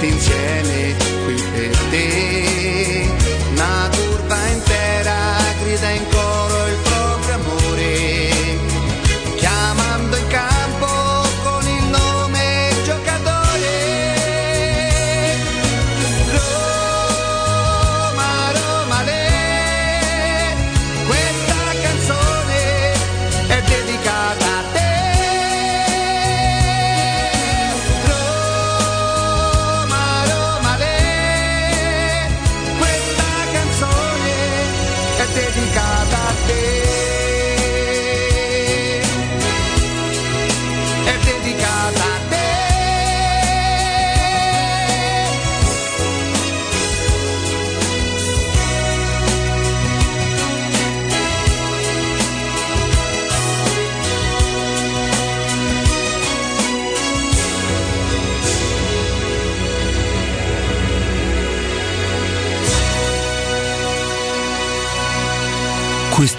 tutti insieme qui per te. Una curva intera grida in coro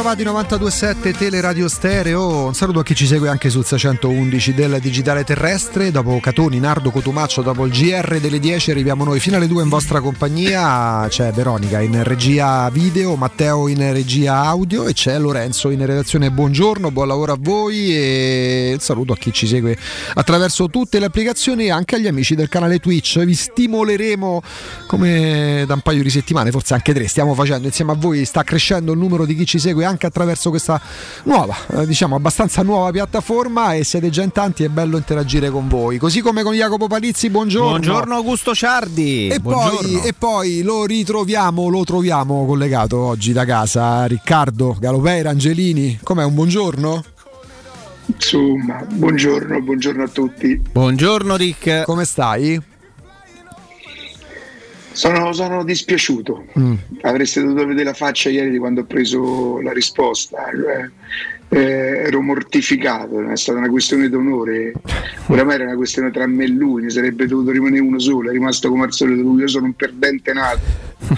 Ritrovati 927 Teleradio Stereo. Un saluto a chi ci segue anche sul 611 del Digitale Terrestre. Dopo Catoni, Nardo Cotumaccio, dopo il GR delle 10 arriviamo noi fino alle 2 in vostra compagnia. C'è Veronica in regia video, Matteo in regia audio e c'è Lorenzo in redazione. Buongiorno, buon lavoro a voi e un saluto a chi ci segue attraverso tutte le applicazioni e anche agli amici del canale Twitch. Vi stimoleremo come da un paio di settimane, forse anche tre, stiamo facendo insieme a voi, sta crescendo il numero di chi ci segue anche attraverso questa nuova, eh, diciamo abbastanza nuova piattaforma e siete già in tanti, è bello interagire con voi. Così come con Jacopo Palizzi, buongiorno. Buongiorno Augusto Ciardi. E poi, e poi lo ritroviamo, lo troviamo collegato oggi da casa Riccardo Galopeira Angelini. Com'è un buongiorno? Insomma, buongiorno, buongiorno a tutti. Buongiorno Rick. Come stai? Sono, sono dispiaciuto. Mm. Avreste dovuto vedere la faccia ieri di quando ho preso la risposta. cioè, eh, ero mortificato, è stata una questione d'onore. Oramai era una questione tra me e lui, ne sarebbe dovuto rimanere uno solo, è rimasto come al solito lui, io sono un perdente nato.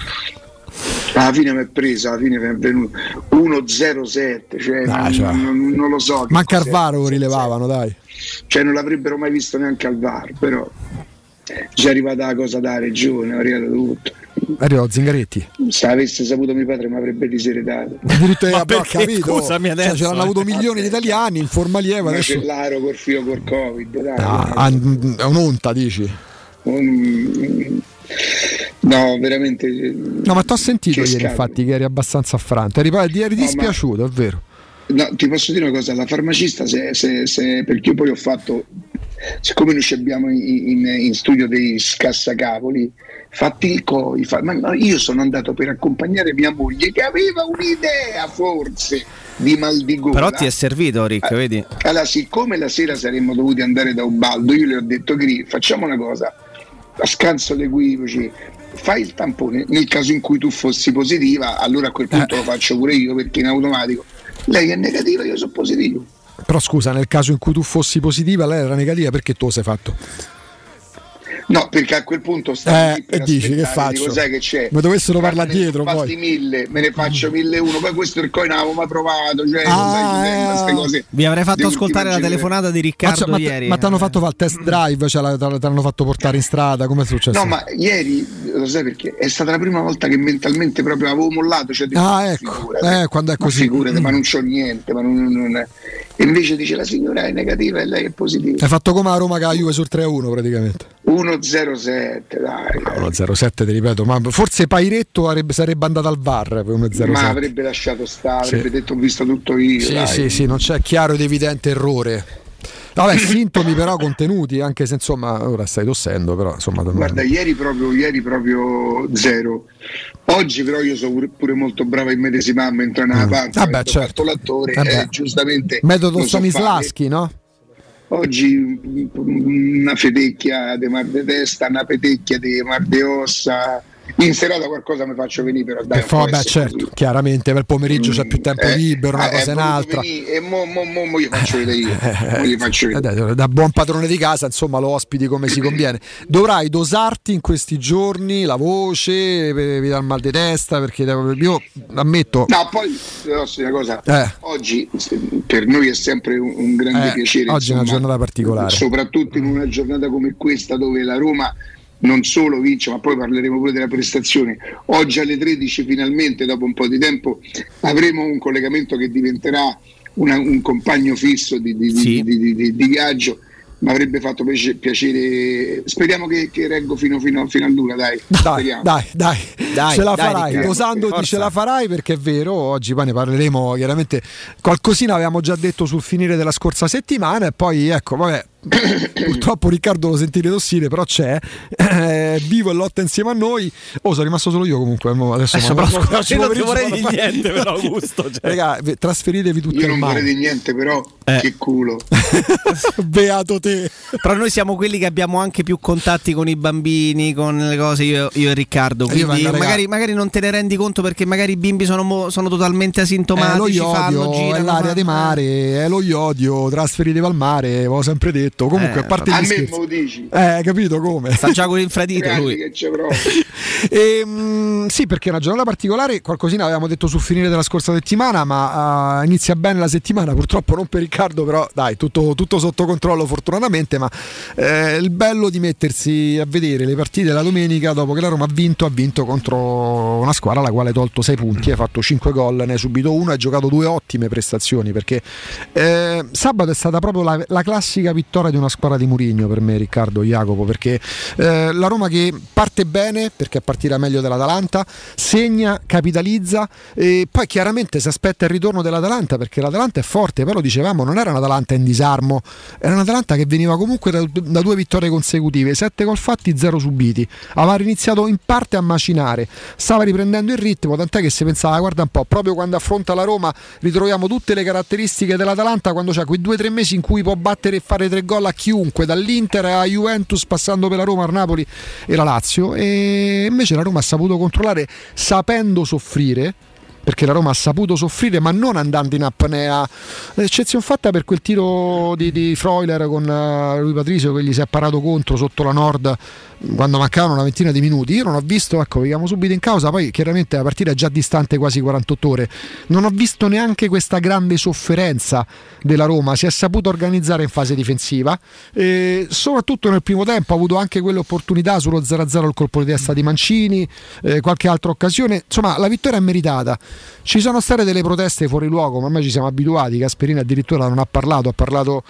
alla fine mi è preso, alla fine mi è venuto 1-0-7, cioè, non, cioè. non- non lo so. cos'è, VAR lo 1-0-7. rilevavano, dai. Cioè non l'avrebbero mai visto neanche al VAR, però già è arrivata la cosa da regione, è arrivato tutto. È arrivato Zingaretti. Se avesse saputo mio padre mi avrebbe diseredato. Addirittura Ma perché? capito. Scusami Cioè, adesso, ce l'hanno eh. avuto milioni di italiani in forma lieve. Adesso Macellaro col filo col Covid, dai. Ah, è un'onta, dici. Un- No, veramente. No, ma ti ho sentito ieri, scatole. infatti, che eri abbastanza affranto. Eri, eri ma- dispiaciuto, è vero. No, ti posso dire una cosa, la farmacista, se, se- se- perché io poi ho fatto, siccome noi ci abbiamo in, in- in studio dei scassacavoli, fatti il COI, fa- ma no, io sono andato per accompagnare mia moglie che aveva un'idea forse di mal di gola. Però ti è servito, Rick, Eh, vedi? Allora, siccome la sera saremmo dovuti andare da Ubaldo, io le ho detto, Gri, facciamo una cosa, a scanso l'equivoci, fai il tampone, nel caso in cui tu fossi positiva, allora a quel punto lo faccio pure io perché in automatico. Lei è negativa, io sono positivo. Però scusa, nel caso in cui tu fossi positiva, lei era negativa, perché tu lo sei fatto? No, perché a quel punto stai Eh, e dici, che faccio? sai che c'è? Ma dovessero parlare dietro, poi. mille, me ne faccio mille uno, poi questo il coin avevo mai provato, cioè, Ah, sai, eh. queste cose Vi avrei fatto ascoltare la telefonata di Ma, Riccardo c'è- ma, ieri. ma ti hanno eh. fatto fare il test drive? Cioè, te l'hanno fatto portare in strada? Come è successo? No, ma ieri lo sai perché? È stata la prima volta che mentalmente proprio avevo mollato. Cioè, Ah, "Ma ecco. figurati, Eh, quando è ma così. figurati, Mm. ma non c'ho niente. Ma non, non- E invece dice la signora è negativa e lei è positiva. Hai fatto come a Roma che la Juve sul 3-1 praticamente. 1-0-7, dai. Ah, 1-0-7, ti ripeto, ma forse Pairetto avrebbe- sarebbe andato al VAR per 1-0-7. Ma avrebbe lasciato stare, Sì. avrebbe detto ho visto tutto io. Sì, dai. sì, sì, non c'è chiaro ed evidente errore. Vabbè, sintomi però contenuti, anche se insomma ora stai tossendo, però insomma... Guarda, ieri proprio, ieri proprio zero. Oggi però io sono pure, molto bravo a immedesimarmi entrare nella Mm. parte. Vabbè, avendo certo. fatto l'attore, Vabbè. eh, giustamente. Metodo. Stanislaschi, no? Oggi una fetecchia di mar de testa, una petecchia di mar de ossa. In serata qualcosa mi faccio venire, però dai. Vabbè, essere certo, così. chiaramente per pomeriggio c'è più tempo Eh, libero, una eh, cosa è in voluto altra. venire E mo, mo, mo, mo gli faccio vedere io. Mo gli faccio Eh, vedere. dai, da buon padrone di casa, insomma, lo ospiti come si conviene. Dovrai dosarti in questi giorni la voce, evitare il mal di testa, perché io ammetto. No, poi una cosa. Eh. Oggi per noi è sempre un, un grande Eh, piacere. oggi è una insomma, giornata particolare. Soprattutto in una giornata come questa dove la Roma non solo vince, ma poi parleremo pure della prestazione. Oggi alle 13 finalmente, dopo un po' di tempo, avremo un collegamento che diventerà una- un compagno fisso di, di- di- Sì. di- di- di- di viaggio. Mi avrebbe fatto piace- piacere. Speriamo che, che reggo fino, fino, fino all'una, dai. Dai, Speriamo. dai, dai, Dai, ce la dai, farai, Riccardo, forza. ce la farai perché è vero, oggi poi ne parleremo chiaramente, qualcosina avevamo già detto sul finire della scorsa settimana e poi ecco, vabbè, purtroppo Riccardo lo sentite tossire, però c'è, è vivo e lotta insieme a noi, oh sono rimasto solo io comunque, adesso, Adesso però, scusa, io non ti vorrei fare- niente, però, Augusto, cioè. Raga, trasferitevi tutti Io non mare, vorrei di niente, però Eh. che culo. beato te. Però noi siamo quelli che abbiamo anche più contatti con i bambini, con le cose, io, io e Riccardo. Eh, io Quindi vengo, magari, magari non te ne rendi conto perché magari i bimbi sono, sono totalmente Eh, asintomatici. lo fanno, iodio, girano, è l'area fanno- di mare, è lo iodio, trasferitevi al mare, avevo sempre detto. Comunque, Eh, a parte gli scherzi. me lo dici. Eh, capito come? Sta già con l'infradito lui. che ci provo. Ehm, sì, perché è una giornata particolare, qualcosina avevamo detto sul finire della scorsa settimana, ma eh, inizia bene la settimana, purtroppo non per Riccardo, però dai, tutto, tutto sotto controllo fortunatamente, ma eh, il bello di mettersi a vedere le partite la domenica dopo che la Roma ha vinto, ha vinto contro una squadra alla quale ha tolto 6 punti, ha fatto 5 gol, ne ha subito uno, ha giocato due ottime prestazioni, perché eh, sabato è stata proprio la, la classica vittoria di una squadra di Murigno per me, Riccardo Jacopo, perché eh, la Roma che parte bene, perché è partita meglio dell'Atalanta, segna, capitalizza e poi chiaramente si aspetta il ritorno dell'Atalanta perché l'Atalanta è forte, però lo dicevamo, non era un'Atalanta in disarmo, era un'Atalanta che veniva comunque da, da due vittorie consecutive, 7 gol fatti, 0 subiti, aveva iniziato in parte a macinare, stava riprendendo il ritmo, tant'è che si pensava, guarda un po', proprio quando affronta la Roma ritroviamo tutte le caratteristiche dell'Atalanta quando c'ha quei due o tre mesi in cui può battere e fare tre gol a chiunque, dall'Inter a Juventus passando per la Roma, il Napoli e la Lazio. E invece la Roma ha saputo controllare sapendo soffrire perché la Roma ha saputo soffrire ma non andando in apnea. L'eccezione fatta per quel tiro di, di Freuler con uh, lui Patrizio che gli si è parato contro sotto la Nord quando mancavano una ventina di minuti. Io non ho visto, ecco, vediamo subito in causa, poi chiaramente la partita è già distante quasi 48 ore. Non ho visto neanche questa grande sofferenza della Roma, si è saputo organizzare in fase difensiva, e soprattutto nel primo tempo ha avuto anche quelle opportunità sullo 0-0 il colpo di testa di Mancini, eh, qualche altra occasione. Insomma, la vittoria è meritata. Ci sono state delle proteste fuori luogo, ma ormai ci siamo abituati. Gasperini addirittura non ha parlato, ha parlato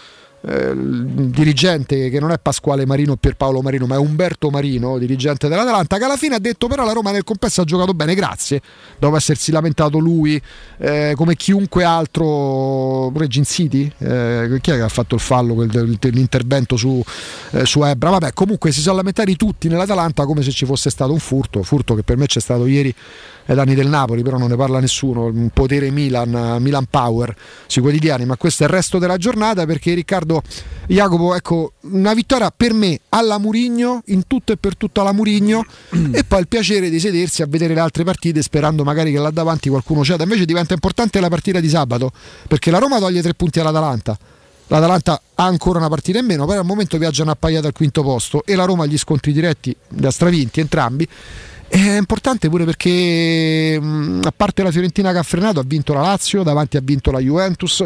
eh, il dirigente che non è Pasquale Marino o Pierpaolo Marino, ma è Umberto Marino, dirigente dell'Atalanta, che alla fine ha detto però la Roma nel complesso ha giocato bene, grazie, dopo essersi lamentato lui eh, come chiunque altro, pure Gin City, eh, chi è che ha fatto il fallo, quel, l'intervento su, eh, su Ebra, vabbè comunque si sono lamentati tutti nell'Atalanta come se ci fosse stato un furto, furto che per me c'è stato ieri ai danni del Napoli, però non ne parla nessuno, un potere Milan, Milan Power sui quotidiani, ma questo è il resto della giornata perché Riccardo Jacopo, ecco, una vittoria per me alla Murigno, in tutto e per tutto alla Murigno e poi il piacere di sedersi a vedere le altre partite sperando magari che là davanti qualcuno ceda, invece diventa importante la partita di sabato perché la Roma toglie tre punti all'Atalanta. L'Atalanta ha ancora una partita in meno, però al momento viaggiano appaiati al quinto posto e la Roma gli scontri diretti da stravinti entrambi è importante pure perché a parte la Fiorentina che ha frenato ha vinto la Lazio, davanti ha vinto la Juventus.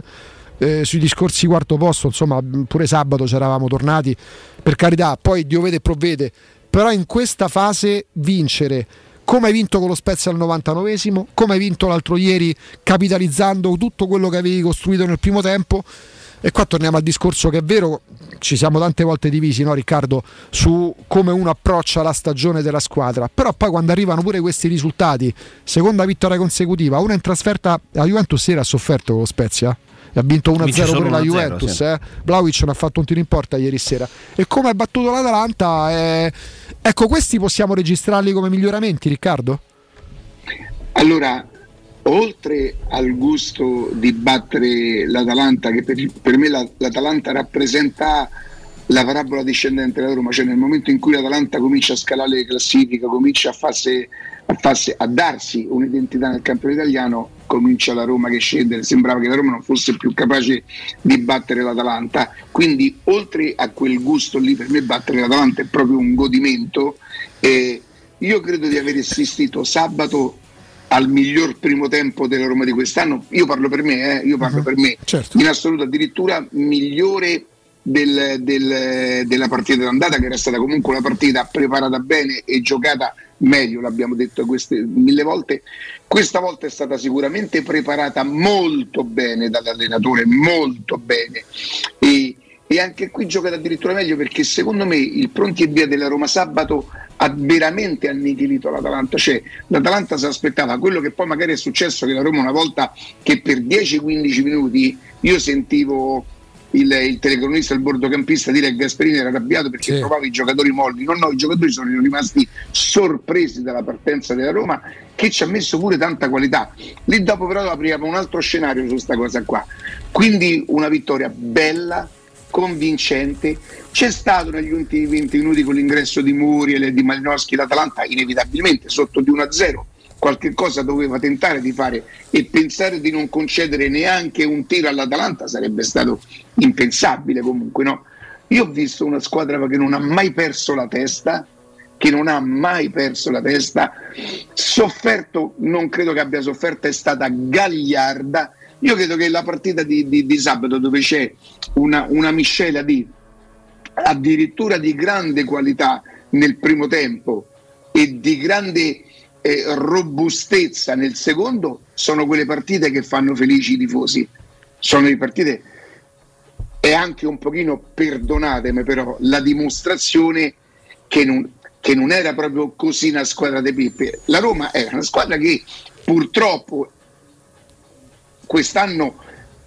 Eh, sui discorsi quarto posto, insomma, pure sabato ci eravamo tornati, per carità, poi Dio vede e provvede, però in questa fase vincere come hai vinto con lo Spezia al 99esimo, come hai vinto l'altro ieri capitalizzando tutto quello che avevi costruito nel primo tempo e qua torniamo al discorso che è vero, ci siamo tante volte divisi, no, Riccardo, su come uno approccia la stagione della squadra. Però poi quando arrivano pure questi risultati, seconda vittoria consecutiva, una in trasferta, la Juventus ieri ha sofferto con lo Spezia ha vinto 1-0 pure la Juventus. Sì. Eh. Vlaovic non ha fatto un tiro in porta ieri sera. E come ha battuto l'Atalanta, eh... ecco, questi possiamo registrarli come miglioramenti, Riccardo? Allora, oltre al gusto di battere l'Atalanta, che per, per me la, l'Atalanta rappresenta la parabola discendente della Roma, cioè nel momento in cui l'Atalanta comincia a scalare le classifiche, comincia a, farsi, a, farsi, a darsi un'identità nel campo italiano, comincia la Roma che scende, sembrava che la Roma non fosse più capace di battere l'Atalanta, quindi oltre a quel gusto lì per me battere l'Atalanta è proprio un godimento. Eh, io credo di aver assistito sabato al miglior primo tempo della Roma di quest'anno, io parlo per me, eh, io parlo uh-huh. per me, certo. in assoluto addirittura migliore del, del, della partita d'andata che era stata comunque una partita preparata bene e giocata meglio, l'abbiamo detto queste mille volte, questa volta è stata sicuramente preparata molto bene dall'allenatore, molto bene e, e anche qui giocata addirittura meglio perché secondo me il pronti e via della Roma sabato ha veramente annichilito l'Atalanta, cioè l'Atalanta si aspettava quello che poi magari è successo che la Roma una volta che per 10-15 minuti io sentivo il, il telecronista, il bordocampista dire che Gasperini era arrabbiato perché sì. trovava i giocatori molli, no no, i giocatori sono rimasti sorpresi dalla partenza della Roma che ci ha messo pure tanta qualità, lì dopo però apriamo un altro scenario su questa cosa qua, quindi una vittoria bella, convincente. C'è stato negli ultimi 20 minuti con l'ingresso di Muriel e di Malinowski l'Atalanta inevitabilmente sotto di 1-0 qualche cosa doveva tentare di fare e pensare di non concedere neanche un tiro all'Atalanta sarebbe stato impensabile comunque no? io ho visto una squadra che non ha mai perso la testa che non ha mai perso la testa sofferto non credo che abbia sofferto è stata gagliarda io credo che la partita di, di, di sabato dove c'è una, una miscela di addirittura di grande qualità nel primo tempo e di grande eh, robustezza nel secondo sono quelle partite che fanno felici i tifosi. Sono le partite e anche un pochino, perdonatemi però, la dimostrazione che non, che non era proprio così una squadra di Peppe. La Roma era una squadra che purtroppo quest'anno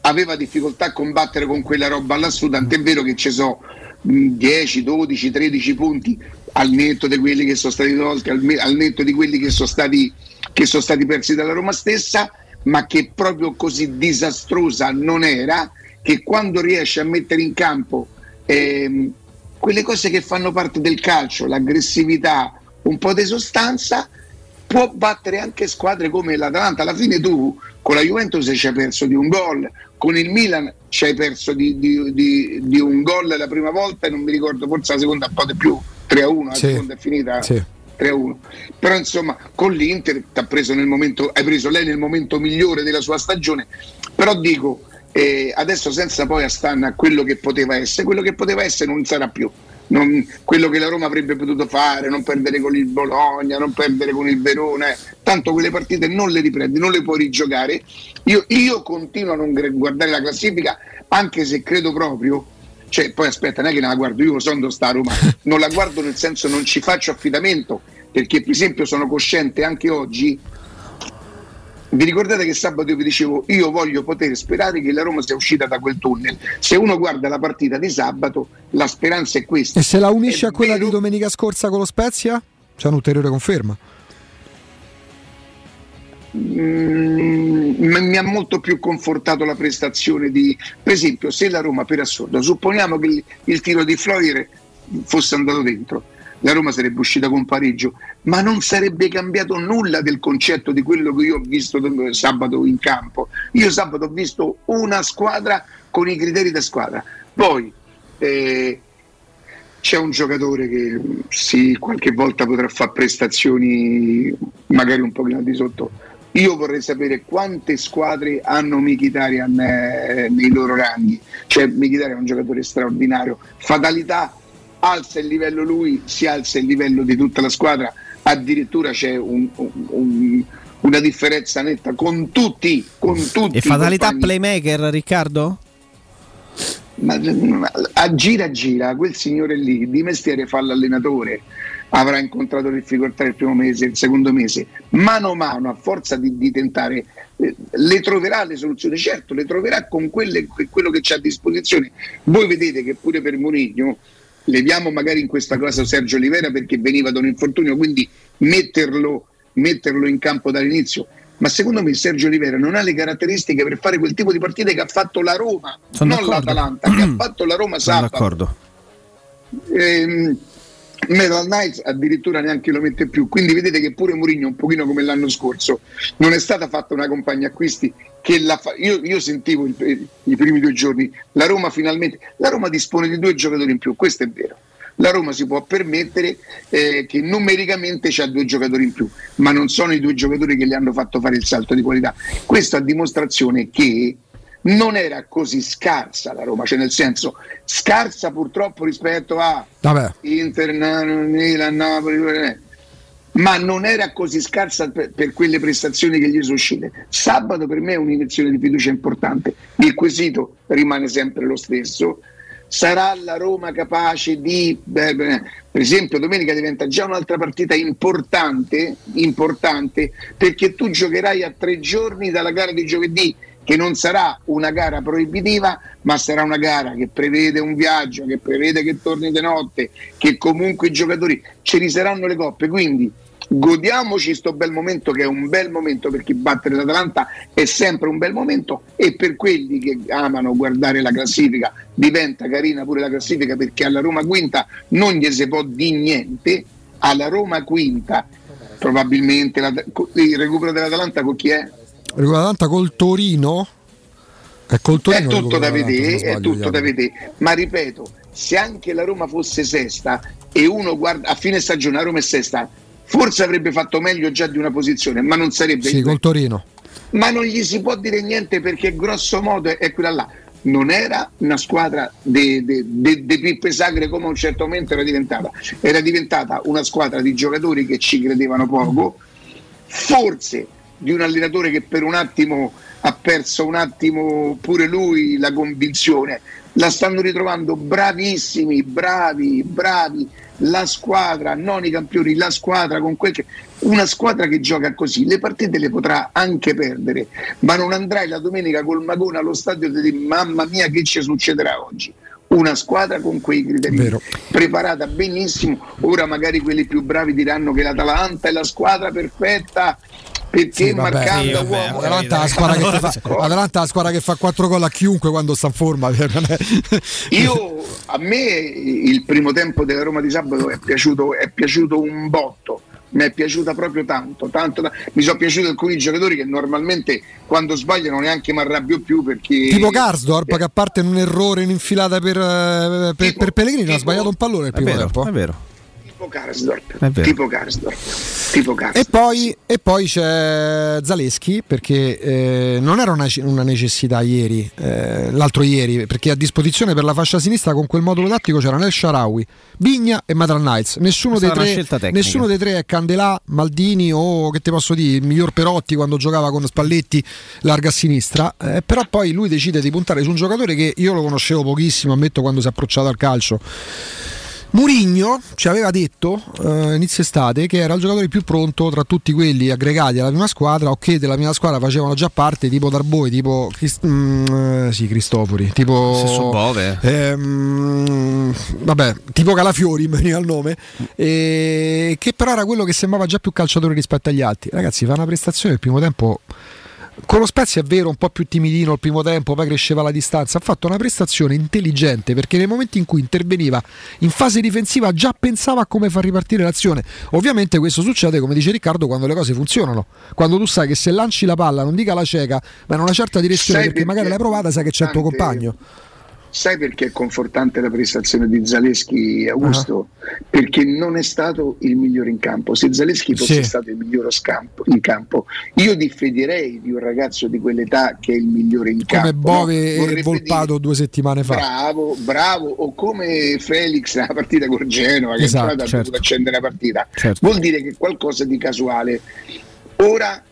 aveva difficoltà a combattere con quella roba lassù, tant'è vero che ci sono 10, 12, 13 punti al netto di quelli che sono stati tolti, al, netto di quelli che sono, stati, che sono stati persi dalla Roma stessa, ma che proprio così disastrosa non era, che quando riesce a mettere in campo ehm, quelle cose che fanno parte del calcio, l'aggressività, un po' di sostanza, può battere anche squadre come l'Atalanta. Alla fine tu con la Juventus ci hai perso di un gol, con il Milan ci hai perso di, di- di- di un gol la prima volta e non mi ricordo, forse la seconda un po' di più, 3 a 1, la Sì. seconda è finita. Sì. 3 a 1. Però insomma con l'Inter preso nel momento, hai preso lei nel momento migliore della sua stagione, però dico eh, adesso senza poi astana a quello che poteva essere, quello che poteva essere non sarà più. Non- quello che la Roma avrebbe potuto fare, non perdere con il Bologna, non perdere con il Verona, tanto quelle partite non le riprendi, non le puoi rigiocare. Io, io continuo a non guardare la classifica, anche se credo proprio, cioè poi aspetta, non è che la guardo, io sono sta a Roma, non la guardo nel senso non ci faccio affidamento, perché per esempio sono cosciente anche oggi vi ricordate che sabato io vi dicevo io voglio poter sperare che la Roma sia uscita da quel tunnel. Se uno guarda la partita di sabato, la speranza è questa. E se la unisce È a quella vero- di domenica scorsa con lo Spezia? C'è un'ulteriore conferma. Mm, mi ha molto più confortato la prestazione di per esempio se la Roma per assurdo supponiamo che il, il tiro di Floyer fosse andato dentro la Roma sarebbe uscita con pareggio ma non sarebbe cambiato nulla del concetto di quello che io ho visto sabato in campo io sabato ho visto una squadra con i criteri da squadra poi eh, c'è un giocatore che sì, qualche volta potrà fare prestazioni magari un pochino di sotto. Io vorrei sapere quante squadre hanno Mkhitaryan eh, nei loro ranghi. Cioè Mkhitaryan è un giocatore straordinario. Fatalità, alza il livello lui, si alza il livello di tutta la squadra. Addirittura c'è un- un- un- una differenza netta con tutti, con tutti. E fatalità compagni. playmaker, Riccardo? Ma, ma- a gira gira quel signore lì di mestiere fa l'allenatore avrà incontrato difficoltà il primo mese, il secondo mese mano a mano a forza di, di tentare eh, le troverà le soluzioni certo le troverà con quelle- quello che c'è a disposizione voi vedete che pure per Mourinho leviamo magari in questa cosa Sergio Olivera perché veniva da un infortunio quindi metterlo, metterlo in campo dall'inizio ma secondo me Sergio Olivera non ha le caratteristiche per fare quel tipo di partite che ha fatto la Roma Sono non d'accordo. l'Atalanta che ha fatto la Roma Sono sabato d'accordo. Ehm, Metal Knights addirittura neanche lo mette più. Quindi vedete che pure Mourinho un pochino come l'anno scorso non è stata fatta una compagnia acquisti che la fa- io, io sentivo il- i primi due giorni la Roma finalmente la Roma dispone di due giocatori in più questo è vero. La Roma si può permettere eh, che numericamente c'ha due giocatori in più ma non sono i due giocatori che gli hanno fatto fare il salto di qualità. Questo a dimostrazione che non era così scarsa la Roma, cioè nel senso scarsa purtroppo rispetto a Vabbè, Inter, Milan, Napoli, ma non era così scarsa per, per quelle prestazioni che gli sono uscite. Sabato per me è un'iniezione di fiducia importante. Il quesito rimane sempre lo stesso. Sarà la Roma capace di, beh, beh, per esempio, domenica diventa già un'altra partita importante, importante perché tu giocherai a tre giorni dalla gara di giovedì, che non sarà una gara proibitiva, ma sarà una gara che prevede un viaggio, che prevede che torni di notte, che comunque i giocatori ci risaranno le coppe. Quindi godiamoci sto bel momento che è un bel momento per chi batte l'Atalanta è sempre un bel momento e per quelli che amano guardare la classifica diventa carina pure la classifica perché alla Roma quinta non gli si può di niente alla Roma quinta probabilmente la- il recupero dell'Atalanta con chi è? l'Atalanta col Torino. È col Torino. è tutto da vedere, è tutto da vedere. Ma ripeto, se anche la Roma fosse sesta e uno guarda a fine stagione la Roma è sesta, forse avrebbe fatto meglio già di una posizione, ma non sarebbe Sì, col Torino. ma non gli si può dire niente perché grosso modo è, quella là. Non era una squadra di pippe sagre come a un certo momento era diventata, era diventata una squadra di giocatori che ci credevano poco, forse di un allenatore che per un attimo ha perso un attimo pure lui la convinzione. La stanno ritrovando bravissimi, bravi, bravi. La squadra, non i campioni, la squadra con quel che. Una squadra che gioca così, le partite le potrà anche perdere, ma non andrai la domenica col Magone allo stadio e dici mamma mia che ci succederà oggi. Una squadra con quei criteri Vero. preparata benissimo. Ora magari quelli più bravi diranno che l'Atalanta è la squadra perfetta perché Sì, vabbè. marcando Sì, vabbè, uomo L'Atalanta è la squadra che fa, l'Atalanta è la squadra che fa 4 gol a chiunque quando sta in forma. Io a me il primo tempo della Roma di sabato è piaciuto, è piaciuto un botto, mi è piaciuta proprio tanto, tanto da- mi sono piaciuti alcuni giocatori che normalmente quando sbagliano neanche mi arrabbio più perché Tipo Karsdorp, Eh, che a parte un errore in infilata per, eh, per, Tipo- per Pellegrini, ha tipo- sbagliato un pallone il È primo vero, tempo. è vero. Tipo Karsdorp, tipo Karsdorp, tipo E Karsdorp. poi, e poi c'è Zaleschi perché eh, non era una, una necessità ieri, eh, l'altro ieri, perché a disposizione per la fascia sinistra con quel modulo tattico c'erano El Sharawi, Vigna e Madran Knights. Nessuno, dei tre, nessuno dei tre è Candelà, Maldini o che ti posso dire, il miglior Perotti quando giocava con Spalletti larga a sinistra. Eh, però poi lui decide di puntare su un giocatore che io lo conoscevo pochissimo, ammetto quando si è approcciato al calcio. Murigno ci aveva detto eh, inizio estate che era il giocatore più pronto tra tutti quelli aggregati alla prima squadra o che della prima squadra facevano già parte tipo Darboi, tipo Crist- mm, eh, sì, Cristofori, tipo Bove. ehm, vabbè, tipo Calafiori mi veniva il nome, e che però era quello che sembrava già più calciatore rispetto agli altri. Ragazzi, fa una prestazione il primo tempo con lo Spezia è vero un po' più timidino il primo tempo, poi cresceva la distanza, ha fatto una prestazione intelligente perché nei momenti in cui interveniva in fase difensiva già pensava a come far ripartire l'azione. Ovviamente questo succede, come dice Riccardo, quando le cose funzionano, quando tu sai che se lanci la palla non dica la cieca, ma in una certa direzione Sai perché magari l'hai provata, sai che c'è il tuo compagno. Sai perché è confortante la prestazione di Zaleschi, Augusto? Perché non è stato il migliore in campo. Se Zaleschi fosse Sì. stato il migliore scampo- in campo, io diffiderei di un ragazzo di quell'età che è il migliore in Come campo. Bove no? e Volpato dire, due settimane fa. Bravo, bravo, o come Felix nella partita con Genova, che Esatto, certo. dovuto accendere la partita. Certo. Vuol dire che qualcosa di casuale. Ora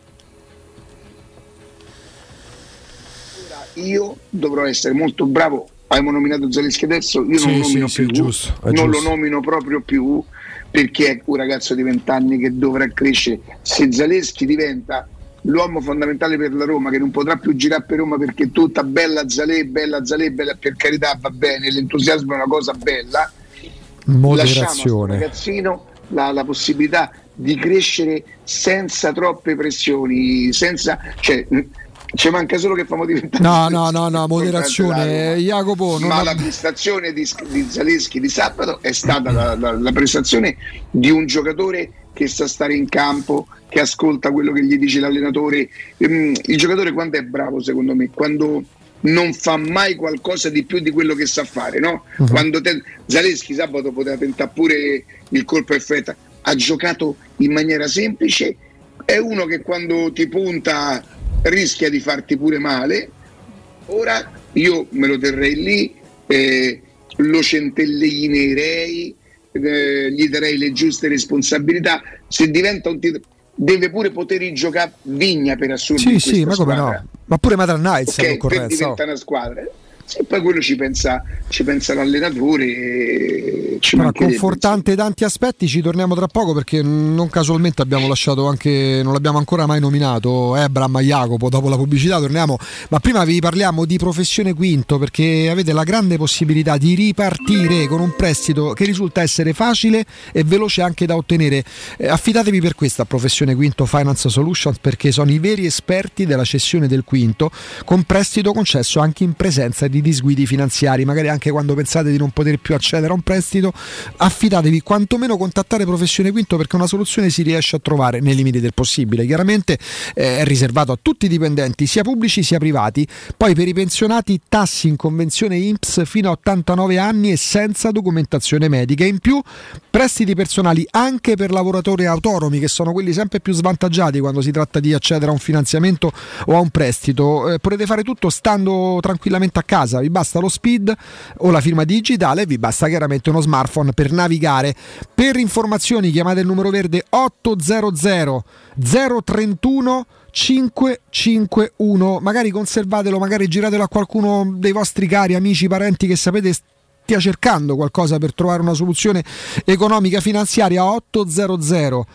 io dovrò essere molto bravo. Abbiamo nominato Zaleschi adesso, io Sì, non lo sì, nomino sì, più, giusto, non lo nomino proprio più perché è un ragazzo di 20 anni che dovrà crescere. Se Zaleschi diventa l'uomo fondamentale per la Roma, che non potrà più girare per Roma perché tutta bella Zalè, bella Zalè, bella per carità va bene, l'entusiasmo è una cosa bella, Moderazione. ragazzino la, la possibilità di crescere senza troppe pressioni, senza, cioè, ci manca solo che famo diventare No, no, no, no, moderazione. Jacopo, ma la prestazione di, di Zaleschi di sabato è stata la, la- la prestazione di un giocatore che sa stare in campo, che ascolta quello che gli dice l'allenatore. Ehm, Il giocatore quando è bravo, secondo me, quando non fa mai qualcosa di più di quello che sa fare, no? Mhm. Quando te- Zaleschi sabato poteva tentare pure il colpo effetto, ha giocato in maniera semplice, è uno che quando ti punta rischia di farti pure male, Ora io me lo terrei lì, eh, lo centellinerei, eh, gli darei le giuste responsabilità. Se diventa un titolo, deve pure poter giocare Vigna per assurdo. Sì, sì, ma come squadra. no? Ma pure Madran Knights Ok, è oh. diventare una squadra. Sì, poi quello ci pensa, ci pensa l'allenatore. E ci Ma mancherebbe, confortante tanti aspetti, ci torniamo tra poco perché non casualmente abbiamo lasciato anche, non l'abbiamo ancora mai nominato, Ebram a Jacopo, dopo la pubblicità torniamo, ma prima vi parliamo di professione quinto perché avete la grande possibilità di ripartire con un prestito che risulta essere facile e veloce anche da ottenere. Eh, affidatevi per questa professione quinto Finance Solutions perché sono i veri esperti della cessione del quinto con prestito concesso anche in presenza di disguidi finanziari, magari anche quando pensate di non poter più accedere a un prestito, affidatevi quantomeno contattare Professione Quinto perché una soluzione si riesce a trovare nei limiti del possibile. Chiaramente eh, è riservato a tutti i dipendenti, sia pubblici sia privati. Poi per i pensionati tassi in convenzione INPS fino a 89 anni e senza documentazione medica. In più prestiti personali anche per lavoratori autonomi che sono quelli sempre più svantaggiati quando si tratta di accedere a un finanziamento o a un prestito. Eh, potete fare tutto stando tranquillamente a casa, vi basta lo speed o la firma digitale, vi basta chiaramente uno smartphone per navigare. Per informazioni chiamate il numero verde 800 031 551, magari conservatelo, magari giratelo a qualcuno dei vostri cari amici, parenti che sapete stia cercando qualcosa per trovare una soluzione economica finanziaria 800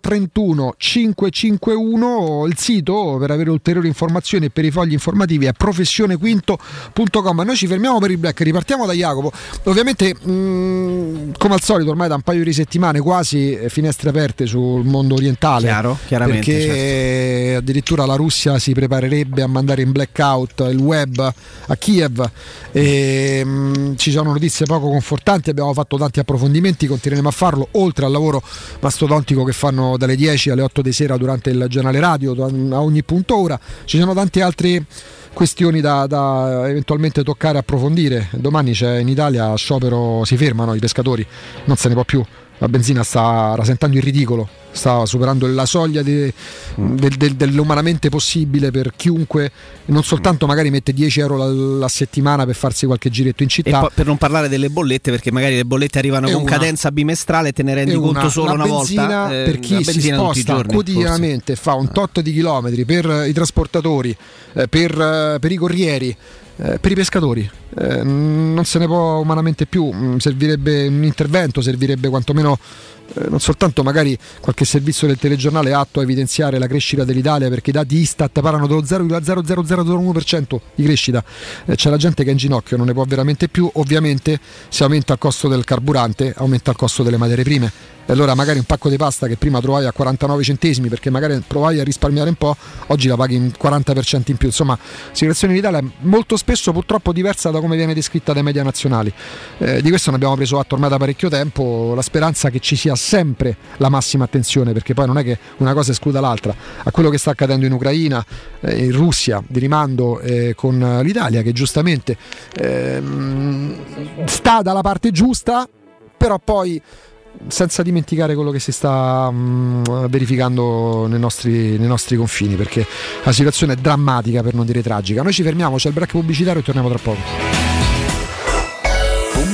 031 551 il sito per avere ulteriori informazioni e per i fogli informativi è professionequinto.com noi ci fermiamo per il black ripartiamo da Jacopo. Ovviamente mh, come al solito ormai da un paio di settimane quasi eh, finestre aperte sul mondo orientale. Chiaro, chiaramente, perché certo. addirittura la Russia si preparerebbe a mandare in blackout il web a Kiev. E mh, ci sono notizie poco confortanti, abbiamo fatto tanti approfondimenti, continueremo a farlo, oltre al lavoro mastodontico che fanno dalle 10 alle 8 di sera durante il giornale radio, a ogni punto ora. Ci sono tanti altri questioni da, da, eventualmente toccare e approfondire. Domani c'è in Italia sciopero, si fermano i pescatori, non se ne può più. La benzina sta rasentando il ridicolo, sta superando la soglia de, de, de, dell'umanamente possibile per chiunque, non soltanto magari mette 10 euro la, la settimana per farsi qualche giretto in città. poi per non parlare delle bollette, perché magari le bollette arrivano con una- cadenza bimestrale e te ne rendi conto una- solo la una benzina volta. eh, per chi si sposta giorni, quotidianamente e fa un tot di chilometri per eh, i trasportatori, eh, per, per i corrieri, eh, per i pescatori. Eh, non se ne può umanamente più, Mm, servirebbe un intervento, servirebbe quantomeno eh, non soltanto magari qualche servizio del telegiornale atto a evidenziare la crescita dell'Italia perché i dati Istat parlano dello 0,00001% di crescita. Eh, c'è la gente che è in ginocchio non ne può veramente più. Ovviamente se aumenta il costo del carburante aumenta il costo delle materie prime e allora magari un pacco di pasta che prima trovavi a 49 centesimi perché magari provavi a risparmiare un po' oggi la paghi in 40% in più. Insomma la situazione in Italia è molto spesso purtroppo diversa da come viene descritta dai media nazionali. Eh, di questo ne abbiamo preso atto ormai da parecchio tempo la speranza che ci sia sempre la massima attenzione perché poi non è che una cosa escluda l'altra. A quello che sta accadendo in Ucraina eh, in Russia di rimando eh, con l'Italia che giustamente ehm, sta dalla parte giusta però poi senza dimenticare quello che si sta mm, verificando nei nostri, nei nostri confini perché la situazione è drammatica per non dire tragica. Noi ci fermiamo c'è il break pubblicitario e torniamo tra poco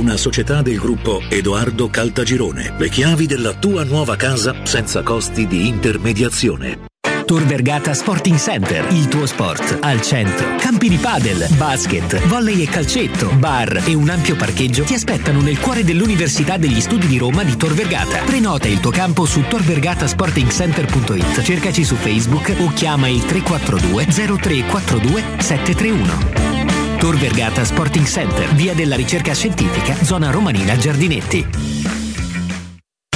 una società del gruppo Edoardo Caltagirone. Le chiavi della tua nuova casa senza costi di intermediazione. Tor Vergata Sporting Center, il tuo sport al centro. Campi di padel, basket, volley e calcetto, bar e un ampio parcheggio ti aspettano nel cuore dell'Università degli Studi di Roma di Tor Vergata. Prenota il tuo campo su torvergatasportingcenter.it. Cercaci su Facebook o chiama il 342 0342 731. Tor Vergata Sporting Center, via della ricerca scientifica, zona romanina Giardinetti.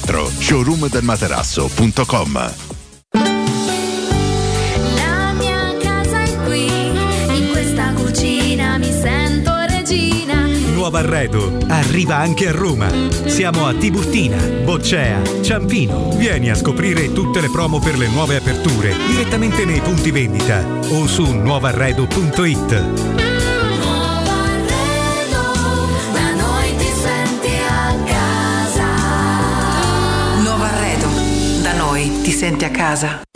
showroomdelmaterasso.com La mia casa è qui, in questa cucina mi sento regina. Nuovo arredo arriva anche a Roma. Siamo a Tiburtina, Boccea, Ciampino. Vieni a scoprire tutte le promo per le nuove aperture direttamente nei punti vendita o su nuovarredo.it. noi ti senti a casa.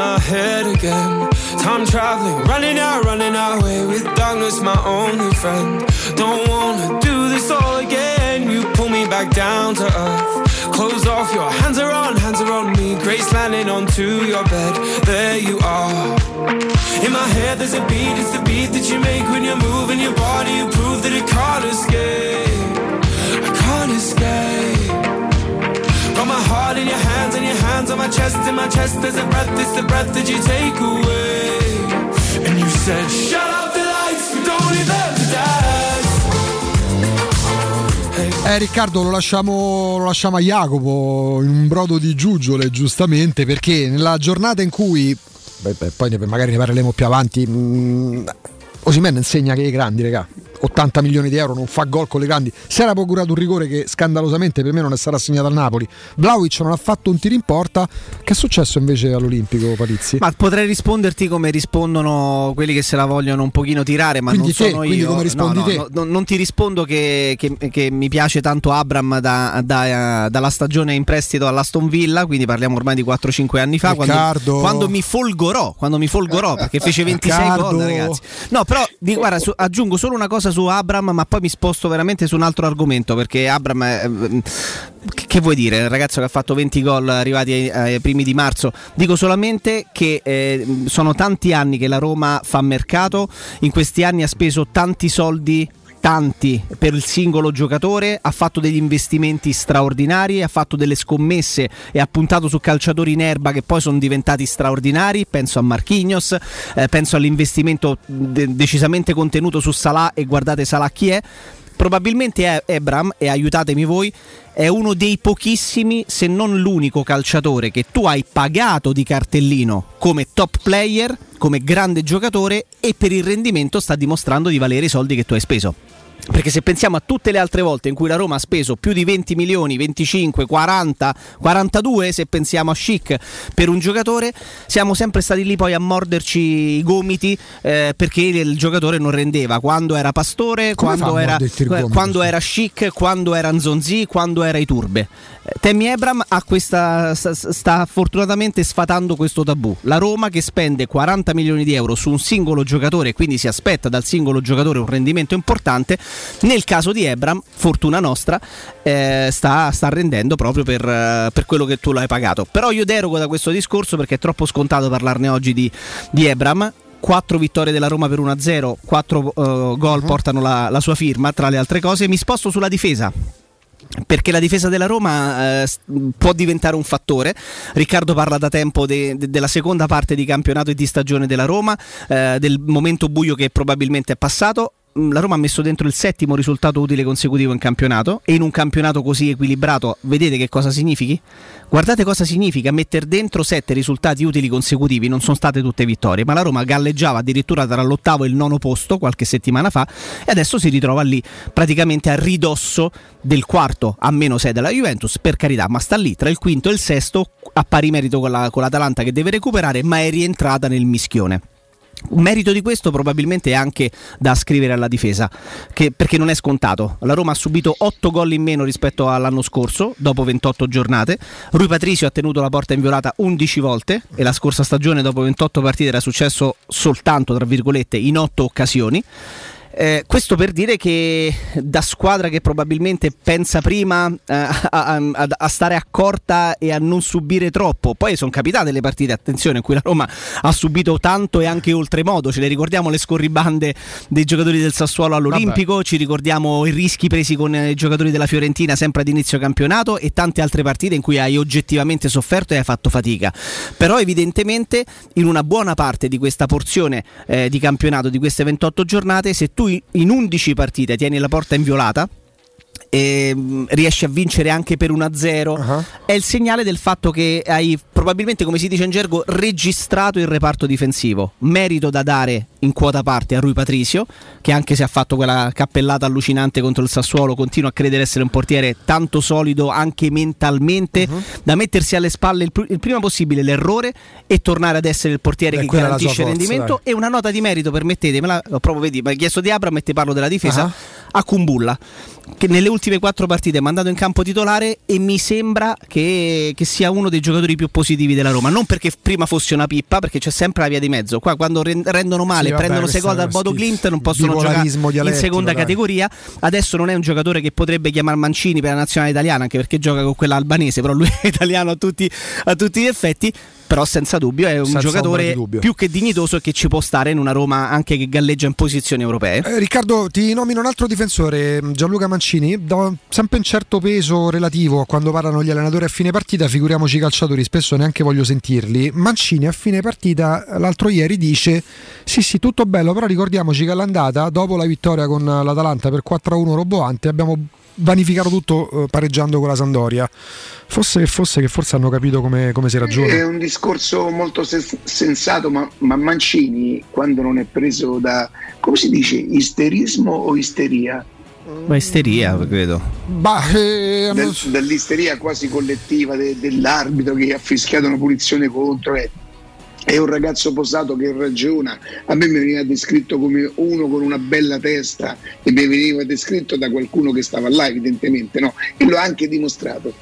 My head again. Time traveling, running out, running away with darkness, my only friend. Don't wanna do this all again. You pull me back down to earth. Close off, your hands are on, hands are on me. Grace landing onto your bed. There you are. In my head, there's a beat, it's the beat that you make when you're moving your body. You prove that it can't escape. I can't escape. Got my heart in your hands and your hands on my chest. In my chest, there's a breath, it's the breath that you take away. And you said, Shut up the lights, we don't them to dance. Eh, Riccardo lo lasciamo, lo lasciamo a Jacopo in un brodo di giuggiole giustamente perché nella giornata in cui beh, beh, poi magari ne parleremo più avanti mh, Osimhen insegna che i grandi regà 80 milioni di euro non fa gol con le grandi si era procurato un rigore che scandalosamente per me non è stato assegnato al Napoli Vlaovic non ha fatto un tiro in porta che è successo invece all'Olimpico Palizzi? Ma potrei risponderti come rispondono quelli che se la vogliono un pochino tirare, ma Quindi non te, sono io. come rispondi No, no, te? no, no, non ti rispondo che, che- che mi piace tanto Abram da- da- dalla stagione in prestito all'Aston Villa, quindi parliamo ormai di 4-5 anni fa, quando, quando mi folgorò, quando mi folgorò perché fece 26 Riccardo. gol ragazzi. No, però di- guarda, su- aggiungo solo una cosa su Abram, ma poi mi sposto veramente su un altro argomento perché Abram è, ehm, che, vuoi dire? Il ragazzo che ha fatto 20 gol arrivati ai primi di marzo. Dico solamente che eh, sono tanti anni che la Roma fa mercato, in questi anni ha speso tanti soldi tanti per il singolo giocatore, ha fatto degli investimenti straordinari, ha fatto delle scommesse e ha puntato su calciatori in erba che poi sono diventati straordinari, penso a Marquinhos, eh, penso all'investimento de- decisamente contenuto su Salah e guardate Salah chi è. Probabilmente Ebram, e aiutatemi voi, è uno dei pochissimi, se non l'unico calciatore che tu hai pagato di cartellino come top player, come grande giocatore e per il rendimento sta dimostrando di valere i soldi che tu hai speso. Perché se pensiamo a tutte le altre volte in cui la Roma ha speso più di 20 milioni, 25, 40, 42, se pensiamo a Chic per un giocatore, siamo sempre stati lì poi a morderci i gomiti eh, perché il giocatore non rendeva. Quando era Pastore, quando era, quando era Chic, quando era Nzonzi, quando era Iturbe. Tammy Ebram ha questa, sta, fortunatamente sfatando questo tabù. La Roma che spende 40 milioni di euro su un singolo giocatore, quindi si aspetta dal singolo giocatore un rendimento importante. Nel caso di Ebram, fortuna nostra, eh, sta, sta rendendo proprio per, eh, per quello che tu l'hai pagato. Però io derogo da questo discorso perché è troppo scontato parlarne oggi di, di Ebram. 4 vittorie della Roma per 1-0, 4 gol portano la, la sua firma, tra le altre cose. Mi sposto sulla difesa. Perché la difesa della Roma eh, può diventare un fattore. Riccardo parla da tempo de- de- della seconda parte di campionato e di stagione della Roma, eh, del momento buio che probabilmente è passato. La Roma ha messo dentro il settimo risultato utile consecutivo in campionato e in un campionato così equilibrato vedete che cosa significhi? Guardate cosa significa mettere dentro sette risultati utili consecutivi, non sono state tutte vittorie, ma la Roma galleggiava addirittura tra l'ottavo e il nono posto qualche settimana fa e adesso si ritrova lì praticamente a ridosso del quarto a meno 6 della Juventus, per carità, ma sta lì tra il quinto e il sesto a pari merito con, la- con l'Atalanta che deve recuperare, ma è rientrata nel mischione. Un merito di questo probabilmente è anche da ascrivere alla difesa, che- perché non è scontato. La Roma ha subito 8 gol in meno rispetto all'anno scorso, dopo 28 giornate. Rui Patricio ha tenuto la porta inviolata 11 volte e la scorsa stagione, dopo 28 partite, era successo soltanto, tra virgolette, in 8 occasioni. Eh, questo per dire che da squadra che probabilmente pensa prima eh, a, a- a- stare accorta e a non subire troppo, poi sono capitate le partite, attenzione, in cui la Roma ha subito tanto e anche oltremodo, ce le ricordiamo le scorribande dei giocatori del Sassuolo all'Olimpico, ci ricordiamo i rischi presi con eh, i giocatori della Fiorentina sempre ad inizio campionato e tante altre partite in cui hai oggettivamente sofferto e hai fatto fatica. Però evidentemente in una buona parte di questa porzione eh, di campionato, di queste 28 giornate, se tu i- in 11 partite tieni la porta inviolata, e mm, riesci a vincere anche per 1-0 è il segnale del fatto che hai probabilmente come si dice in gergo registrato il reparto difensivo. Merito da dare in quota parte a Rui Patricio che anche se ha fatto quella cappellata allucinante contro il Sassuolo continua a credere essere un portiere tanto solido anche mentalmente da mettersi alle spalle il, pr- il prima possibile l'errore e tornare ad essere il portiere Beh, che garantisce il rendimento e una nota di merito permettetemela proprio vedi mi hai chiesto di Abram e ti parlo della difesa. Ah. A Kumbulla che nelle ultime quattro partite è mandato in campo titolare e mi sembra che, che sia uno dei giocatori più positivi della Roma non perché prima fosse una pippa perché c'è sempre la via di mezzo qua quando ren- rendono male Sì, prendono gol è dal Bodo. Glint non possono giocare in seconda dai. categoria adesso non è un giocatore che potrebbe chiamare Mancini per la nazionale italiana anche perché gioca con quella albanese però lui è italiano a tutti, a tutti gli effetti però senza dubbio è un Senza giocatore più che dignitoso e che ci può stare in una Roma anche che galleggia in posizioni europee. Eh, Riccardo, ti nomino un altro difensore, Gianluca Mancini, do sempre un certo peso relativo a quando parlano gli allenatori a fine partita, figuriamoci i calciatori, spesso neanche voglio sentirli. Mancini a fine partita l'altro ieri dice sì sì tutto bello, però ricordiamoci che all'andata, dopo la vittoria con l'Atalanta per 4-1 roboante, abbiamo vanificato tutto eh, pareggiando con la Sandoria. Fosse che fosse che forse hanno capito come, come si ragiona. È un discorso molto sens- sensato, ma, ma Mancini, quando non è preso da, come si dice, isterismo o isteria? ma isteria credo Bah, eh, Del- dall'isteria quasi collettiva de- dell'arbitro che ha fischiato una punizione contro. È, è un ragazzo posato che ragiona. A me mi veniva descritto come uno con una bella testa e mi veniva descritto da qualcuno che stava là, evidentemente, no? E l'ho anche dimostrato.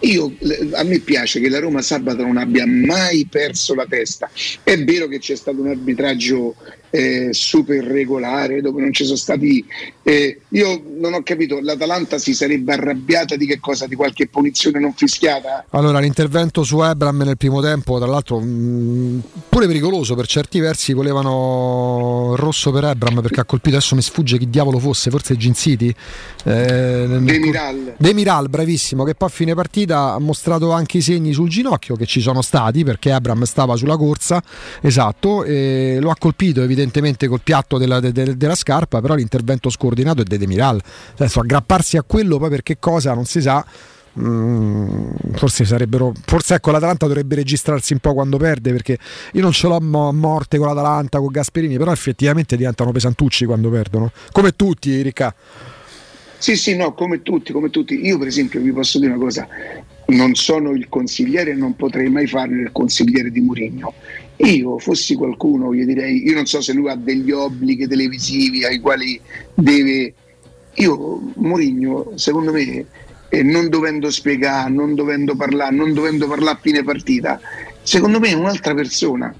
Io, a me piace che la Roma sabato non abbia mai perso la testa. È vero che c'è stato un arbitraggio eh, super regolare dove non ci sono stati. eh, io non ho capito, l'Atalanta si sarebbe arrabbiata di che cosa? Di qualche punizione non fischiata? Allora, l'intervento su Ebram nel primo tempo, tra l'altro, mh, pure pericoloso per certi versi. Volevano rosso per Ebram perché ha colpito. Adesso mi sfugge chi diavolo fosse, forse Gin City. Eh, Demiral. Demiral, bravissimo, che poi a fine partita ha mostrato anche i segni sul ginocchio che ci sono stati perché Abram stava sulla corsa, esatto, e lo ha colpito evidentemente col piatto della, de- de- della scarpa, però l'intervento scordinato è di Demiral. Adesso aggrapparsi a quello poi per che cosa non si sa. Mm, forse sarebbero forse ecco l'Atalanta dovrebbe registrarsi un po' quando perde perché io non ce l'ho a morte con l'Atalanta con Gasperini però effettivamente diventano pesantucci quando perdono come tutti Ricca Sì, sì, no, come tutti, come tutti. Io per esempio vi posso dire una cosa, non sono il consigliere e non potrei mai farne il consigliere di Mourinho. Io fossi qualcuno, gli direi, io non so se lui ha degli obblighi televisivi ai quali deve... Io, Mourinho, secondo me, eh, non dovendo spiegare, non dovendo parlare, non dovendo parlare a fine partita, secondo me è un'altra persona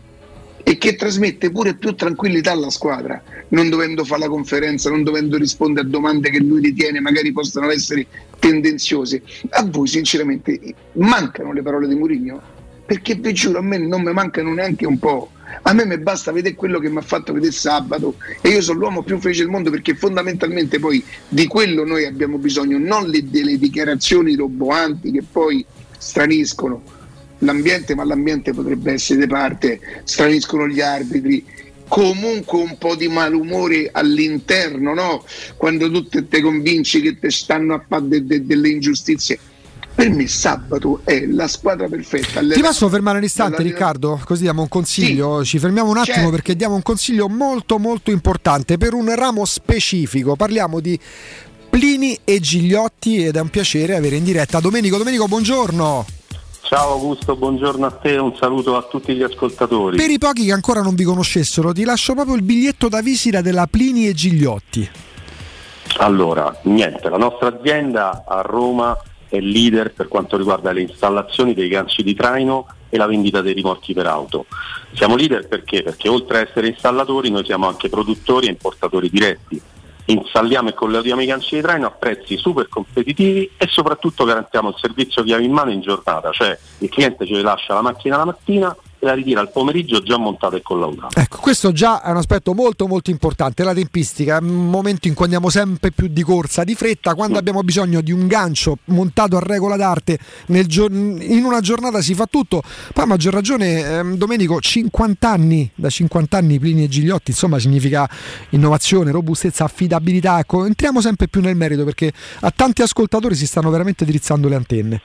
e che trasmette pure più tranquillità alla squadra, non dovendo fare la conferenza, non dovendo rispondere a domande che lui ritiene magari possano essere tendenziose. A voi sinceramente mancano le parole di Mourinho? Perché vi giuro, a me non mi mancano neanche un po'. A me mi basta vedere quello che mi ha fatto vedere sabato e io sono l'uomo più felice del mondo perché fondamentalmente poi di quello noi abbiamo bisogno, non le- delle dichiarazioni roboanti che poi straniscono l'ambiente, ma l'ambiente potrebbe essere di parte, straniscono gli arbitri. comunque un po' di malumore all'interno, no? Quando tu te, te convinci che te stanno a fare de- de- delle ingiustizie. Per me sabato è la squadra perfetta. Ti posso fermare un istante, Riccardo? Così diamo un consiglio. Ci fermiamo un attimo Certo. perché diamo un consiglio molto, molto importante per un ramo specifico. Parliamo di Plini e Gigliotti ed è un piacere avere in diretta Domenico. Domenico, buongiorno. Ciao Augusto, buongiorno a te, un saluto a tutti gli ascoltatori. Per i pochi che ancora non vi conoscessero, ti lascio proprio il biglietto da visita della Plini e Gigliotti. Allora, niente, la nostra azienda a Roma è leader per quanto riguarda le installazioni dei ganci di traino e la vendita dei rimorchi per auto. Siamo leader perché? Perché oltre a essere installatori noi siamo anche produttori e importatori diretti. Installiamo e collaudiamo i ganci di traino a prezzi super competitivi e soprattutto garantiamo il servizio chiave in mano in giornata, cioè il cliente ci lascia la macchina la mattina la ritira al pomeriggio già montata e collaudata. Ecco, questo già è un aspetto molto molto importante, la tempistica, è un momento in cui andiamo sempre più di corsa, di fretta, quando abbiamo bisogno di un gancio montato a regola d'arte, nel gior- in una giornata si fa tutto, poi a maggior ragione ehm, Domenico, 50 anni, da 50 anni Plini e Gigliotti, insomma significa innovazione, robustezza, affidabilità, ecco, entriamo sempre più nel merito perché a tanti ascoltatori si stanno veramente drizzando le antenne.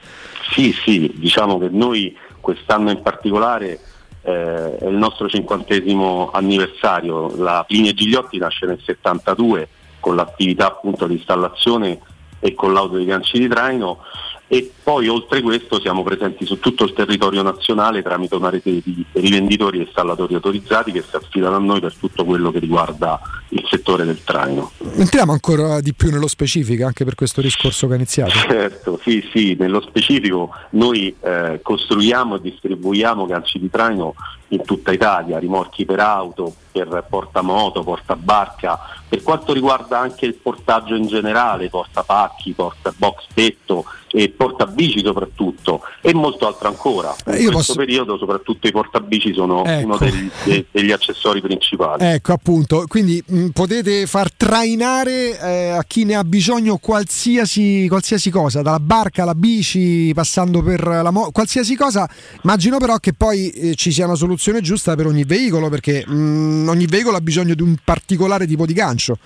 Sì, sì, diciamo che noi quest'anno in particolare eh, è il nostro cinquantesimo anniversario. La Plini e Gigliotti nasce nel 72 con l'attività appunto di installazione e collaudo dei ganci di traino e poi oltre questo siamo presenti su tutto il territorio nazionale tramite una rete di rivenditori e installatori autorizzati che si affidano a noi per tutto quello che riguarda il settore del traino. Entriamo ancora di più nello specifico anche per questo discorso che ha iniziato. Certo, sì, sì, nello specifico noi eh, costruiamo e distribuiamo ganci di traino in tutta Italia, rimorchi per auto, per portamoto, portabarca, per quanto riguarda anche il portaggio in generale, portapacchi, portabox tetto e portabici soprattutto e molto altro ancora. In Eh, io questo posso- periodo soprattutto i portabici sono Ecco. uno degli, de- degli accessori principali. Ecco appunto, quindi mh, potete far trainare eh, a chi ne ha bisogno qualsiasi, qualsiasi cosa, dalla barca alla bici, passando per la moto, qualsiasi cosa. Immagino però che poi eh, ci sia una soluzione giusta per ogni veicolo, perché mh, ogni veicolo ha bisogno di un particolare tipo di gancio.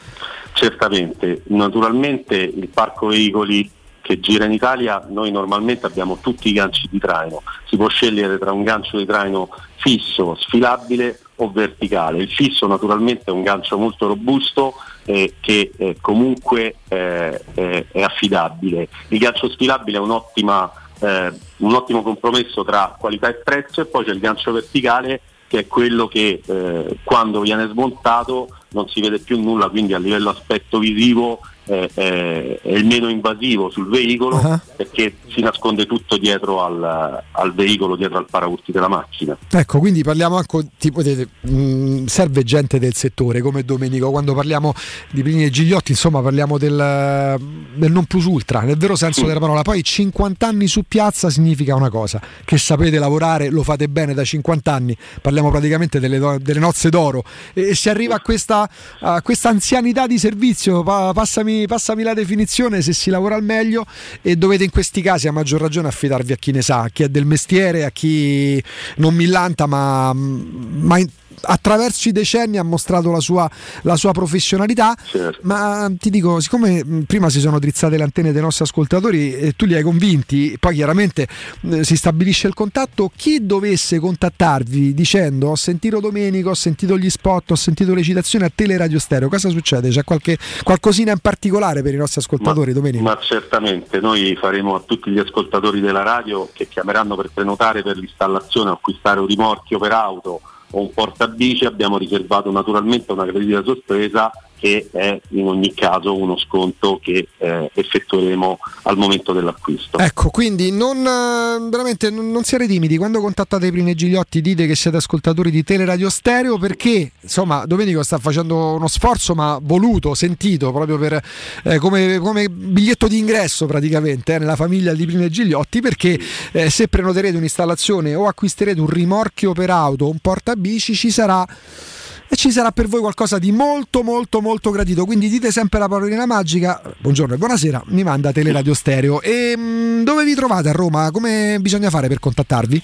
Certamente, naturalmente il parco veicoli che gira in Italia, noi normalmente abbiamo tutti i ganci di traino, si può scegliere tra un gancio di traino fisso, sfilabile o verticale. Il fisso naturalmente è un gancio molto robusto eh, che eh, comunque eh, è, affidabile. Il gancio sfilabile è un'ottima, eh, un ottimo compromesso tra qualità e prezzo e poi c'è il gancio verticale che è quello che eh, quando viene smontato non si vede più nulla, quindi a livello aspetto visivo eh, eh, è il meno invasivo sul veicolo Ah. perché si nasconde tutto dietro al, al veicolo, dietro al paraurti della macchina. Ecco, quindi parliamo anche, tipo, vedete, mh, serve gente del settore come Domenico, quando parliamo di Plini e Gigliotti, insomma parliamo del, del non plus ultra, nel vero senso della parola. Poi 50 anni su piazza significa una cosa, che sapete lavorare, lo fate bene da 50 anni, parliamo praticamente delle, do- delle nozze d'oro e, e si arriva a questa, a questa anzianità di servizio, pa- passami, passami la definizione, se si lavora al meglio e dovete in questi casi a maggior ragione affidarvi a chi ne sa, a chi è del mestiere, a chi non millanta ma, ma attraverso i decenni ha mostrato la sua, la sua professionalità. Ma ti dico, siccome mh, prima si sono drizzate le antenne dei nostri ascoltatori e tu li hai convinti, poi chiaramente eh, si stabilisce il contatto, chi dovesse contattarvi dicendo ho sentito Domenico, ho sentito gli spot, ho sentito le citazioni a Teleradio Stereo, cosa succede? C'è qualche, qualcosina in particolare per i nostri ascoltatori, Domenico? Ma certamente noi faremo a tutti gli ascoltatori della radio che chiameranno per prenotare per l'installazione acquistare un rimorchio per auto o un portabici, abbiamo riservato naturalmente una gradita sorpresa che è in ogni caso uno sconto che eh, effettueremo al momento dell'acquisto. Ecco, quindi non, eh, veramente non, non siate timidi. Quando contattate Prine Gigliotti dite che siete ascoltatori di Teleradio Stereo perché insomma Domenico sta facendo uno sforzo ma voluto, sentito proprio per, eh, come, come biglietto di ingresso praticamente eh, nella famiglia di Prine Gigliotti perché eh, se prenoterete un'installazione o acquisterete un rimorchio per auto un portabici ci sarà e ci sarà per voi qualcosa di molto molto molto gradito. Quindi dite sempre la parolina magica. Buongiorno e buonasera, mi manda Teleradio Stereo. E mh, dove vi trovate a Roma? Come bisogna fare per contattarvi?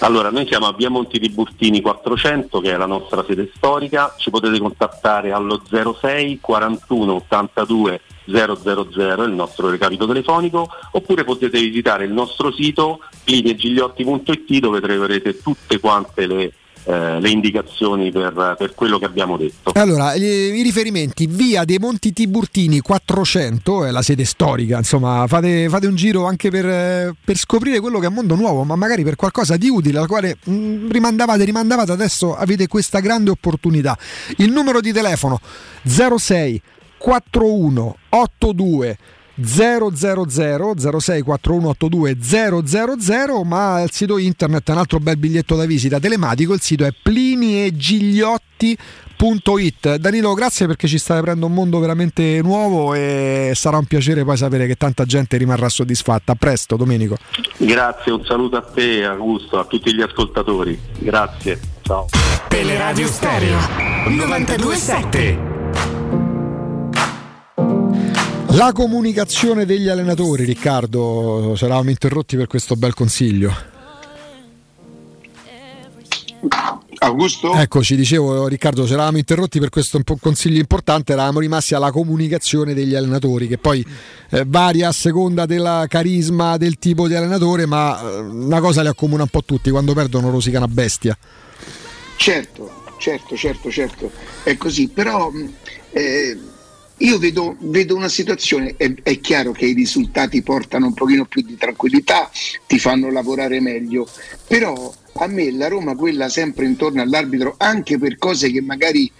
Allora, noi siamo a Via Monti di Burtini 400, che è la nostra sede storica. Ci potete contattare allo 06 41 82 000, il nostro recapito telefonico, oppure potete visitare il nostro sito lineegigliotti.it dove troverete tutte quante le eh, le indicazioni per, per, quello che abbiamo detto. Allora, i riferimenti, via dei Monti Tiburtini 400, è la sede storica, insomma, fate, fate un giro anche per, per, scoprire quello che è un mondo nuovo, ma magari per qualcosa di utile, al quale mh, rimandavate, rimandavate, adesso avete questa grande opportunità. Il numero di telefono 06 41 82 000 064182 000 ma il sito internet è un altro bel biglietto da visita telematico il sito è pliniegigliotti.it Danilo grazie perché ci stai aprendo un mondo veramente nuovo e sarà un piacere poi sapere che tanta gente rimarrà soddisfatta. A presto Domenico. Grazie un saluto a te Augusto a tutti gli ascoltatori. Grazie ciao. Teleradio Stereo 927 La comunicazione degli allenatori, Riccardo, ci eravamo interrotti per questo bel consiglio. Augusto? Eccoci, dicevo Riccardo, ci eravamo interrotti per questo consiglio importante, eravamo rimasti alla comunicazione degli allenatori, che poi eh, varia a seconda del carisma del tipo di allenatore, ma eh, una cosa li accomuna un po' tutti, quando perdono rosicano a bestia. Certo, certo, certo, certo, è così, però... Eh, io vedo, vedo una situazione, è, è, chiaro che i risultati portano un pochino più di tranquillità, ti fanno lavorare meglio, però a me la Roma, quella sempre intorno all'arbitro, anche per cose che magari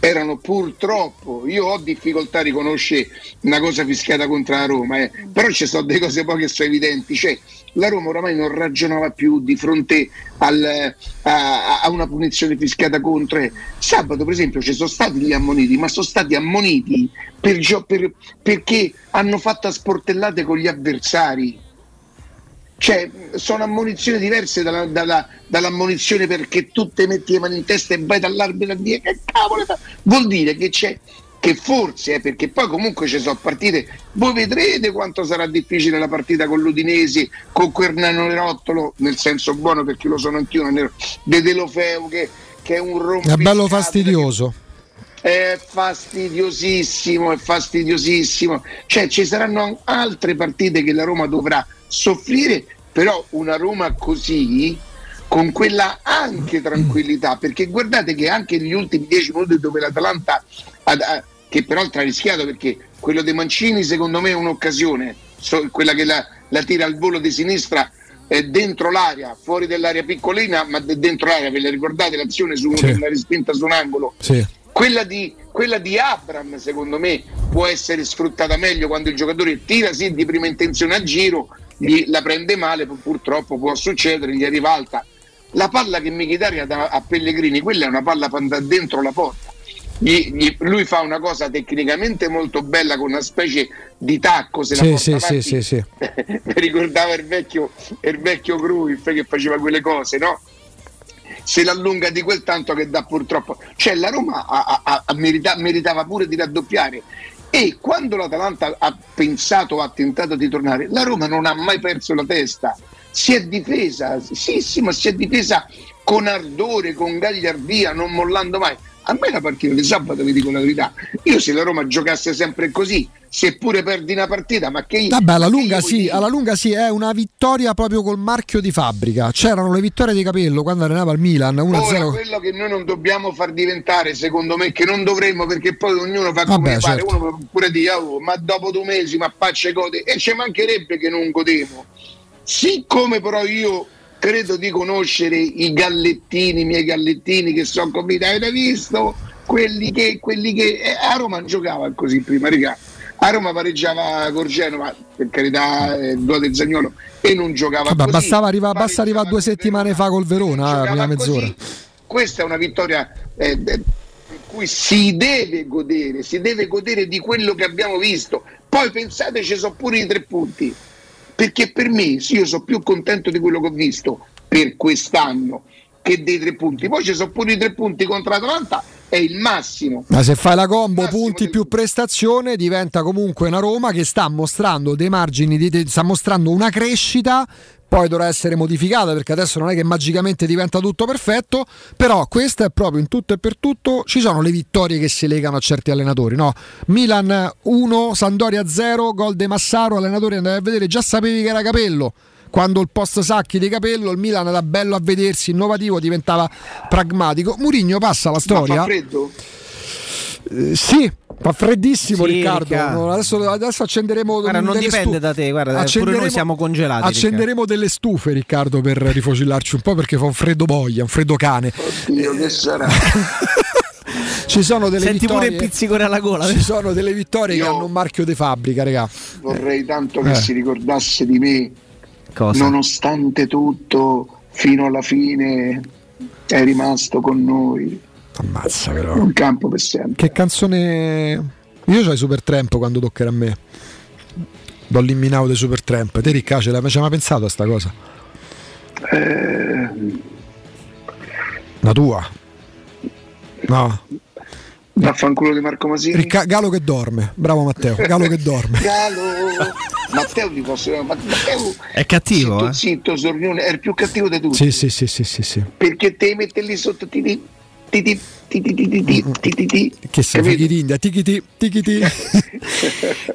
erano purtroppo, io ho difficoltà a riconoscere una cosa fischiata contro la Roma, eh, però ci sono delle cose poi che sono evidenti, cioè la Roma oramai non ragionava più di fronte al, a, a, una punizione fischiata contro. Sabato per esempio ci sono stati gli ammoniti, ma sono stati ammoniti per, per, perché hanno fatto a sportellate con gli avversari cioè, sono ammonizioni diverse dalla, dalla, dall'ammonizione perché tu te metti le mani in testa e vai dall'arbitro a dire che cavolo vuol dire che c'è che forse, eh, perché poi comunque ci sono partite, voi vedrete quanto sarà difficile la partita con l'Udinese, con quel Nerottolo, nel senso buono perché lo sono anch'io, De Delofeu che, che è un rompiscatole. È bello fastidioso. È fastidiosissimo, è fastidiosissimo. Cioè ci saranno altre partite che la Roma dovrà soffrire, però una Roma così con quella anche tranquillità, perché guardate che anche negli ultimi dieci minuti dove l'Atalanta, ha, che peraltro ha rischiato perché quello dei Mancini secondo me è un'occasione, so, quella che la, la, tira al volo di sinistra è dentro l'area, fuori dell'area piccolina, ma dentro l'area, ve la ricordate l'azione su sì. una respinta su un angolo? Sì. Quella di, quella di Abram secondo me può essere sfruttata meglio quando il giocatore tira sì di prima intenzione a giro, gli, la prende male, purtroppo può succedere, gli arriva alta. La palla che Michitaria dà a Pellegrini, quella è una palla dentro la porta. Gli, gli, lui fa una cosa tecnicamente molto bella con una specie di tacco se sì, la sì, sì, sì, sì. mi ricordava il vecchio, il vecchio Cruyff che faceva quelle cose no? se l'allunga di quel tanto che dà purtroppo cioè la Roma ha, ha, ha merita, meritava pure di raddoppiare e quando l'Atalanta ha pensato, ha tentato di tornare, la Roma non ha mai perso la testa, si è difesa, sì, sì, ma si è difesa con ardore, con gagliardia, non mollando mai. A me la partita di sabato, vi dico la verità, io se la Roma giocasse sempre così, seppure perdi una partita, ma che io... Vabbè, alla lunga, sì, alla lunga sì, è una vittoria proprio col marchio di fabbrica. C'erano le vittorie di Capello quando allenava il Milan 1-0. Ora, quello che noi non dobbiamo far diventare, secondo me, che non dovremmo, perché poi ognuno fa come Vabbè, certo. uno pure dire, oh, ma dopo due mesi, ma facce gode, e ci mancherebbe che non godemo. Siccome però io credo di conoscere i gallettini, i miei gallettini che sono convinti, avete visto? Quelli che, quelli che eh, a Roma giocava così prima, raga. A Roma pareggiava con Genova, per carità, eh, il gol del Zagnolo, e non giocava Vabbè, così. bastava arrivare, basta arrivare due settimane fa col Verona, prima mezz'ora. così. Questa è una vittoria eh, per cui si deve godere, si deve godere di quello che abbiamo visto. Poi pensate, ci sono pure i tre punti, perché per me io sono più contento di quello che ho visto per quest'anno che dei tre punti. Poi ci sono pure i tre punti contro l'Atalanta, è il massimo. Ma se fai la combo punti più prestazione diventa comunque una Roma che sta mostrando dei margini, di- sta mostrando una crescita, poi dovrà essere modificata perché adesso non è che magicamente diventa tutto perfetto, però questa è proprio in tutto e per tutto, ci sono le vittorie che si legano a certi allenatori, no? Milan 1, Sandoria 0, gol de Massaro, allenatore andavi a vedere, già sapevi che era Capello. Quando il post sacchi di capello, il Milan era bello a vedersi, innovativo, diventava pragmatico. Murigno passa la Ma storia. fa freddo? Eh, sì, fa freddissimo Sì, Riccardo. Riccardo. No, adesso, adesso accenderemo Guarda, non delle dipende stu- da te, guarda, pure noi siamo congelati, Accenderemo delle stufe, Riccardo, per rifocillarci un po' perché fa un freddo boia, un freddo cane. Oddio, che sarà? Ci sono delle Senti pure vittorie. il pizzicore alla gola. Ci sono delle vittorie che Io- hanno un marchio di fabbrica, raga. Vorrei tanto che Eh. si ricordasse di me, Cosa? nonostante tutto, fino alla fine è rimasto con noi. Ammazza però. Un campo per sempre. Che canzone. Io c'ho i Super Tramp quando toccherà a me. Do l'imminao dei Super Tramp. Te Ricca, ce l'hai ci hai mai pensato a sta cosa? Eh, La tua? No. vaffanculo di Marco Masini. Ricca- Galo che dorme. Bravo Matteo. Galo che dorme. Galo. Matteo ti posso ma Matteo È cattivo, zitto, eh? zitto, sornione, è il più cattivo di tutti. Sì, sì, sì, sì, sì, sì. Perché te mette lì sotto ti che sei Fighidindia? Tichiti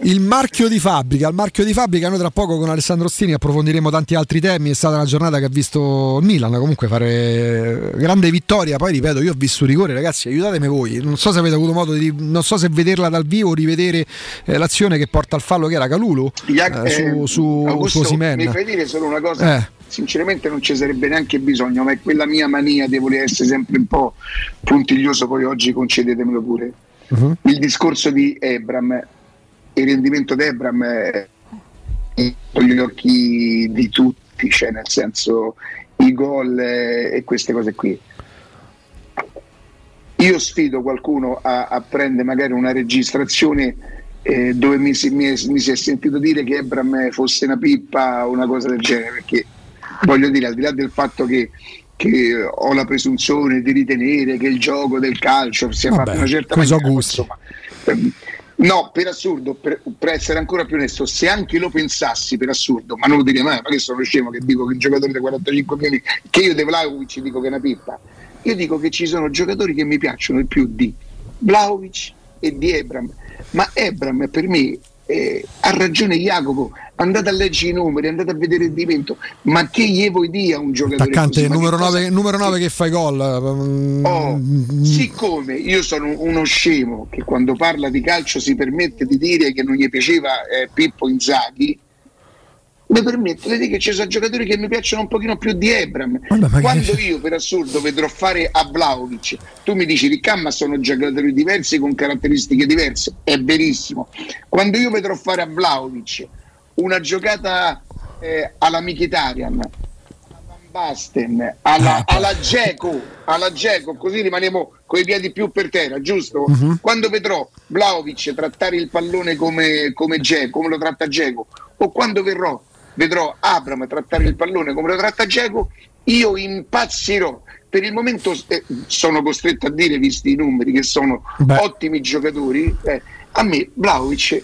il marchio di fabbrica il marchio di fabbrica noi tra poco con Alessandro Stini approfondiremo tanti altri temi. È stata una giornata che ha visto Milan comunque fare grande vittoria. Poi ripeto io ho visto un rigore ragazzi aiutatemi voi. Non so se avete avuto modo di non so se vederla dal vivo rivedere eh, l'azione che porta al fallo che era Calulu eh, eh, su, su, su Simen mi fai dire solo una cosa? Eh sinceramente non ci sarebbe neanche bisogno ma è quella mia mania di voler essere sempre un po' puntiglioso poi oggi concedetemelo pure Mhm. il discorso di Ebram il rendimento di Ebram è con gli occhi di tutti cioè nel senso i gol eh, e queste cose qui io sfido qualcuno a, a prendere magari una registrazione eh, dove mi si, mi mi si è sentito dire che Ebram fosse una pippa o una cosa del genere, perché voglio dire, al di là del fatto che, che ho la presunzione di ritenere che il gioco del calcio sia Vabbè, fatto una certa maniera, gusti. insomma, ehm, No, per assurdo, per, per essere ancora più onesto, se anche lo pensassi per assurdo, ma non lo direi mai, ma che sono scemo che dico che un giocatore di 45 milioni, che io De Vlaovic dico che è una pippa, io dico che ci sono giocatori che mi piacciono di più di Vlaovic e di Ebram, ma Ebram per me eh, ha ragione Jacopo, andate a leggere i numeri, andate a vedere il rendimento, ma che gli vuoi dire a un giocatore Attaccante così? Numero che cosa- 9, numero 9 che fa i gol. Oh, mm, siccome io sono uno scemo che quando parla di calcio si permette di dire che non gli piaceva eh, Pippo Inzaghi, mi permette di dire che ci sono giocatori che mi piacciono un pochino più di Ebram. Ma Quando che- io per assurdo vedrò fare a Vlaovic, tu mi dici Riccamma sono giocatori diversi con caratteristiche diverse, è verissimo. Quando io vedrò fare a Vlaovic una giocata eh, alla Mkhitaryan, Basten, alla, alla Geco, alla Dzeko, così rimaniamo con i piedi più per terra, giusto? Mhm. Quando vedrò Vlaovic trattare il pallone come, come Dzeko, come lo tratta Geco, o quando verrò, vedrò Abram trattare il pallone come lo tratta Geco, io impazzirò. Per il momento eh, sono costretto a dire, visti i numeri, che sono Beh. ottimi giocatori. eh, a me Vlaovic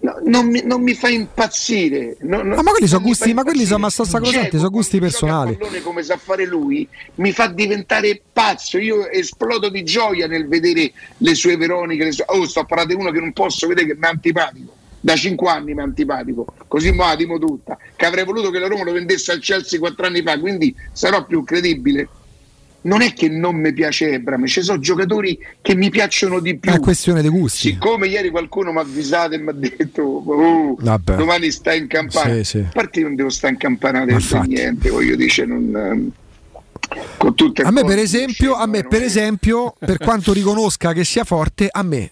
no, non, mi, non mi fa impazzire. no- no- Ah, ma quelli sono gusti, ma quelli sono sta cosa sono gusti personali. pallone come sa fare lui mi fa diventare pazzo io esplodo di gioia nel vedere le sue Veroniche le sue... oh sto a parlare di uno che non posso vedere che mi è antipatico da 5 anni mi è antipatico così mo la dimo tutta. Che avrei voluto che la Roma lo vendesse al Chelsea 4 anni fa quindi sarò più credibile. Non è che non mi piace Ebram ci sono giocatori che mi piacciono di più. È questione di gusti. siccome ieri qualcuno mi ha avvisato e mi ha detto oh, domani sta in campana Sì, sì. a parte io non devo stare in campana per niente voglio dire non ehm, con tutte A me, per esempio, a me, per esempio, per quanto riconosca che sia forte, a me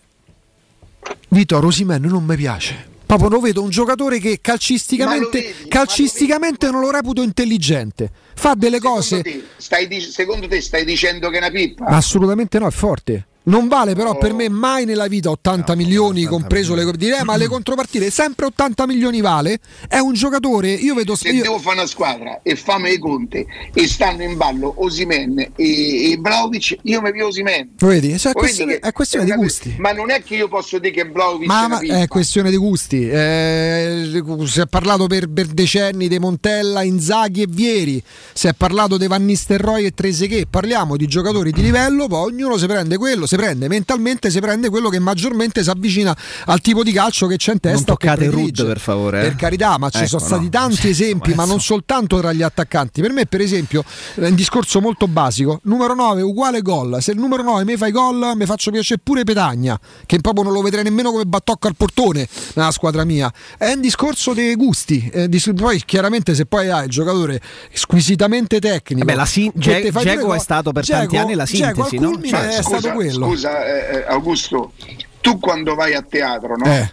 Vittorio Rosimen non mi piace. Proprio lo vedo un giocatore che calcisticamente, calcisticamente non lo reputo intelligente. Fa delle cose. Secondo te, stai secondo te stai dicendo che è una pippa Assolutamente no, è forte. Non vale però per me mai nella vita 80 milioni, compreso le dire, eh, ma le contropartite sempre 80 milioni vale. È un giocatore, io vedo Se io- devo fare una squadra e fame i conti e stanno in ballo Osimen e, e Vlaovic, io mi più Osimen. Lo vedi? Cioè, è Lo questione- vedi è questione di eh, gusti. Ma non è che io posso dire che Vlaovic è Ma, ma è questione di gusti. Eh, si è parlato per, per decenni di Montella, Inzaghi e Vieri. Si è parlato di Van Nistelrooy e Trezeguet. Parliamo di giocatori di livello, poi ognuno si prende quello, si prende mentalmente, si prende quello che maggiormente si avvicina al tipo di calcio che c'è in testa. Non toccate. Rudd, per favore, eh. Per carità, ma ci Ecco, sono stati no. tanti esempi, ma non soltanto tra gli attaccanti. Per me, per esempio, è un discorso molto basico. Numero 9 uguale gol. Se il numero 9 mi fai gol, mi faccio piacere pure Petagna, che proprio non lo vedrei nemmeno come battocco al portone nella squadra mia. È un discorso dei gusti. Eh, di- poi chiaramente se poi hai il giocatore squisitamente tecnico. Vabbè, la sin- Ge- pure gol- è stato per tanti Dzeko- anni la sintesi, no? culmine Cioè, è scusa, stato quello. Scusa, eh, eh, Augusto, tu quando vai a teatro, no? Eh.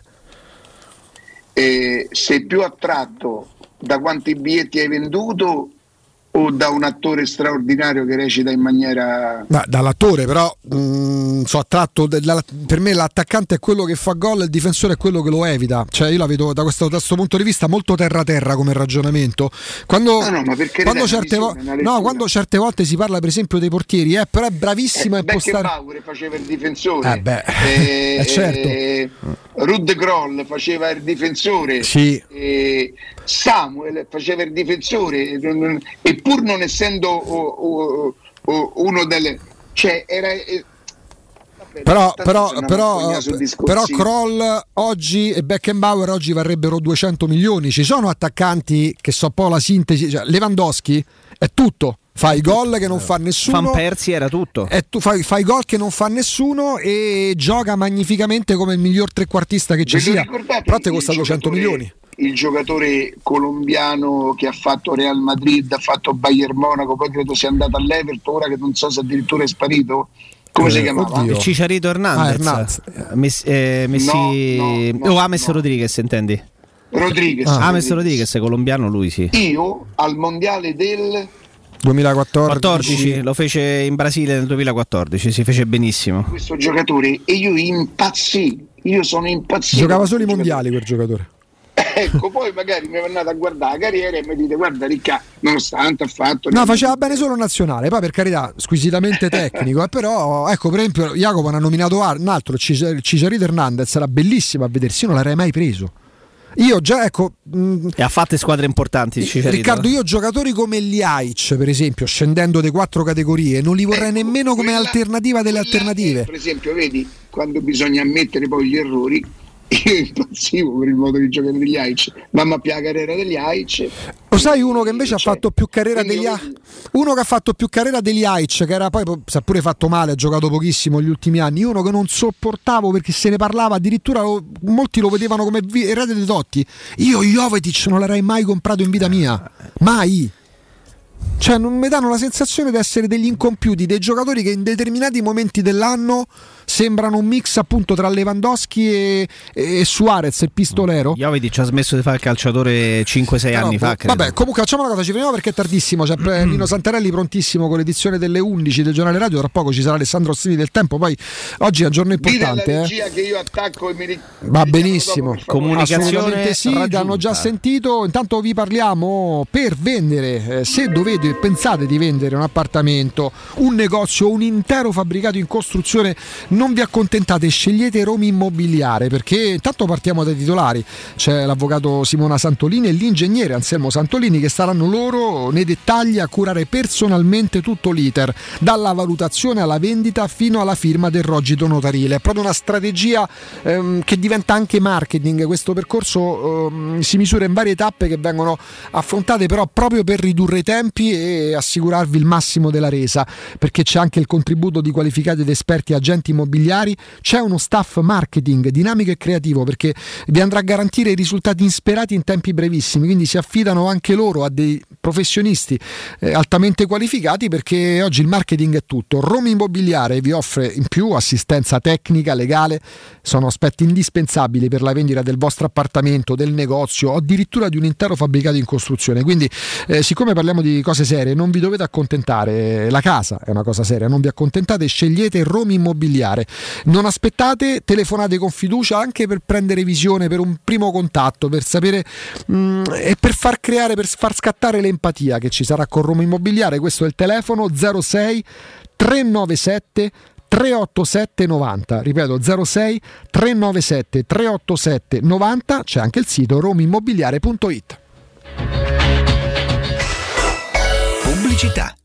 Eh, sei più attratto da quanti biglietti hai venduto o da un attore straordinario che recita in maniera Ma dall'attore, però mh, so attratto. de- dalla- per me l'attaccante è quello che fa gol, il difensore è quello che lo evita. Cioè, io la vedo da questo, da questo punto di vista molto terra-terra come ragionamento. Quando, No, no, quando certe, vo- no, quando certe volte si parla, per esempio, dei portieri, eh, però è bravissimo a impostare. Beckenbauer faceva il difensore Eh beh, eh, eh, certo. eh, Rud Groll faceva il difensore Sì. Eh, Samuel faceva il difensore e pur non essendo uno delle cioè era eh, Però, però, però, discorso. però Kroll oggi e Beckenbauer oggi varrebbero 200 milioni. Ci sono attaccanti che so un po' la sintesi. Cioè, Lewandowski è tutto. Fa i gol che non fa nessuno. Van Persie era tutto. E tu fai, fai gol che non fa nessuno e gioca magnificamente come il miglior trequartista che ci Ve sia. Però te il costa 200 giocatore- milioni. il giocatore colombiano che ha fatto Real Madrid, ha fatto Bayern Monaco, poi credo sia andato all'Everton, ora che non so se addirittura è sparito. Come si Eh, chiamava? oddio. Il Cicciarito Hernandez. Ah, Hernandez. Messi, eh, Messi- No, no, no, oh, Ames Rodriguez, intendi? Rodriguez. Ah, Ames Rodriguez, è colombiano lui, sì. Io al mondiale del 2014. 14, lo fece in Brasile nel 2014, si fece benissimo. questo giocatore e io impazzì. Io sono impazzito. Giocava solo i mondiali quel giocatore. Ecco, poi magari mi andate a guardare la carriera e mi dite guarda Ricca, nonostante ha fatto No, faceva bene solo nazionale, poi per carità, squisitamente tecnico, eh, però ecco, per esempio, Jacopo ne ha nominato un altro, Cicciarito Hernandez, era bellissimo a vedersi, io non l'avrei mai preso. Io già, ecco, mh, E ha fatte squadre importanti. Riccardo, io giocatori come Liaic, per esempio, scendendo le quattro categorie, non li vorrei nemmeno come alternativa delle alternative. Per esempio, vedi, quando bisogna ammettere poi gli errori, io impazzivo per il modo di giocare degli Aic. Mamma più la carriera degli Aic. Lo sai uno che invece ha Cioè, fatto più carriera quindi degli io A- uno che ha fatto più carriera degli Aic, che era poi si è pure fatto male, ha giocato pochissimo negli ultimi anni. Uno che non sopportavo perché se ne parlava, addirittura lo- molti lo vedevano come vi- erede dei Totti. Io Jovetic non l'avrei mai comprato in vita mia. Mai. Cioè, non mi danno la sensazione di essere degli incompiuti, dei giocatori che in determinati momenti dell'anno sembrano un mix appunto tra Lewandowski e, e Suarez, il pistolero. Jovetic ha smesso di fare il calciatore 5-6 Però, anni fa, boh, credo. Vabbè, comunque facciamo una cosa, ci fermiamo perché è tardissimo. C'è eh, Nino Santarelli prontissimo con l'edizione delle 11 del giornale radio. Tra poco ci sarà Alessandro Ossini del Tempo. Poi oggi è un giorno importante. eh. che io attacco e mi ri- Va benissimo, Comunicazione sì, raggiunta. l'hanno già sentito. Intanto vi parliamo per vendere, eh, se dovete pensate di vendere un appartamento, un negozio, un intero fabbricato in costruzione, non vi accontentate, scegliete Romi Immobiliare perché intanto partiamo dai titolari. C'è l'avvocato Simona Santolini e l'ingegnere Anselmo Santolini che saranno loro nei dettagli a curare personalmente tutto l'iter, dalla valutazione alla vendita fino alla firma del rogito notarile. È proprio una strategia ehm, che diventa anche marketing. Questo percorso ehm, si misura in varie tappe che vengono affrontate però proprio per ridurre i tempi e assicurarvi il massimo della resa, perché c'è anche il contributo di qualificati ed esperti agenti immobiliari, c'è uno staff marketing dinamico e creativo perché vi andrà a garantire i risultati insperati in tempi brevissimi, quindi si affidano anche loro a dei professionisti eh, altamente qualificati perché oggi il marketing è tutto. Roma Immobiliare vi offre in più assistenza tecnica, legale, sono aspetti indispensabili per la vendita del vostro appartamento, del negozio o addirittura di un intero fabbricato in costruzione. Quindi eh, siccome parliamo di cose serie non vi dovete accontentare, la casa è una cosa seria, non vi accontentate, scegliete Roma Immobiliare. Non aspettate, telefonate con fiducia anche per prendere visione, per un primo contatto, per sapere mh, e per far creare, per far scattare l'empatia che ci sarà con Roma Immobiliare. Questo è il telefono 06 397 387 90 ripeto 06 397 387 90 c'è anche il sito romimmobiliare.it Pubblicità.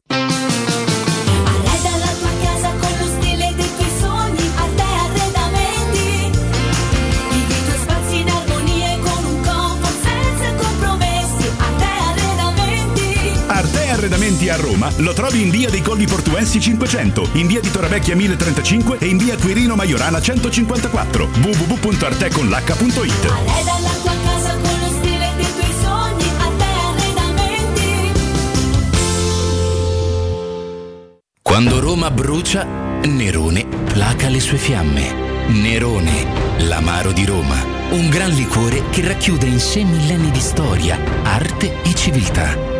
A Roma lo trovi in via dei Colli Portuensi 500, in via di Torrevecchia 1035 e in via Quirino Maiorana 154. www.arteconlh.it Arreda la tua casa con lo stile dei tuoi sogni, Arte Arredamenti. Quando Roma brucia, Nerone placa le sue fiamme. Nerone, l'amaro di Roma. Un gran liquore che racchiude in sé millenni di storia, arte e civiltà.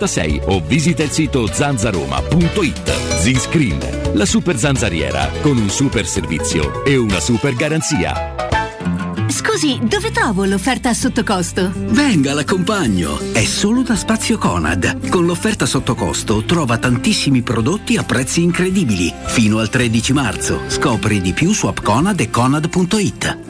866 o visita il sito zanzaroma.it. Z-Screen, la super zanzariera con un super servizio e una super garanzia. Scusi, dove trovo l'offerta sotto costo? Venga, l'accompagno. È solo da Spazio Conad. Con l'offerta sotto costo trova tantissimi prodotti a prezzi incredibili. Fino al 13 marzo. Scopri di più su appconad e conad.it.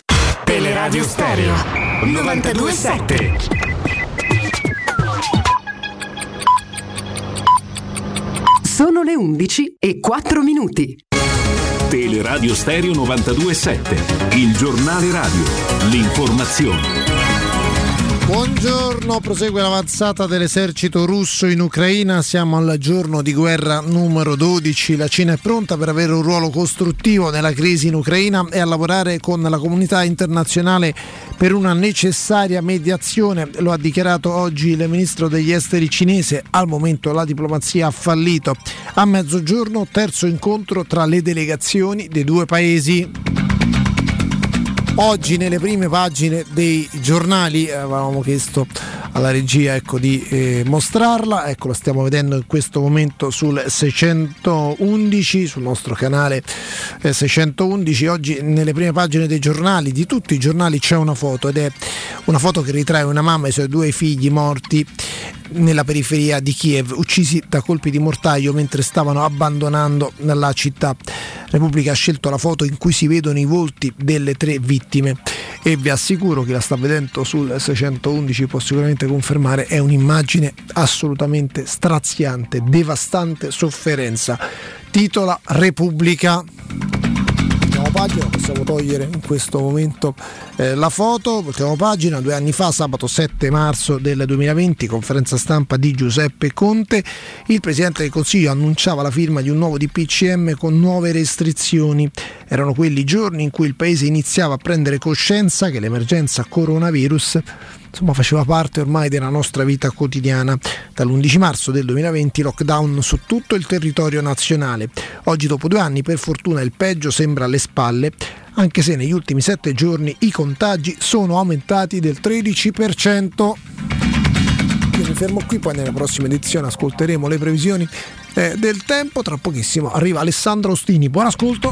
Teleradio Stereo 927. Sono le 11 e 4 minuti. Teleradio Stereo 927, il giornale radio, l'informazione. Buongiorno, prosegue l'avanzata dell'esercito russo in Ucraina, siamo al giorno di guerra numero 12, la Cina è pronta per avere un ruolo costruttivo nella crisi in Ucraina e a lavorare con la comunità internazionale per una necessaria mediazione, lo ha dichiarato oggi il ministro degli esteri cinese, al momento la diplomazia ha fallito. A mezzogiorno terzo incontro tra le delegazioni dei due paesi. Oggi nelle prime pagine dei giornali avevamo chiesto alla regia ecco, di eh, mostrarla, ecco la stiamo vedendo in questo momento sul 611, sul nostro canale eh, 611. Oggi nelle prime pagine dei giornali, di tutti i giornali c'è una foto ed è una foto che ritrae una mamma e i suoi due figli morti nella periferia di Kiev, uccisi da colpi di mortaio mentre stavano abbandonando la città. Repubblica ha scelto la foto in cui si vedono i volti delle tre vittime e vi assicuro chi la sta vedendo sul 611 può sicuramente confermare è un'immagine assolutamente straziante, devastante sofferenza. Titola Repubblica pagina, possiamo togliere in questo momento eh, la foto, ultima pagina, due anni fa, sabato 7 marzo del 2020, conferenza stampa di Giuseppe Conte, il Presidente del Consiglio annunciava la firma di un nuovo DPCM con nuove restrizioni. Erano quelli giorni in cui il Paese iniziava a prendere coscienza che l'emergenza coronavirus insomma faceva parte ormai della nostra vita quotidiana. Dall'11 marzo del 2020 lockdown su tutto il territorio nazionale. Oggi dopo due anni per fortuna il peggio sembra alle spalle, anche se negli ultimi sette giorni i contagi sono aumentati del 13%. Io mi fermo qui, poi nella prossima edizione ascolteremo le previsioni eh, del tempo. Tra pochissimo arriva Alessandro Ostini. Buon ascolto.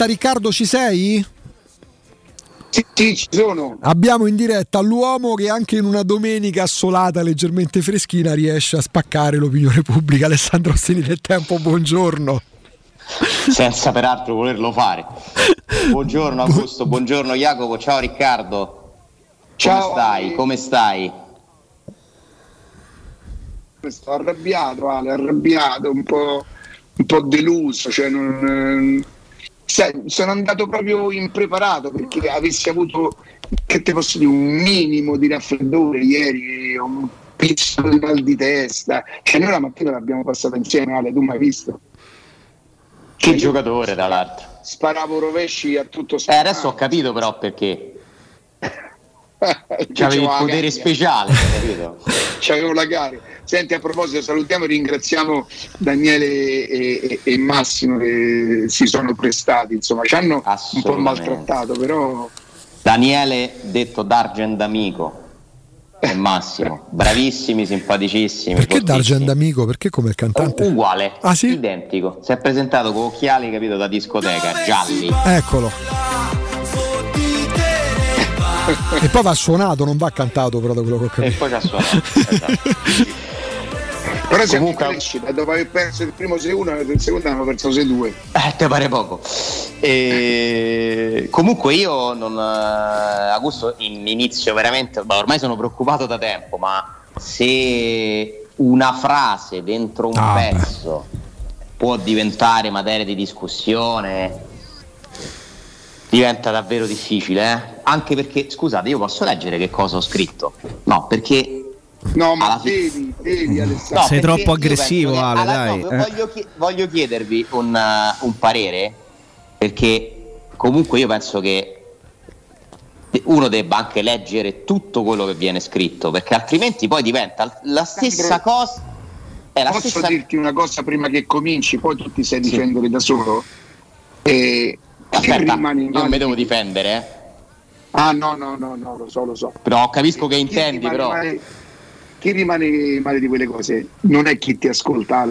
Diretta, Riccardo ci sei? Sì, sì, ci sono. Abbiamo in diretta l'uomo che anche in una domenica assolata, leggermente freschina, riesce a spaccare l'opinione pubblica. Alessandro Ostini del Tempo, buongiorno. senza peraltro volerlo fare. Buongiorno Augusto, buongiorno Jacopo, ciao Riccardo. Ciao. Come stai? Come stai? Sto arrabbiato, Ale, arrabbiato, un po', un po' deluso, cioè non, eh, sai, sono andato proprio impreparato perché avessi avuto, che te posso dire, un minimo di raffreddore ieri, un pizzo di mal di testa. Cioè, noi la mattina l'abbiamo passata insieme, Ale, tu mi hai visto? Che giocatore, tra l'altro. Sparavo rovesci a tutto Eh, adesso ho capito però perché. C'avevi il potere speciale, capito? C'avevo la gara. Senti, a proposito, salutiamo e ringraziamo Daniele e, e- e Massimo che si sono prestati, insomma, ci hanno un po' maltrattato, però Daniele, detto D'Argent amico, e Massimo, bravissimi, simpaticissimi. Perché fortissimi. Dargen d'amico? Perché come il cantante? Uguale, Ah, sì? identico. Si è presentato con occhiali, capito, da discoteca, gialli. Eccolo. E poi va suonato, non va cantato però da quello che ho E capito. poi ci ha suonato. esatto. Però siamo in crescita, dopo aver perso il primo 6-1 e il secondo hanno perso 6-2. Eh, te pare poco. E... Comunque io non... eh, Augusto in- inizio veramente... ma ormai sono preoccupato da tempo, ma se una frase dentro un Ah, pezzo può diventare materia di discussione, diventa davvero difficile, eh? Anche perché, scusate, io posso leggere che cosa ho scritto? No, perché... No, ma devi, devi Alessandro. No, Sei troppo aggressivo, Ale, alla- dai, no, eh. voglio, chi- voglio chiedervi un, uh, un parere, perché comunque io penso che uno debba anche leggere tutto quello che viene scritto, perché altrimenti poi diventa la stessa cosa. È la Posso stessa dirti una cosa prima che cominci, poi tu ti sai difendere da solo? E chi Aspetta, io non mi devo di- difendere, eh. Ah no, no, no, no, lo so, lo so. però capisco che intendi, però. male- chi rimane male di quelle cose non è chi ti ascolta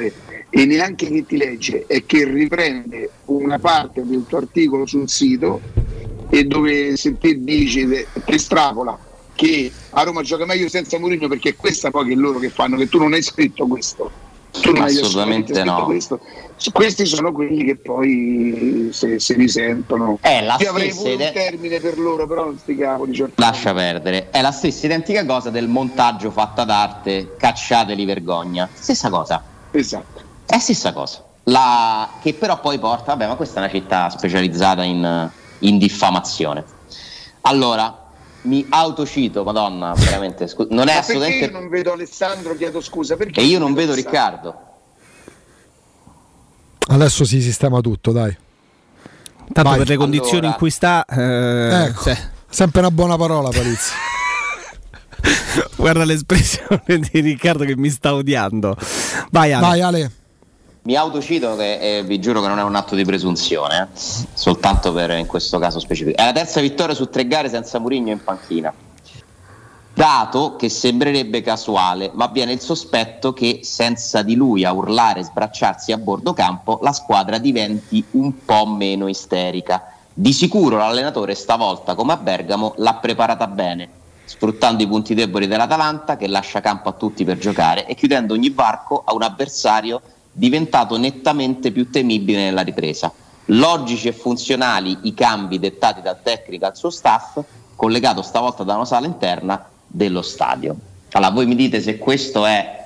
e neanche chi ti legge, è che riprende una parte del tuo articolo sul sito e dove se te dici, te estrapola che a Roma gioca meglio senza Mourinho perché è questa poi che loro che fanno, che tu non hai scritto questo. Tu non hai Assolutamente scritto no. questo. Questi sono quelli che poi se, se risentono. È la Io avrei voluto un termine per loro, però non sti cavoli. Cioè, Lascia perdere, è la stessa identica cosa del montaggio fatta d'arte, cacciateli vergogna. Stessa cosa. Esatto. È stessa cosa. La- Che però poi porta, vabbè, ma questa è una città specializzata in, in diffamazione. Allora, mi autocito, madonna, veramente, scu- non è Ma perché assolutamente... io non vedo Alessandro, chiedo scusa, perché E io non vedo? Riccardo. Adesso si sistema tutto, dai. Tanto Vai. per le condizioni Allora. in cui sta, eh, Ecco. cioè, Sempre una buona parola, Palizzi. guarda l'espressione di Riccardo che mi sta odiando. Vai Ale. Vai Ale. Mi autocito che eh, vi giuro che non è un atto di presunzione, eh, soltanto per in questo caso specifico. È la terza vittoria su tre gare senza Murigno in panchina. Dato che sembrerebbe casuale, ma viene il sospetto che senza di lui a urlare e sbracciarsi a bordo campo, la squadra diventi un po' meno isterica. Di sicuro l'allenatore stavolta, come a Bergamo, l'ha preparata bene, sfruttando i punti deboli dell'Atalanta che lascia campo a tutti per giocare e chiudendo ogni varco a un avversario diventato nettamente più temibile nella ripresa. Logici e funzionali i cambi dettati dal tecnico al suo staff, collegato stavolta da una sala interna dello stadio. Allora, voi mi dite se questo è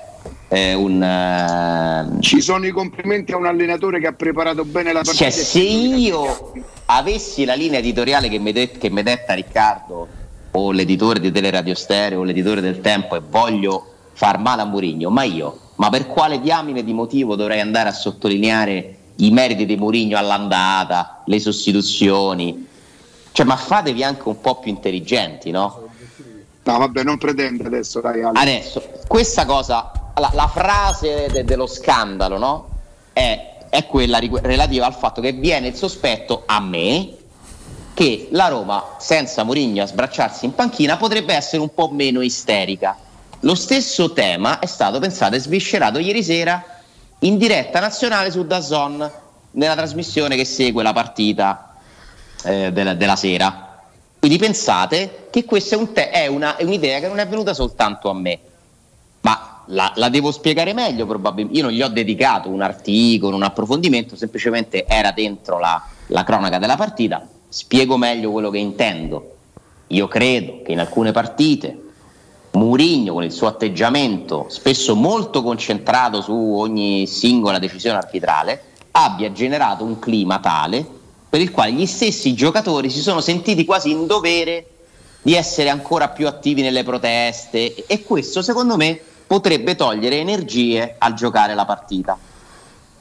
eh, un... eh, Ci sono i complimenti a un allenatore che ha preparato bene la partita. cioè, se io avessi la linea editoriale che mi, de- che mi detta Riccardo o l'editore di Teleradio Stereo o l'editore del Tempo e voglio far male a Mourinho, ma io, ma per quale diamine di motivo dovrei andare a sottolineare i meriti di Mourinho all'andata, le sostituzioni? Cioè, ma fatevi anche un po' più intelligenti, no? No, vabbè, non pretende adesso, dai, Ale. Adesso, questa cosa, la, la frase de- dello scandalo, no? È, è quella rigu- relativa al fatto che viene il sospetto a me che la Roma, senza Mourinho a sbracciarsi in panchina, potrebbe essere un po' meno isterica. Lo stesso tema è stato pensato e sviscerato ieri sera in diretta nazionale su Dazon nella trasmissione che segue la partita eh, della, della sera. Quindi pensate che questa è, un te- è una- è un'idea che non è venuta soltanto a me, ma la, la devo spiegare meglio probabilmente. Io non gli ho dedicato un articolo, un approfondimento, semplicemente era dentro la, la cronaca della partita. Spiego meglio quello che intendo. Io credo che in alcune partite Murigno con il suo atteggiamento spesso molto concentrato su ogni singola decisione arbitrale abbia generato un clima tale per il quale gli stessi giocatori si sono sentiti quasi in dovere di essere ancora più attivi nelle proteste e questo secondo me potrebbe togliere energie al giocare la partita.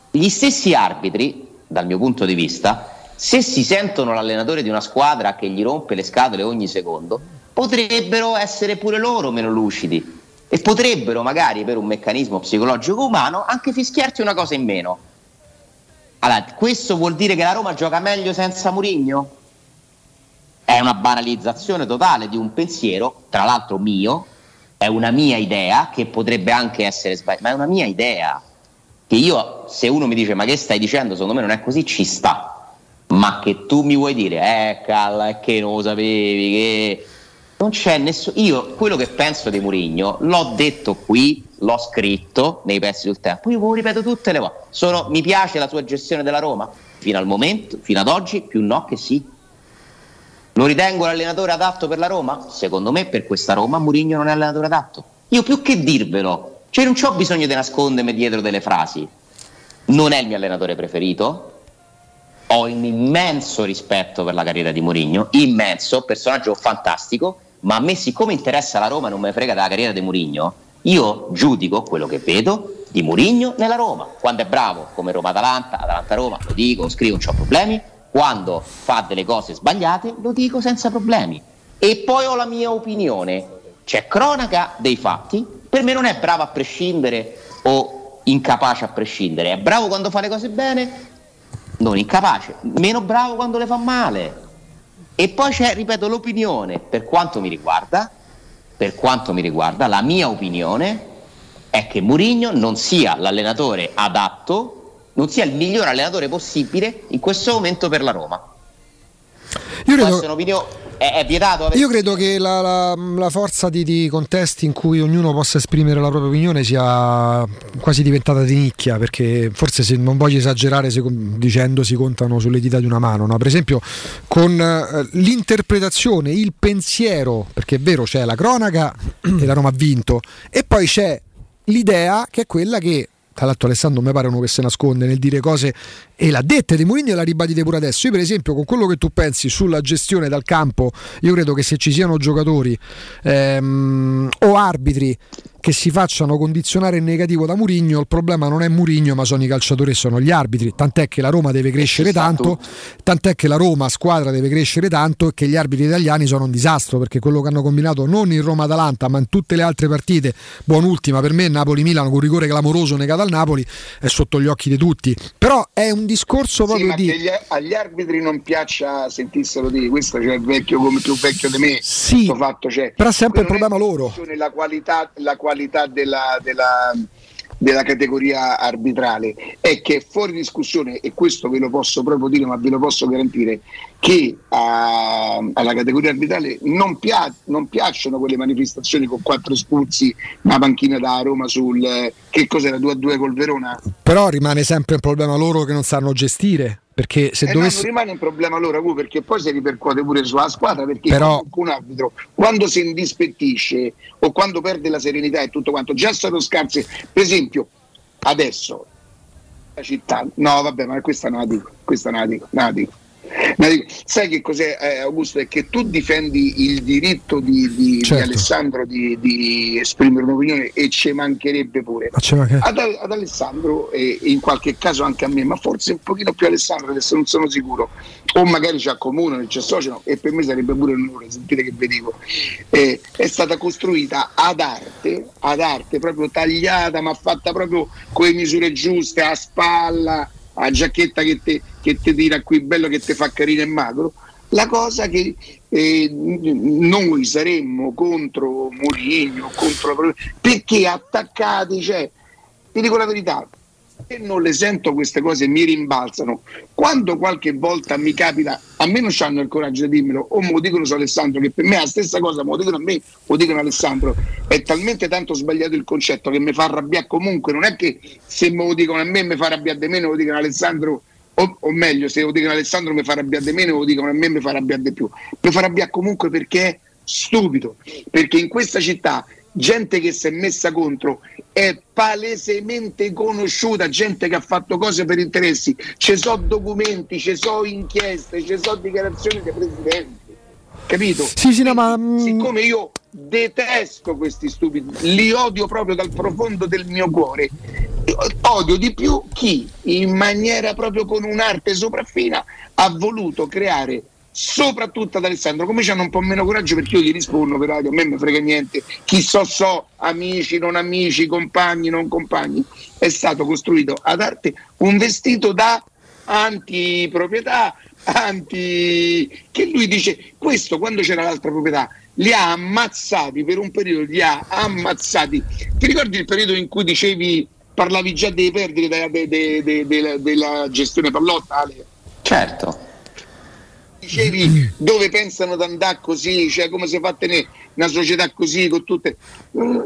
Gli stessi arbitri, dal mio punto di vista, se si sentono l'allenatore di una squadra che gli rompe le scatole ogni secondo, potrebbero essere pure loro meno lucidi e potrebbero magari per un meccanismo psicologico umano anche fischiarti una cosa in meno. Allora, questo vuol dire che la Roma gioca meglio senza Murigno? È una banalizzazione totale di un pensiero, tra l'altro mio, è una mia idea che potrebbe anche essere sbagliata, ma è una mia idea. Che io, se uno mi dice ma che stai dicendo, secondo me non è così, ci sta. Ma che tu mi vuoi dire, eh, calla, che non lo sapevi, che non c'è nessuno. Io quello che penso di Murigno l'ho detto qui, l'ho scritto nei pezzi del tempo. Io lo ripeto tutte le volte. Sono- mi piace la sua gestione della Roma. Fino al momento, fino ad oggi, più no che sì. Lo ritengo l'allenatore adatto per la Roma? Secondo me, per questa Roma, Murigno non è l'allenatore adatto. Io più che dirvelo, cioè non ho bisogno di nascondermi dietro delle frasi. Non è il mio allenatore preferito, ho un immenso rispetto per la carriera di Mourinho, immenso, personaggio fantastico, ma a me siccome interessa la Roma e non ne frega della carriera di Mourinho, io giudico quello che vedo di Mourinho nella Roma. Quando è bravo come Roma-Atalanta, Atalanta-Roma, lo dico, scrivo, non ho problemi. Quando fa delle cose sbagliate, lo dico senza problemi. E poi ho la mia opinione. C'è cronaca dei fatti, per me non è bravo a prescindere o incapace a prescindere, è bravo quando fa le cose bene, non incapace, meno bravo quando le fa male. E poi c'è, ripeto, l'opinione, per quanto mi riguarda, per quanto mi riguarda, la mia opinione è che Mourinho non sia l'allenatore adatto, non sia il miglior allenatore possibile in questo momento per la Roma. Io credo- Questa è un'opinione, è, è vietato Io credo che la, la- la forza di, di contesti in cui ognuno possa esprimere la propria opinione sia quasi diventata di nicchia, perché forse se non voglio esagerare se dicendo si contano sulle dita di una mano, no? per esempio con eh, l'interpretazione, il pensiero, perché è vero c'è la cronaca che la Roma ha vinto, e poi c'è l'idea che è quella che tra l'altro Alessandro mi pare uno che si nasconde nel dire cose e l'ha detta di Mourinho e l'ha ribadite pure adesso. Io per esempio con quello che tu pensi sulla gestione dal campo, io credo che se ci siano giocatori ehm, o arbitri che si facciano condizionare in negativo da Mourinho, il problema non è Mourinho ma sono i calciatori e sono gli arbitri, tant'è che la Roma deve crescere tanto, tant'è che la Roma squadra deve crescere tanto e che gli arbitri italiani sono un disastro perché quello che hanno combinato non in Roma-Atalanta ma in tutte le altre partite, buon'ultima per me Napoli-Milano con rigore clamoroso negato al Napoli è sotto gli occhi di tutti, però è un discorso Sì, proprio ma di... che gli- agli arbitri non piaccia sentissero dire questo c'è il vecchio come più vecchio di me Sì, fatto c'è. però è sempre il problema loro. La qualità, la qualità della, della- della categoria arbitrale è che è fuori discussione e questo ve lo posso proprio dire ma ve lo posso garantire che a- alla categoria arbitrale non, pia- non piacciono quelle manifestazioni con quattro espulsi una panchina da Roma sul che cos'era 2 a 2 col Verona? Però rimane sempre un problema loro che non sanno gestire, perché se Eh no, non dovessi... rimane un problema loro Gu, perché poi si ripercuote pure sulla squadra perché Però- un arbitro quando si indispettisce o quando perde la serenità e tutto quanto già sono scarse per esempio adesso la città no vabbè ma questa non la dico questa non la dico, non la dico. Dico. sai che cos'è eh, Augusto è che tu difendi il diritto di, di- di Certo. Alessandro di, di esprimere un'opinione e ci mancherebbe pure Ma manca- ad, ad Alessandro e in qualche caso anche a me, ma forse un pochino più Alessandro, adesso non sono sicuro, o magari ci accomunano, ci associano e per me sarebbe pure un onore, sentite che vi dico, Eh, è stata costruita ad arte, ad arte, proprio tagliata, ma fatta proprio con le misure giuste, a spalla, a giacchetta che ti che te tira qui bello, che ti fa carino e magro. La cosa che eh, noi saremmo contro Mourinho, contro perché attaccati, cioè, ti dico la verità, non le sento queste cose mi rimbalzano. Quando qualche volta mi capita, a me non hanno il coraggio di dirmelo, o me lo dicono su Alessandro, che per me è la stessa cosa, me lo dicono a me, lo dicono Alessandro, è talmente tanto sbagliato il concetto che mi fa arrabbiare comunque, non è che se me lo dicono a me mi fa arrabbiare di meno, lo dicono Alessandro, o, o meglio, se lo dicono Alessandro mi fa arrabbiare di meno, lo dicono a me mi fa arrabbiare di più. Mi fa arrabbiare comunque perché è stupido, perché in questa città gente che si è messa contro è palesemente conosciuta, gente che ha fatto cose per interessi, ci sono documenti, ci sono inchieste, ci sono dichiarazioni dei presidenti. Capito? Sì, sì, no, ma mm, Siccome io detesto questi stupidi, li odio proprio dal profondo del mio cuore, odio di più chi in maniera proprio con un'arte sopraffina ha voluto creare soprattutto ad Alessandro. Come c'hanno un po' meno coraggio perché io gli rispondo per radio a me mi frega niente. Chi so so amici non amici compagni non compagni. È stato costruito ad arte un vestito da antiproprietà anti che lui dice questo quando c'era l'altra proprietà li ha ammazzati per un periodo li ha ammazzati. Ti ricordi il periodo in cui dicevi parlavi già dei perdite de- de- de- de- de- della gestione pallotta Ale? certo dicevi dove pensano di andare così cioè come si fa a tenere una società così con tutte Mm,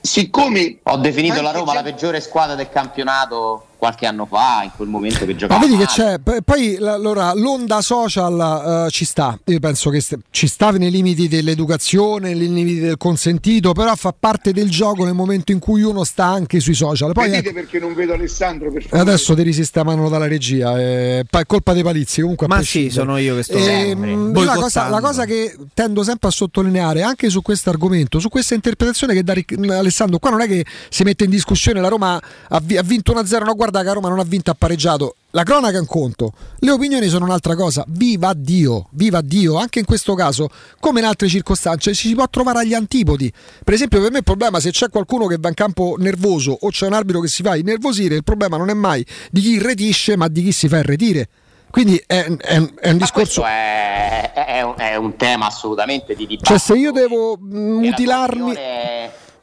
siccome Ho definito la Roma la gente- peggiore squadra del campionato qualche anno fa, in quel momento che Ma giocava. vedi che male. c'è, p- poi allora, l'onda social eh, ci sta, io penso che st- ci sta nei limiti dell'educazione, nei limiti del consentito, però fa parte del gioco nel momento in cui uno sta anche sui social. Poi vedete ecco, perché non vedo Alessandro per favore adesso ti risistemano dalla regia, è pa- è colpa dei palizzi comunque. Ma sì, sono io che sto Ehm, io la, cosa, la cosa che tendo sempre a sottolineare anche su questo argomento, su questa interpretazione che dà Ric- Alessandro, qua non è che si mette in discussione la Roma ha, vi- ha vinto 1-0, no guarda che la Roma non ha vinto, ha pareggiato. La cronaca è un conto, le opinioni sono un'altra cosa. Viva Dio, viva Dio, anche in questo caso, come in altre circostanze, ci si può trovare agli antipodi. Per esempio, per me il problema se c'è qualcuno che va in campo nervoso o c'è un arbitro che si fa innervosire, il problema non è mai di chi irretisce, ma di chi si fa irretire. Quindi è, è- è un discorso. È, un, è un tema assolutamente di dibattito. Cioè, se io devo mm, mutilarmi.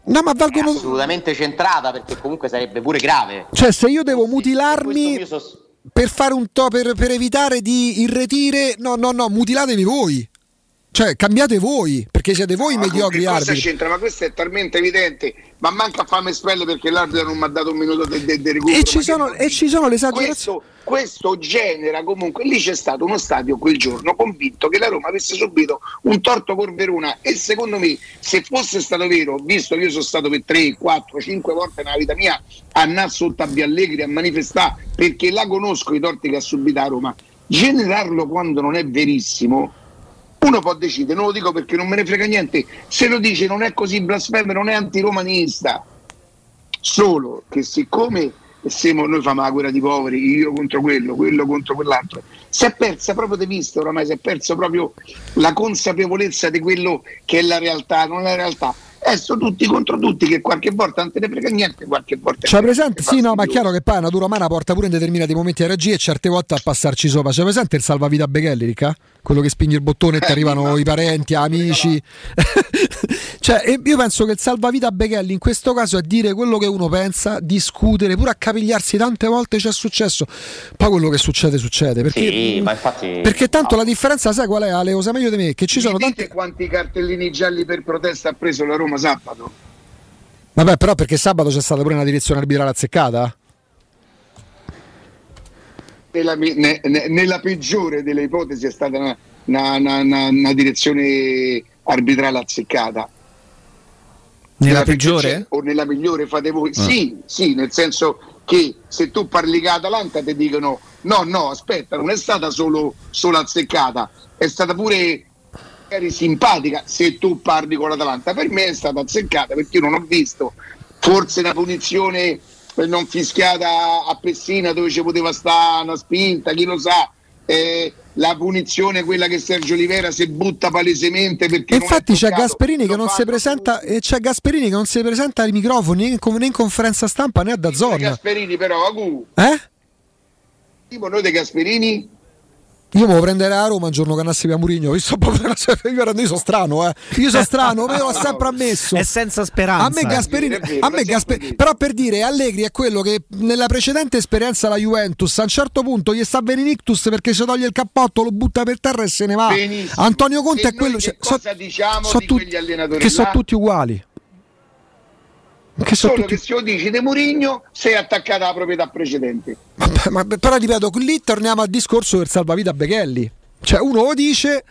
No, ma è valgono. assolutamente centrata perché comunque sarebbe pure grave. Cioè, se io devo mutilarmi sos- per fare un to per, per evitare di irretire, no, no, no, mutilatevi voi. Cioè, cambiate voi, perché siete voi i Ma mediocri arbitri. c'entra? Ma questo è talmente evidente, ma manca a farmi spelle perché l'arbitro non mi ha dato un minuto di de, de recupero. E ci sono, e ci sono le esagerazioni. questo, questo genera comunque lì c'è stato uno stadio quel giorno convinto che la Roma avesse subito un torto con Verona. E secondo me se fosse stato vero visto che io sono stato per 3, 4, 5 volte nella vita mia a Via Allegri a manifestare perché la conosco i torti che ha subito a Roma generarlo quando non è verissimo uno può decidere, non lo dico perché non me ne frega niente, se lo dice non è così blasfemo, non è antiromanista, solo che siccome siamo, noi facciamo la guerra di poveri, io contro quello, quello contro quell'altro, si è persa proprio di vista oramai, si è persa proprio la consapevolezza di quello che è la realtà, non la realtà. Adesso tutti contro tutti, che qualche volta non te ne frega niente, qualche volta... C'è presente? Sì, no, ma è chiaro che poi la natura umana porta pure in determinati momenti a reagire e certe volte a passarci sopra. C'è presente il salvavita Beghelli, Ricca? Quello che spingi il bottone e ti Eh, arrivano i parenti, amici. cioè, io penso che il salvavita Beghelli in questo caso è dire quello che uno pensa, discutere, pure accapigliarsi tante volte c'è successo. Poi quello che succede, succede. Perché, Sì, ma infatti. perché tanto la differenza, sai qual è, Ale? Lo sai meglio di me? Che ci Mi sono tanti. quanti cartellini gialli per protesta ha preso la Roma sabato? Vabbè, però perché sabato c'è stata pure una direzione arbitrale azzeccata? Nella, ne- ne- nella peggiore delle ipotesi è stata una, una- una- una- direzione arbitrale azzeccata. Nella perché peggiore? c'è- O nella migliore fate voi? Ah. Sì, sì, nel senso che se tu parli con Atalanta ti dicono no, no, aspetta, non è stata solo, solo azzeccata, è stata pure magari simpatica se tu parli con l'Atalanta. Per me è stata azzeccata perché io non ho visto forse una punizione non fischiata a Pessina dove ci poteva stare una spinta, chi lo sa. eh, la punizione quella che Sergio Olivera si butta palesemente perché infatti c'è Gasperini che lo non fa si presenta e c'è Gasperini che non si presenta ai microfoni né in, né in conferenza stampa né a Dazzon. Gasperini però Agu, Eh? tipo noi dei Gasperini Io me lo prenderei a Roma un giorno che andassi via Murigno. Io, sto proprio- io sono strano, eh. Io sono strano, me l'ho sempre ammesso. È senza speranza. A me Gasperini, vero, a me l'ha Gaspe- sempre detto. però per dire Allegri è quello che nella precedente esperienza alla Juventus a un certo punto gli sta venendo ictus perché si toglie il cappotto, lo butta per terra e se ne va. Benissimo. Antonio Conte E è quello cioè, che so- cosa diciamo so di allenatori che sono là? tutti uguali. Che sono solo tutti che se lo dici De Murigno sei attaccata alla proprietà precedente Vabbè, ma, però ripeto, lì torniamo al discorso del salvavita Beghelli. Cioè, uno lo dice.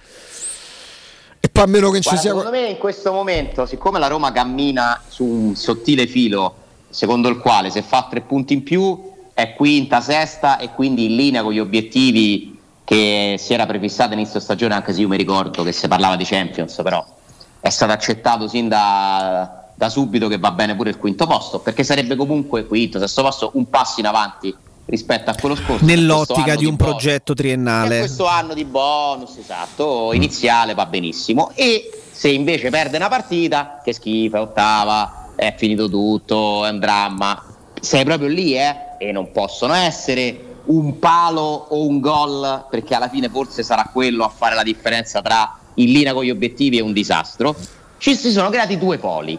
E a meno che ci Guarda, sia. Secondo me in questo momento, siccome la Roma cammina su un sottile filo, secondo il quale se fa tre punti in più è quinta, sesta e quindi in linea con gli obiettivi che si era prefissato inizio stagione, anche se io mi ricordo che si parlava di Champions, però è stato accettato sin da, da subito che va bene pure il quinto posto, perché sarebbe comunque quinto, sesto posto, un passo in avanti rispetto a quello scorso. Nell'ottica di un bonus. progetto triennale. questo anno di bonus, esatto, iniziale va benissimo. E se invece perde una partita, che schifo, è ottava, è finito tutto, è un dramma. Sei proprio lì, eh? E non possono essere un palo o un gol, perché alla fine forse sarà quello a fare la differenza tra in linea con gli obiettivi e un disastro. Ci si sono creati due poli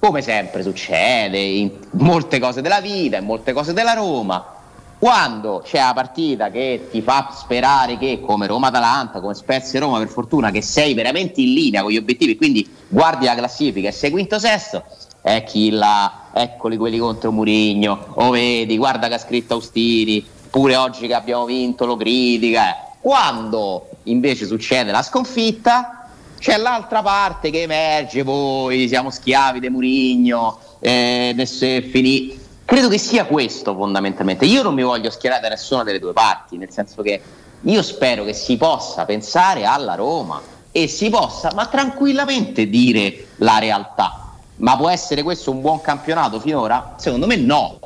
come sempre succede in molte cose della vita, in molte cose della Roma, quando c'è la partita che ti fa sperare che come Roma-Atalanta, come Spezia-Roma per fortuna, che sei veramente in linea con gli obiettivi, quindi guardi la classifica e sei quinto sesto, è chi là, eccoli quelli contro Murigno, o vedi, guarda che ha scritto Austini, pure oggi che abbiamo vinto lo critica. eh. Quando invece succede la sconfitta, c'è l'altra parte che emerge, voi siamo schiavi di Murigno, eh, adesso è finito. Credo che sia questo fondamentalmente. Io non mi voglio schierare da nessuna delle due parti, nel senso che io spero che si possa pensare alla Roma e si possa, ma tranquillamente dire la realtà. Ma può essere questo un buon campionato finora? Secondo me no.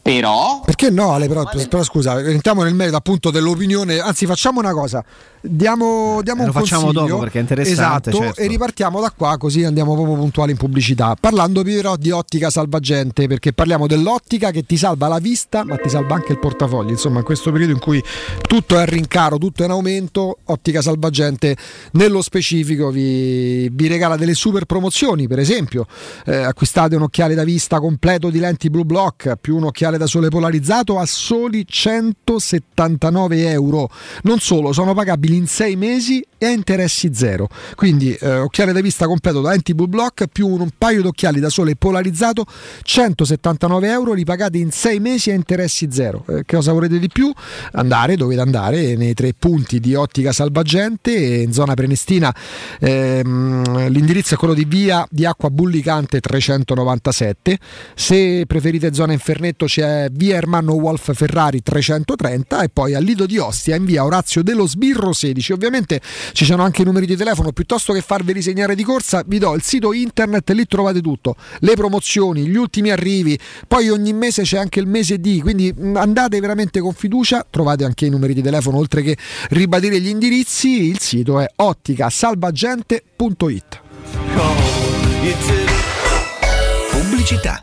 Però Perché no, Ale? Però, però scusa, entriamo nel merito appunto dell'opinione. Anzi, facciamo una cosa: diamo, diamo Eh, un lo facciamo consiglio, dopo perché è interessante, Esatto, certo. e ripartiamo da qua, così andiamo proprio puntuali in pubblicità. Parlando però di ottica salvagente, perché parliamo dell'ottica che ti salva la vista, ma ti salva anche il portafoglio. Insomma, in questo periodo in cui tutto è a rincaro, tutto è in aumento, ottica salvagente nello specifico vi, vi regala delle super promozioni. Per esempio, eh, acquistate un occhiale da vista completo di lenti Blue Block più un occhiale da sole polarizzato a soli 179 euro. Non solo, sono pagabili in 6 mesi e a interessi zero. Quindi eh, occhiale da vista completo da Blue Block più un paio di occhiali da sole polarizzato 179 euro li pagate in 6 mesi a interessi zero. Eh, che cosa volete di più? Andare, dovete andare nei tre punti di Ottica Salvagente in zona Prenestina. ehm, l'indirizzo è quello di via di Acqua Bullicante 397. Se preferite zona Infernetto c'è via Ermanno Wolf Ferrari 330 e poi al Lido di Ostia in via Orazio dello Sbirro 16. Ovviamente ci sono anche i numeri di telefono, piuttosto che farveli segnare di corsa vi do il sito internet, lì trovate tutto, le promozioni, gli ultimi arrivi, poi ogni mese c'è anche il mese di, quindi andate veramente con fiducia, trovate anche i numeri di telefono oltre che ribadire gli indirizzi, il sito è otticasalvagente.it. Pubblicità.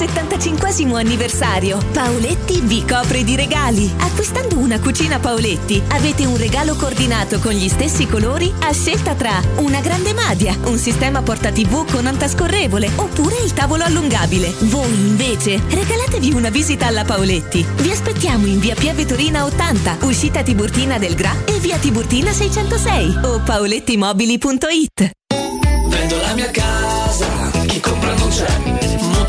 Per il 75 anniversario, Paoletti vi copre di regali. Acquistando una cucina Paoletti, avete un regalo coordinato con gli stessi colori a scelta tra una grande madia, un sistema porta TV con antascorrevole oppure il tavolo allungabile. Voi invece regalatevi una visita alla Paoletti. Vi aspettiamo in via Pieve Torina 80, uscita Tiburtina del Gra e via Tiburtina 606 o paolettimobili.it. Vendo la mia casa, chi compra non c'è.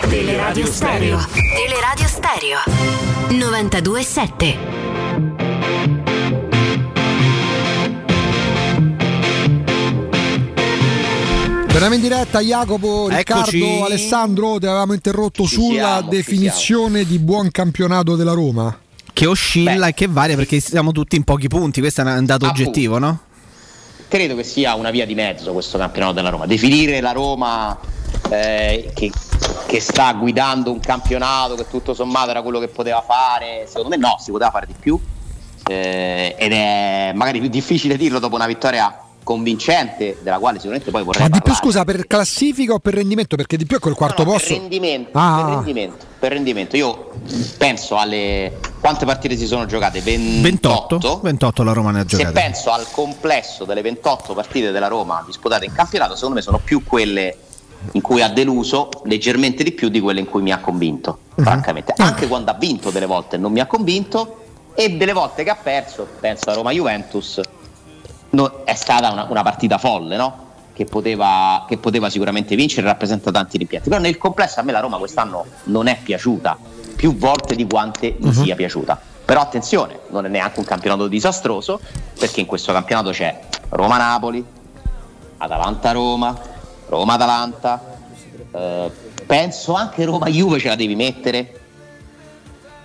Teleradio Stereo. Teleradio Stereo. 927. Torniamo in diretta, Jacopo, Eccoci. Riccardo, Alessandro, ti avevamo interrotto Ci sulla siamo, definizione di buon campionato della Roma. Che oscilla e che varia perché siamo tutti in pochi punti, questo è un dato Appunto. oggettivo, no? credo che sia una via di mezzo questo campionato della Roma. Definire la Roma eh, che, che sta guidando un campionato che tutto sommato era quello che poteva fare, secondo me no, si poteva fare di più. Eh, ed è magari più difficile dirlo dopo una vittoria convincente, della quale sicuramente poi vorrei Ma di più scusa per classifica o per rendimento? Perché di più è quel quarto No, no, posto. Per rendimento, Ah. per rendimento, per rendimento. Io penso alle quante partite si sono giocate? 28. 28, 28 la Roma ne ha Se giocate. penso al complesso delle 28 partite della Roma disputate in campionato, secondo me sono più quelle in cui ha deluso leggermente di più di quelle in cui mi ha convinto, francamente. Anche quando ha vinto delle volte non mi ha convinto e delle volte che ha perso, penso a Roma Juventus, no- è stata una, una partita folle, no? Che poteva, che poteva sicuramente vincere rappresenta tanti rimpianti. Però nel complesso a me la Roma quest'anno non è piaciuta più volte di quante mi sia piaciuta. Però attenzione, non è neanche un campionato disastroso, perché in questo campionato c'è Roma-Napoli, Atalanta-Roma, Roma-Atalanta, eh, penso anche Roma-Juve ce la devi mettere,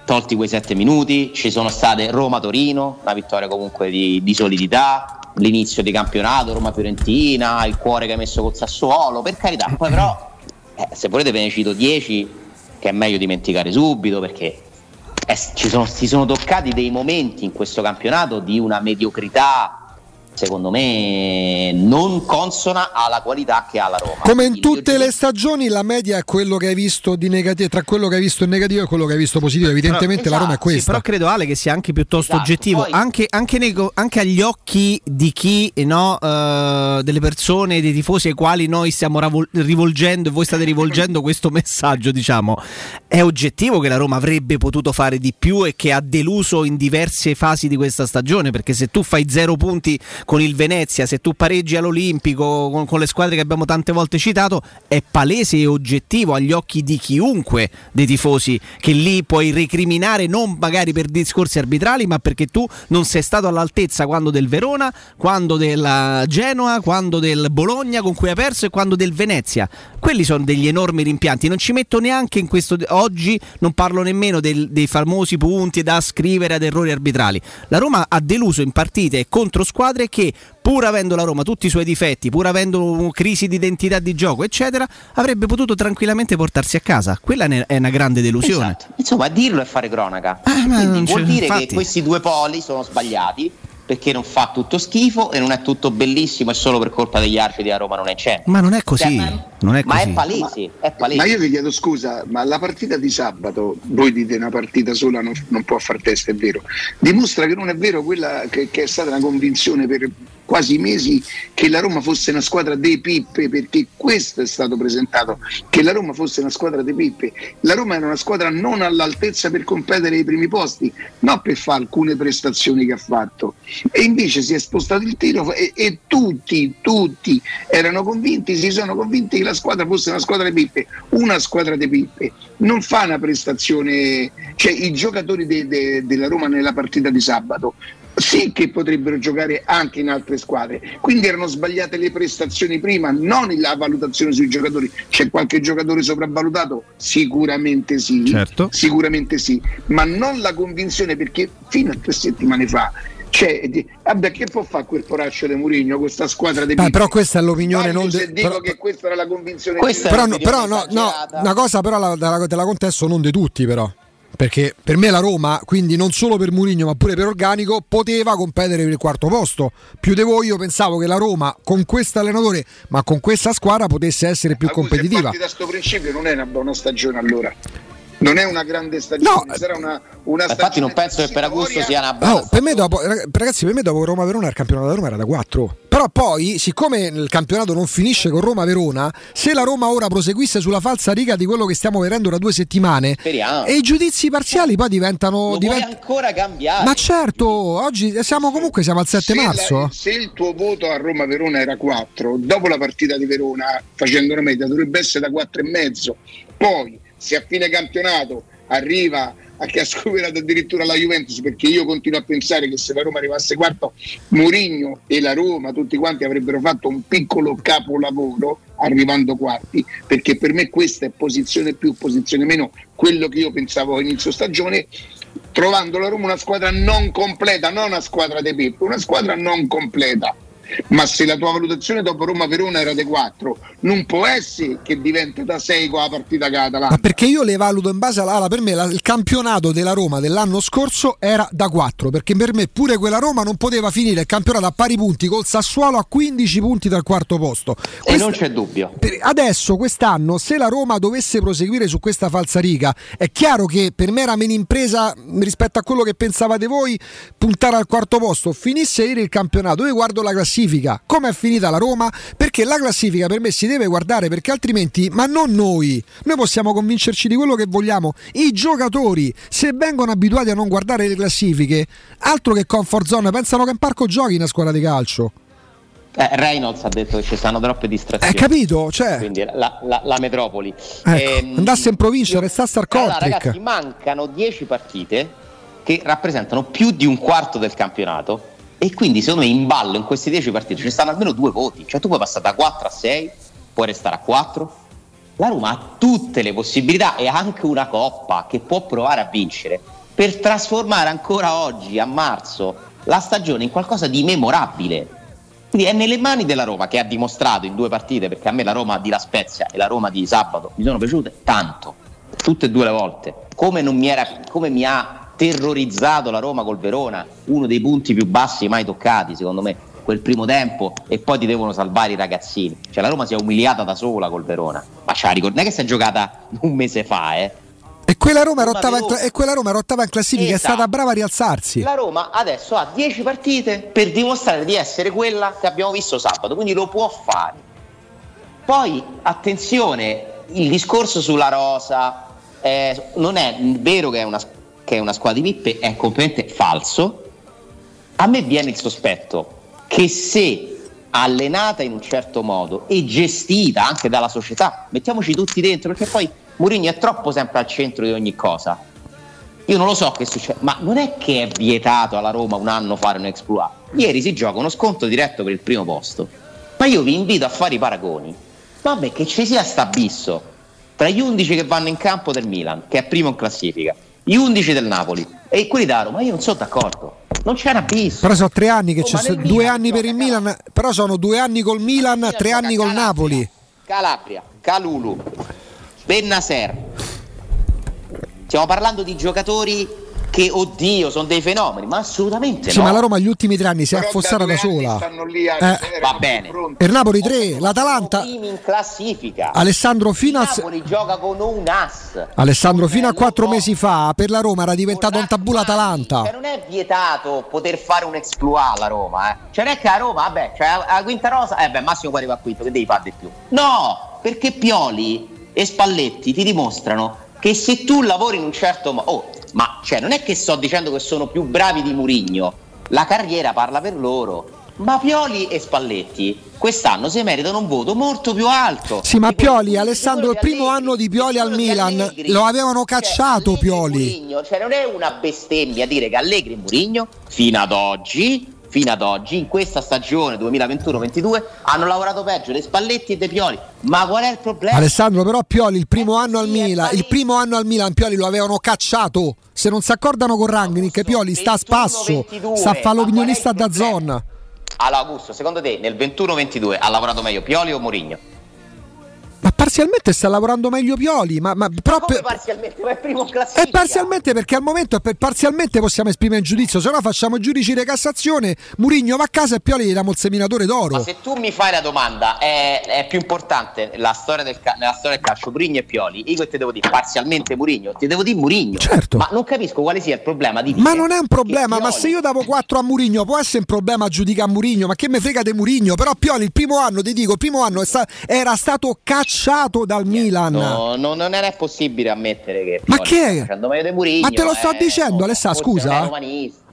tolti quei sette minuti, ci sono state Roma-Torino, una vittoria comunque di, di solidità, l'inizio di campionato, Roma-Fiorentina, il cuore che hai messo col Sassuolo, per carità, poi però eh, se volete ve ne cito 10 che è meglio dimenticare subito perché eh, sono, si sono toccati dei momenti in questo campionato di una mediocrità secondo me non consona alla qualità che ha la Roma. Come in tutte le stagioni, la media è quello che hai visto di negativo, tra quello che hai visto in negativo e quello che hai visto positivo. Evidentemente Però- la Roma è Sì, questa. però credo Ale che sia anche piuttosto Esatto, oggettivo, poi- anche, anche nei anche agli occhi di chi, no, eh, delle persone, dei tifosi ai quali noi stiamo ravol- rivolgendo e voi state rivolgendo questo messaggio, diciamo, è oggettivo che la Roma avrebbe potuto fare di più e che ha deluso in diverse fasi di questa stagione, perché se tu fai zero punti con il Venezia, se tu pareggi all'Olimpico con, con le squadre che abbiamo tante volte citato, è palese e oggettivo agli occhi di chiunque dei tifosi che lì puoi recriminare non magari per discorsi arbitrali, ma perché tu non sei stato all'altezza quando del Verona, quando della Genoa, quando del Bologna con cui hai perso e quando del Venezia. Quelli sono degli enormi rimpianti. Non ci metto neanche in questo. Oggi non parlo nemmeno del- dei famosi punti da ascrivere ad errori arbitrali. La Roma ha deluso in partite contro squadre che, pur avendo la Roma tutti i suoi difetti, pur avendo crisi di identità di gioco, eccetera, avrebbe potuto tranquillamente portarsi a casa. Quella è una grande delusione. Insomma, dirlo è fare cronaca. ma Quindi vuol dire infatti. che questi due poli sono sbagliati perché non fa tutto schifo e non è tutto bellissimo e solo per colpa degli arbitri a Roma non è c'è. Ma non è così. Cioè, ma- non è Ma così. è palese, è palese. Ma io vi chiedo scusa, ma la partita di sabato, voi dite una partita sola non, non può far testa, è vero, dimostra che non è vero quella che, che è stata una convinzione per quasi mesi che la Roma fosse una squadra dei pippe, perché questo è stato presentato, che la Roma fosse una squadra dei pippe. La Roma era una squadra non all'altezza per competere ai primi posti, non per fare alcune prestazioni che ha fatto. E invece si è spostato il tiro e, e tutti, tutti erano convinti, si sono convinti che la squadra fosse una squadra di pippe, una squadra di pippe. Non fa una prestazione, cioè i giocatori de- de- della Roma nella partita di sabato sì che potrebbero giocare anche in altre squadre. Quindi erano sbagliate le prestazioni prima, non la valutazione sui giocatori. C'è qualche giocatore sopravvalutato? Sicuramente sì, Certo. sicuramente sì, ma non la convinzione perché fino a tre settimane fa cioè, di- vabbè, che può fare quel poraccio di Mourinho, questa squadra di Beh, però questa è l'opinione non se de- dico però- che questa era la convinzione però, no, però no, no, una cosa però la, la- te la contesto non di tutti però. Perché per me la Roma, quindi non solo per Mourinho ma pure per organico, poteva competere per il quarto posto. Più di voi io pensavo che la Roma con questo allenatore, ma con questa squadra potesse essere più se competitiva. parti da sto principio non è una buona stagione allora. Non è una grande stagione, sarà una, una Infatti non stagione penso che per Augusto sia una buona No, per me dopo, ragazzi, per me dopo Roma Verona il campionato della Roma era da 4. Però poi, siccome il campionato non finisce con Roma Verona, se la Roma ora proseguisse sulla falsa riga di quello che stiamo vedendo da due settimane, Speriamo. e i giudizi parziali poi diventano. Lo divent- ancora cambiare. Ma certo, oggi siamo comunque siamo al 7 se, la- marzo. se il tuo voto a Roma-Verona era 4, dopo la partita di Verona, facendo una media, dovrebbe essere da 4,5. Poi, se a fine campionato arriva che ha superato addirittura la Juventus, perché io continuo a pensare che se la Roma arrivasse quarto, Mourinho e la Roma, tutti quanti avrebbero fatto un piccolo capolavoro arrivando quarti, perché per me questa è posizione più, posizione meno, quello che io pensavo a inizio stagione, trovando la Roma una squadra non completa, non una squadra di Peppe, una squadra non completa. Ma se la tua valutazione dopo Roma-Verona era di 4, non può essere che diventa da 6 con la partita Atalanta. Ma perché io le valuto in base alla. per me la- il campionato della Roma dell'anno scorso era da 4. Perché per me pure quella Roma non poteva finire il campionato a pari punti col Sassuolo a 15 punti dal quarto posto. E non c'è dubbio. Per- Adesso, quest'anno, se la Roma dovesse proseguire su questa falsariga, è chiaro che per me era meno impresa rispetto a quello che pensavate voi puntare al quarto posto. Finisse ieri il campionato, io guardo la classifica, come è finita la Roma, perché la classifica per me si deve guardare, perché altrimenti, ma non noi, noi possiamo convincerci di quello che vogliamo. I giocatori, se vengono abituati a non guardare le classifiche, altro che comfort zone, pensano che in parco giochi una squadra di calcio. Eh, Reynolds ha detto che ci stanno troppe distrazioni. Hai capito? Cioè, Quindi la, la- la metropoli. ecco, Ehm, andasse in provincia, restasse al allora, Kortrijk. ragazzi, mancano 10 partite che rappresentano più di un quarto del campionato. E quindi, secondo me, in ballo in queste 10 partite ci stanno almeno due voti. Cioè, tu puoi passare da 4 a 6, puoi restare a 4. La Roma ha tutte le possibilità e anche una coppa che può provare a vincere per trasformare ancora oggi, a marzo, la stagione in qualcosa di memorabile. Quindi è nelle mani della Roma che ha dimostrato in due partite, perché a me la Roma di La Spezia e la Roma di sabato mi sono piaciute tanto, tutte e due le volte. Come, non mi, era, come mi ha terrorizzato la Roma col Verona, uno dei punti più bassi mai toccati secondo me. quel primo tempo e poi ti devono salvare i ragazzini. Cioè la Roma si è umiliata da sola col Verona. Ma ce la ricordi? Non è che si è giocata un mese fa, eh. E quella Roma era ottava ottava in classifica, è Esatto. stata brava a rialzarsi. La Roma adesso ha 10 partite per dimostrare di essere quella che abbiamo visto sabato, quindi lo può fare. Poi attenzione, il discorso sulla rosa eh, non è vero che è, una, che è una squadra di pippe, è completamente falso. A me viene il sospetto che se allenata in un certo modo e gestita anche dalla società, mettiamoci tutti dentro, perché poi Mourinho è troppo sempre al centro di ogni cosa. Io non lo so che succede, ma non è che è vietato alla Roma un anno fare un exploit. Ieri si gioca uno sconto diretto per il primo posto. Ma io vi invito a fare i paragoni. Vabbè, che ci sia sta abisso tra gli 11 che vanno in campo del Milan, che è primo in classifica, gli 11 del Napoli e quelli da Roma. Io non sono d'accordo. Non c'è un abisso. Però sono tre anni che Oh, c'è ma nel due Milan anni per il Milan, però sono due anni col Milan, tre anni col Napoli. Calabria, Calulu, Bennaser. Stiamo parlando di giocatori che, oddio, sono dei fenomeni, ma assolutamente Sì, no. ma la Roma gli ultimi tre anni si è affossata da da sola. stanno lì a- Eh. Va bene. il Napoli 3, l'Atalanta, Primi in classifica. Alessandro fino a, Napoli gioca con un as. Alessandro fino a quattro mesi fa per la Roma era diventato un tabù l'Atalanta. Cioè, non è vietato poter fare un exploit alla Roma, eh. Cioè, non è che a Roma, vabbè, cioè, la quinta rosa, eh beh, Massimo poi arriva a quinto, che devi fare di più? No, perché Pioli e Spalletti ti dimostrano che se tu lavori in un certo modo, oh, ma cioè, non è che sto dicendo che sono più bravi di Murigno, la carriera parla per loro. Ma Pioli e Spalletti quest'anno si meritano un voto molto più alto. Sì, ma Pioli, Alessandro, il primo Allegri, anno di Pioli al Milan Allegri. lo avevano Cioè, cacciato Pioli. Mourinho, cioè non è una bestemmia dire che Allegri e Mourinho fino ad oggi, fino ad oggi in questa stagione 2021-22 hanno lavorato peggio dei Spalletti e dei Pioli. Ma qual è il problema? Alessandro, però Pioli il primo anno al Milan, il primo anno al Milan Pioli lo avevano cacciato. Se non si accordano con Rangnick, Pioli sta a spasso, 21-22, sta a fare l'opinionista da zona. Allora Augusto, secondo te nel 21-22 ha lavorato meglio Pioli o Mourinho? Ma parzialmente sta lavorando meglio Pioli, ma, ma proprio... Come parzialmente? Ma è primo classifica. E parzialmente perché al momento è per- parzialmente possiamo esprimere un giudizio, se no facciamo giudici di Cassazione, Murigno va a casa e Pioli gli diamo il seminatore d'oro. Ma se tu mi fai la domanda, è, è più importante la storia del nella storia del calcio Murigno e Pioli? Io ti devo dire parzialmente Murigno, ti devo dire Murigno. Certo. Ma non capisco quale sia il problema di dire Ma non è un problema, che ma Pioli- se io davo 4 a Murigno può essere un problema giudicare Murigno, ma che me frega di Murigno? Però Pioli il primo anno, ti dico, il primo anno è sta- era stato cacciato dal Milan. No, no, non era possibile ammettere che Ma che è? di Murigno. Ma te lo sto eh, dicendo, Alessà, è scusa.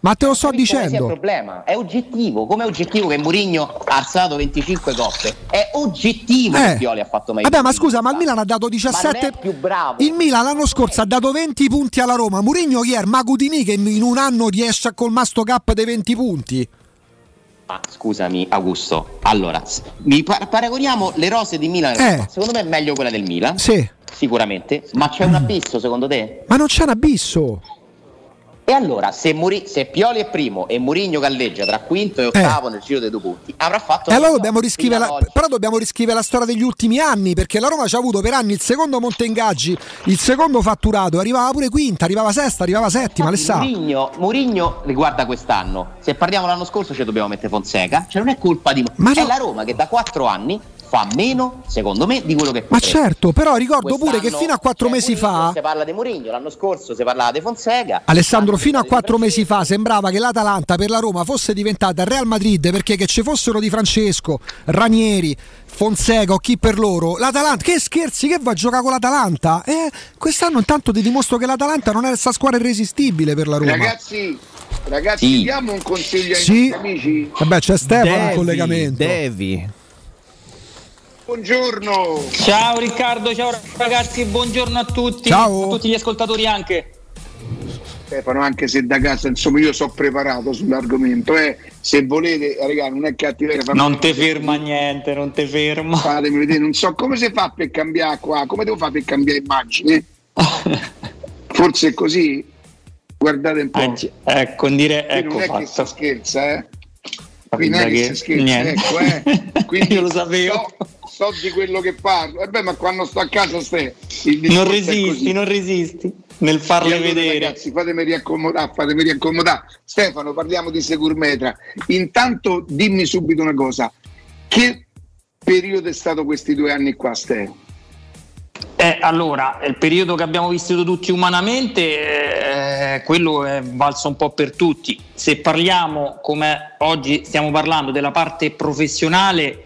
Ma te lo sto quale sia il dicendo. problema è oggettivo, come è oggettivo che Murigno ha alzato 25 coppe. È oggettivo che Eh. Pioli ha fatto meglio. Vabbè, ma scusa, ma il Milan ha dato Ma 17 non è più bravo. Il Milan l'anno scorso ha dato 20 punti alla Roma. Murigno chi è? Magutini che in un anno riesce a colmare sto cap dei 20 punti. Ma scusami, Augusto. Allora, mi par- paragoniamo le rose di Milan. Eh. Secondo me è meglio quella del Milan. Sì. Sicuramente. Ma c'è un abisso, secondo te? Ma non c'è un abisso. E allora, se, Muri- se Pioli è primo e Murigno galleggia tra quinto e ottavo nel giro dei due punti, avrà fatto. E allora dobbiamo riscrivere la, oggi. però dobbiamo riscrivere la storia degli ultimi anni perché la Roma ci ha avuto per anni il secondo monte ingaggi, il secondo fatturato, arrivava pure quinta, arrivava sesta, arrivava settima, sa. Murigno, Murigno riguarda quest'anno. Se parliamo l'anno scorso ci dobbiamo mettere Fonseca. Cioè non è colpa di Ma È no. la Roma che da quattro anni fa meno, secondo me, di quello che Ma potrebbe. certo, però ricordo pure che Quest'anno fino a quattro mesi Mourinho, fa Si parla di Mourinho, l'anno scorso si parlava di Fonseca. Alessandro, fino a quattro mesi fa sembrava che l'Atalanta per la Roma fosse diventata il Real Madrid perché che ci fossero Di Francesco, Ranieri, Fonseca o chi per loro. L'Atalanta, che scherzi, che va a giocare con l'Atalanta? Eh, quest'anno intanto ti dimostro che l'Atalanta non è questa squadra irresistibile per la Roma. Ragazzi, ragazzi, Sì. diamo un consiglio ai Sì. nostri amici. Vabbè, c'è Stefano in Devi, collegamento. Devi. Buongiorno. Ciao Riccardo, ciao ragazzi, buongiorno a tutti, Ciao. a tutti gli ascoltatori anche. Stefano, anche se da casa, insomma, io sono preparato sull'argomento. Eh. Se volete, raga, non è cattiveria. fammi- Non ti ferma niente, non ti ferma. Fatemi vedere, non so come si fa per cambiare qua, come devo fare per cambiare immagine? Forse è così? Guardate un po'. ecco, dire, ecco non è che fatto. si scherza, eh? Qui non è che che- si scherza, niente. ecco, eh? Quindi Io lo sapevo. So, so di quello che parlo. E beh, ma quando sto a casa stai. Non resisti, non resisti. nel farle allora, vedere. Ragazzi, fatemi riaccomodare, fatemi riaccomodare. Stefano, parliamo di Securmetra. Intanto dimmi subito una cosa. Che periodo è stato questi due anni qua, Ste? Eh, allora, il periodo che abbiamo vissuto tutti umanamente, eh, quello è valso un po' per tutti. Se parliamo, come oggi stiamo parlando, della parte professionale,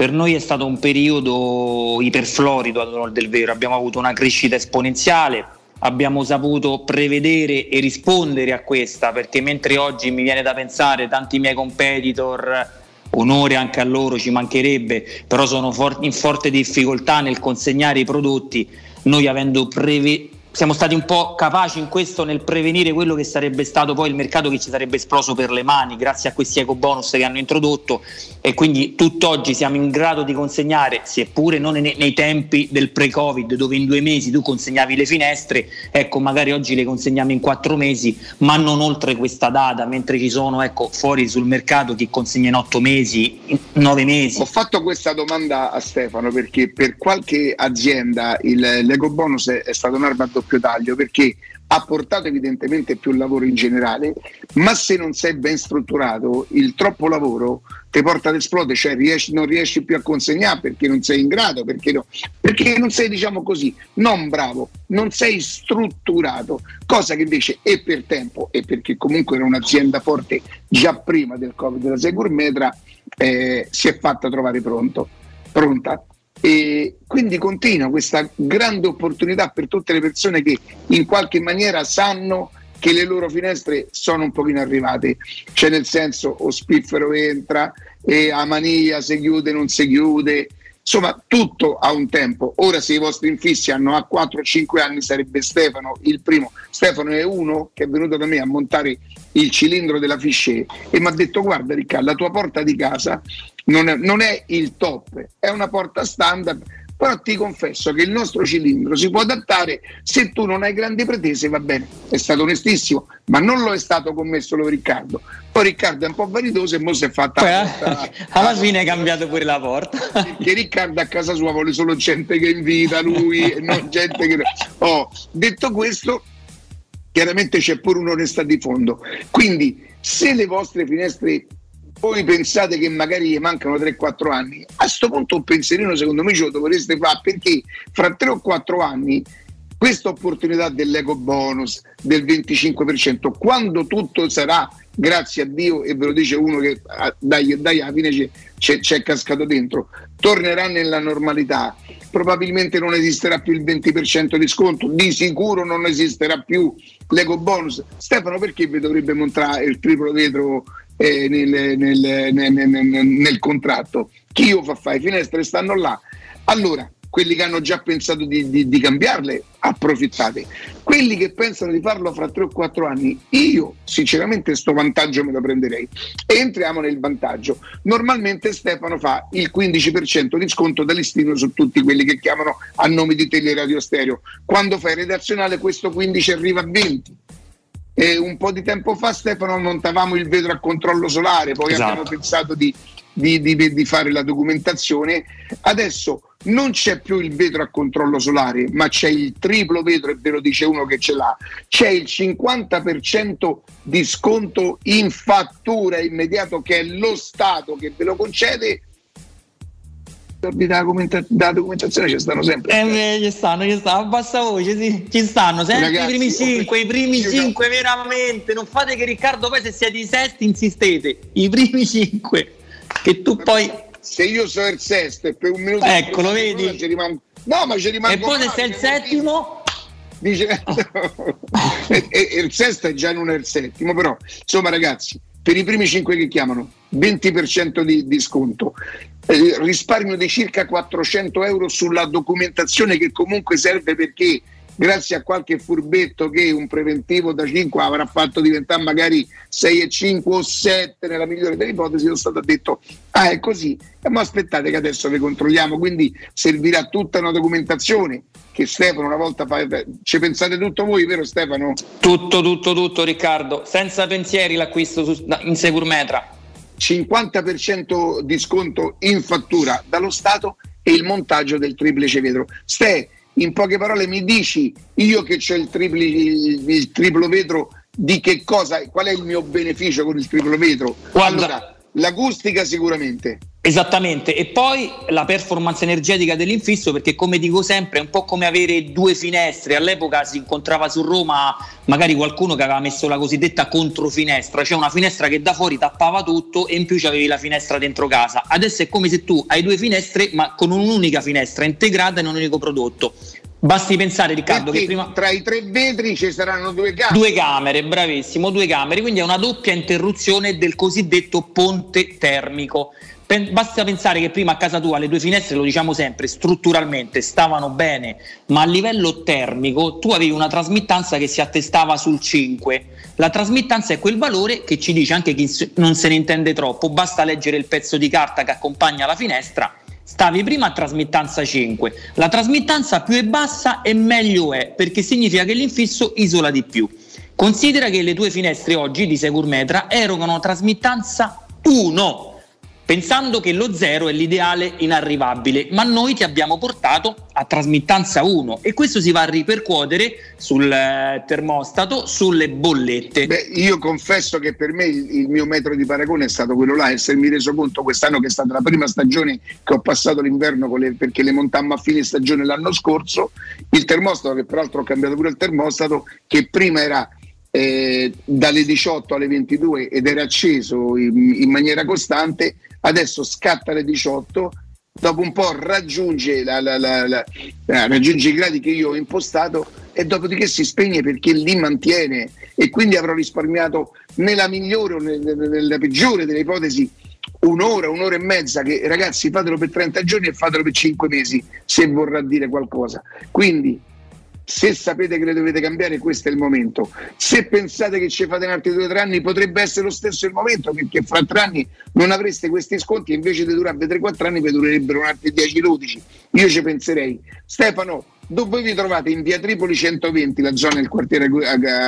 per noi è stato un periodo iperflorido ad onor del vero. Abbiamo avuto una crescita esponenziale, abbiamo saputo prevedere e rispondere a questa, perché mentre oggi mi viene da pensare tanti miei competitor onore anche a loro, ci mancherebbe, però sono for- in forte difficoltà nel consegnare i prodotti, noi avendo preve- siamo stati un po' capaci in questo nel prevenire quello che sarebbe stato poi il mercato che ci sarebbe esploso per le mani grazie a questi eco bonus che hanno introdotto e quindi tutt'oggi siamo in grado di consegnare, seppure non nei, nei tempi del pre-covid dove in due mesi tu consegnavi le finestre, ecco magari oggi le consegniamo in quattro mesi ma non oltre questa data, mentre ci sono ecco, fuori sul mercato chi consegna in otto mesi, in nove mesi. Ho fatto questa domanda a Stefano perché per qualche azienda il, l'eco bonus è, è stata un'arma a doppio taglio perché ha portato evidentemente più lavoro in generale, ma se non sei ben strutturato, il troppo lavoro ti porta ad esplodere, cioè riesci- non riesci più a consegnare perché non sei in grado, perché, no- perché non sei, diciamo così, non bravo, non sei strutturato, cosa che invece è per tempo e perché comunque era un'azienda forte già prima del Covid della Segurmetra, eh, si è fatta trovare pronto, pronta. E quindi continua questa grande opportunità per tutte le persone che in qualche maniera sanno che le loro finestre sono un pochino arrivate, cioè nel senso o Spiffero entra e Amania si chiude, non si chiude, insomma tutto ha un tempo. Ora se i vostri infissi hanno a 4-5 anni sarebbe Stefano il primo. Stefano è uno che è venuto da me a montare il cilindro della Fichet e mi ha detto guarda Riccardo, la tua porta di casa non è, non è il top, è una porta standard, però ti confesso che il nostro cilindro si può adattare se tu non hai grandi pretese, va bene, è stato onestissimo, ma non lo è stato con me solo Riccardo. Poi Riccardo è un po' vanitoso e mo si è fatta Poi, eh, alla fine hai cambiato pure la porta. perché Riccardo a casa sua vuole solo gente che invita lui e non gente che... Oh, detto questo, chiaramente c'è pure un'onestà di fondo. Quindi se le vostre finestre voi pensate che magari gli mancano 3-4 anni, a questo punto un pensierino secondo me ce lo dovreste fare perché fra 3 o 4 anni questa opportunità dell'eco bonus del 25%, quando tutto sarà, grazie a Dio, e ve lo dice uno che ah, dai, dai alla fine c'è, c'è, cascato dentro, tornerà nella normalità, probabilmente non esisterà più il 20% di sconto, di sicuro non esisterà più l'eco bonus. Stefano, perché vi dovrebbe montare il triplo vetro eh, nel, nel- nel- nel- contratto? Chi lo fa fare? I finestre stanno là. Allora, quelli che hanno già pensato di, di- di cambiarle, approfittate. Quelli che pensano di farlo fra 3 o 4 anni, io sinceramente sto vantaggio me lo prenderei. E entriamo nel vantaggio. Normalmente Stefano fa il 15% di sconto da listino su tutti quelli che chiamano a nome di Teleradio Stereo. Quando fai redazionale questo 15 arriva a 20. E un po' di tempo fa Stefano montavamo il vetro a controllo solare, poi Esatto. abbiamo pensato di, di- di- di fare la documentazione. Adesso non c'è più il vetro a controllo solare, ma c'è il triplo vetro, e ve lo dice uno che ce l'ha. C'è il 50% di sconto in fattura immediato che è lo Stato che ve lo concede. Da, documenta- da documentazione ci stanno sempre. Eh, beh, ci stanno, ci stanno, a bassa voce, sì, ci stanno, sempre Ragazzi, i primi io- 5, i primi io- 5, veramente, non fate che Riccardo poi se siete i sesti insistete, i primi 5, che tu poi... Se io sono il sesto e per un minuto Ecco, lo di vedi? rimango- No, ma ci rimango E poi se sei il perché- settimo... Dice, e, e- e il sesto è già non è il settimo, però insomma ragazzi, per i primi 5 che chiamano 20% di, di sconto, eh, risparmio di circa 400 euro sulla documentazione che comunque serve perché grazie a qualche furbetto che un preventivo da 5 avrà fatto diventare magari 6 e 5 o 7 nella migliore delle ipotesi, sono stato detto ah è così, ma aspettate che adesso le controlliamo, quindi servirà tutta una documentazione che Stefano una volta fa, ci pensate tutto voi, vero Stefano? Tutto, tutto, tutto Riccardo, senza pensieri l'acquisto su- in Securmetra. 50% di sconto in fattura dallo Stato e il montaggio del triplice vetro. Ste, in poche parole mi dici, io che ho il, tripli- il- il triplo vetro, di che cosa, qual è il mio beneficio con il triplo vetro? Allora, l'acustica sicuramente. Esattamente, e poi la performance energetica dell'infisso, perché come dico sempre è un po' come avere due finestre. All'epoca si incontrava su Roma magari qualcuno che aveva messo la cosiddetta controfinestra, cioè una finestra che da fuori tappava tutto e in più avevi la finestra dentro casa. Adesso è come se tu hai due finestre ma con un'unica finestra integrata in un unico prodotto. Basti pensare Riccardo Perché che prima... tra i tre vetri ci saranno due camere. Due camere, bravissimo, due camere, quindi è una doppia interruzione del cosiddetto ponte termico. Pen- basta pensare che prima a casa tua le due finestre, lo diciamo sempre, strutturalmente stavano bene, ma a livello termico tu avevi una trasmittanza che si attestava sul 5. La trasmittanza è quel valore che ci dice anche chi non se ne intende troppo, basta leggere il pezzo di carta che accompagna la finestra. Stavi prima a trasmittanza 5, la trasmittanza più è bassa e meglio è, perché significa che l'infisso isola di più. Considera che le tue finestre oggi di Segurmetra erogano trasmittanza 1, pensando che lo 0 è l'ideale inarrivabile, ma noi ti abbiamo portato a trasmittanza 1 e questo si va a ripercuotere sul eh, termostato, sulle bollette. Beh, io confesso che per me il, il mio metro di paragone è stato quello là, essermi reso conto quest'anno che è stata la prima stagione che ho passato l'inverno le- perché le montammo a fine stagione l'anno scorso, il termostato, che peraltro ho cambiato pure il termostato, che prima era eh, dalle 18 alle 22 ed era acceso in, in maniera costante, adesso scatta alle 18, dopo un po' raggiunge, la- la- la- eh, raggiunge i gradi che io ho impostato e dopodiché si spegne perché li mantiene e quindi avrò risparmiato nella migliore o nel- nel- nella peggiore delle ipotesi un'ora, un'ora e mezza che ragazzi fatelo per 30 giorni e fatelo per 5 mesi se vorrà dire qualcosa. Quindi se sapete che le dovete cambiare, questo è il momento. Se pensate che ci fate in altri due o tre anni, potrebbe essere lo stesso il momento, perché fra tre anni non avreste questi sconti e invece di durare 3-4 anni vi durerebbero altri 10-12. Io ci penserei. Stefano, dove vi trovate? In via Tripoli 120, la zona del quartiere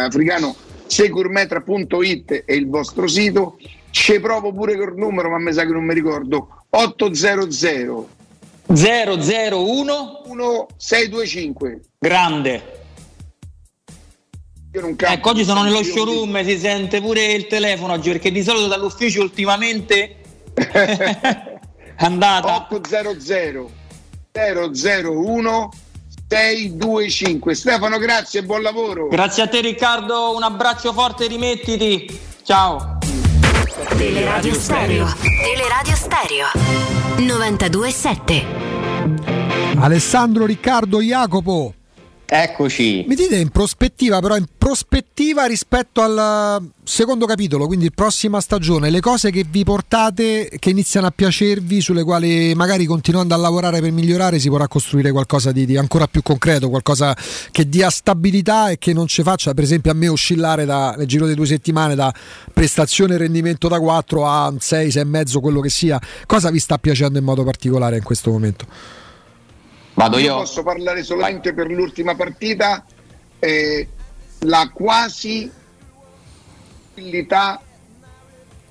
africano, securmetra.it è il vostro sito. Ci provo pure col numero, ma mi sa che non mi ricordo. 800 001 1625. Grande. Io non campo, Ecco, oggi sono nello showroom, si sente pure il telefono oggi perché di solito dall'ufficio ultimamente è andata 800 001 625. Stefano, grazie e buon lavoro. Grazie a te Riccardo, un abbraccio forte, rimettiti. Ciao. Teleradio Stereo. Teleradio Stereo. 92.7. Alessandro, Riccardo, Jacopo. Eccoci. Mi dite in prospettiva, però in prospettiva rispetto al secondo capitolo, quindi prossima stagione, le cose che vi portate, che iniziano a piacervi, sulle quali magari continuando a lavorare per migliorare si vorrà costruire qualcosa di, di ancora più concreto, qualcosa che dia stabilità e che non ci faccia, per esempio, a me oscillare da, nel giro di due settimane da prestazione e rendimento da 4 a 6, 6,5, quello che sia. Cosa vi sta piacendo in modo particolare in questo momento? Vado io? posso parlare solamente per l'ultima partita. eh, la quasi tranquillità,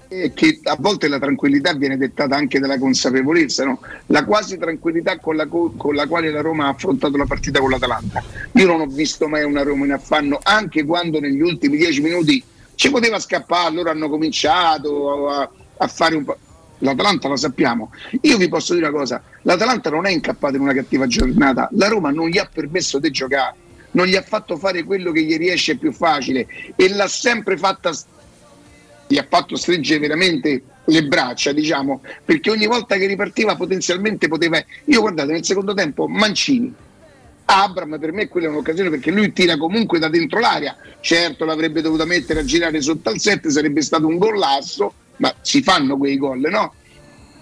eh, che a volte la tranquillità viene dettata anche dalla consapevolezza, no? la quasi tranquillità con la, co- con la quale la Roma ha affrontato la partita con l'Atalanta. Io non ho visto mai una Roma in affanno, anche quando negli ultimi dieci minuti ci poteva scappare, loro hanno cominciato a, a fare un po'. L'Atalanta lo sappiamo. Io vi posso dire una cosa: l'Atalanta non è incappata in una cattiva giornata, la Roma non gli ha permesso di giocare, non gli ha fatto fare quello che gli riesce più facile e l'ha sempre fatta gli ha fatto stringere veramente le braccia, diciamo, perché ogni volta che ripartiva potenzialmente poteva. Io guardate, nel secondo tempo Mancini. Abram per me quella è un'occasione perché lui tira comunque da dentro l'area, certo l'avrebbe dovuta mettere a girare sotto al 7, sarebbe stato un gollasso, ma si fanno quei gol, no?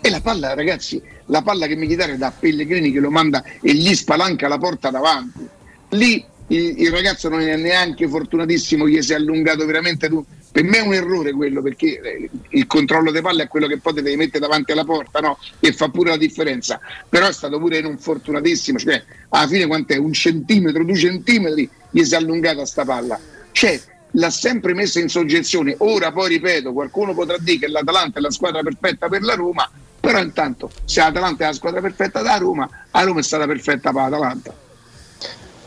E la palla, ragazzi, la palla che Militare da Pellegrini che lo manda e gli spalanca la porta davanti. Lì il, il ragazzo non è neanche fortunatissimo, gli si è allungato veramente tu. Per me è un errore quello perché eh, il controllo delle palle è quello che poi te devi mettere davanti alla porta no? e fa pure la differenza. Però è stato pure non fortunatissimo, cioè alla fine quant'è? Un centimetro, due centimetri gli si è allungata sta palla. Cioè, l'ha sempre messa in soggezione. Ora poi ripeto, qualcuno potrà dire che l'Atalanta è la squadra perfetta per la Roma, però intanto se l'Atalanta è la squadra perfetta da Roma, la Roma è stata perfetta per l'Atalanta.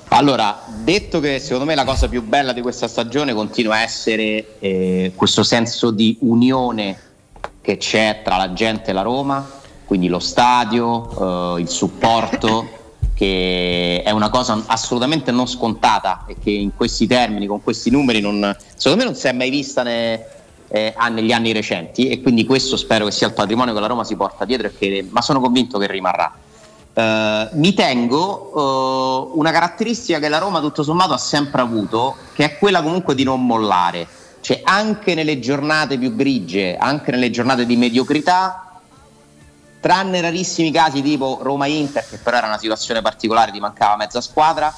Allora, detto che secondo me la cosa più bella di questa stagione continua a essere eh, questo senso di unione che c'è tra la gente e la Roma, quindi lo stadio, eh, il supporto, che è una cosa assolutamente non scontata e che in questi termini, con questi numeri, non- secondo me non si è mai vista ne- eh, negli anni recenti e quindi questo spero che sia il patrimonio che la Roma si porta dietro, che- ma sono convinto che rimarrà. Eh, mi tengo eh, una caratteristica che la Roma tutto sommato ha sempre avuto, che è quella comunque di non mollare. Cioè anche nelle giornate più grigie, anche nelle giornate di mediocrità, tranne rarissimi casi tipo Roma-Inter, che però era una situazione particolare, ti mancava mezza squadra,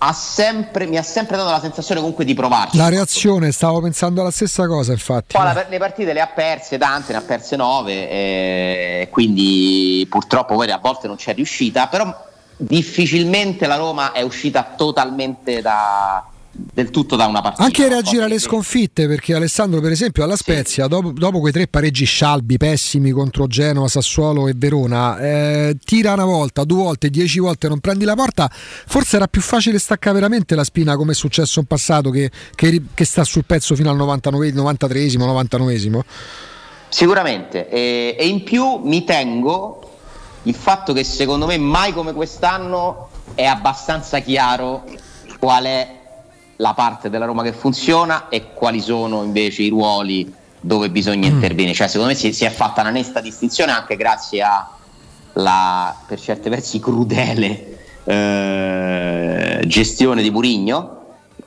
ha sempre, mi ha sempre dato la sensazione comunque di provarci. La reazione, stavo pensando alla stessa cosa, infatti. Poi la- le partite le ha perse tante, ne ha perse nove, eh, quindi purtroppo poi a volte non c'è riuscita, però difficilmente la Roma è uscita totalmente da, del tutto da una partita. Anche reagire alle sconfitte, perché Alessandro, per esempio, alla Spezia, dopo, dopo quei tre pareggi scialbi pessimi contro Genova, Sassuolo e Verona, eh, tira una volta, due volte, dieci volte, non prendi la porta. Forse era più facile staccare veramente la spina, come è successo in passato, che, che che sta sul pezzo fino al 99, 93esimo, 99esimo. Sicuramente, e, e in più mi tengo il fatto che secondo me mai come quest'anno è abbastanza chiaro qual è la parte della Roma che funziona e quali sono invece i ruoli dove bisogna intervenire. Cioè, secondo me si, si è fatta una nesta distinzione anche grazie alla, per certi versi, crudele eh, gestione di Murigno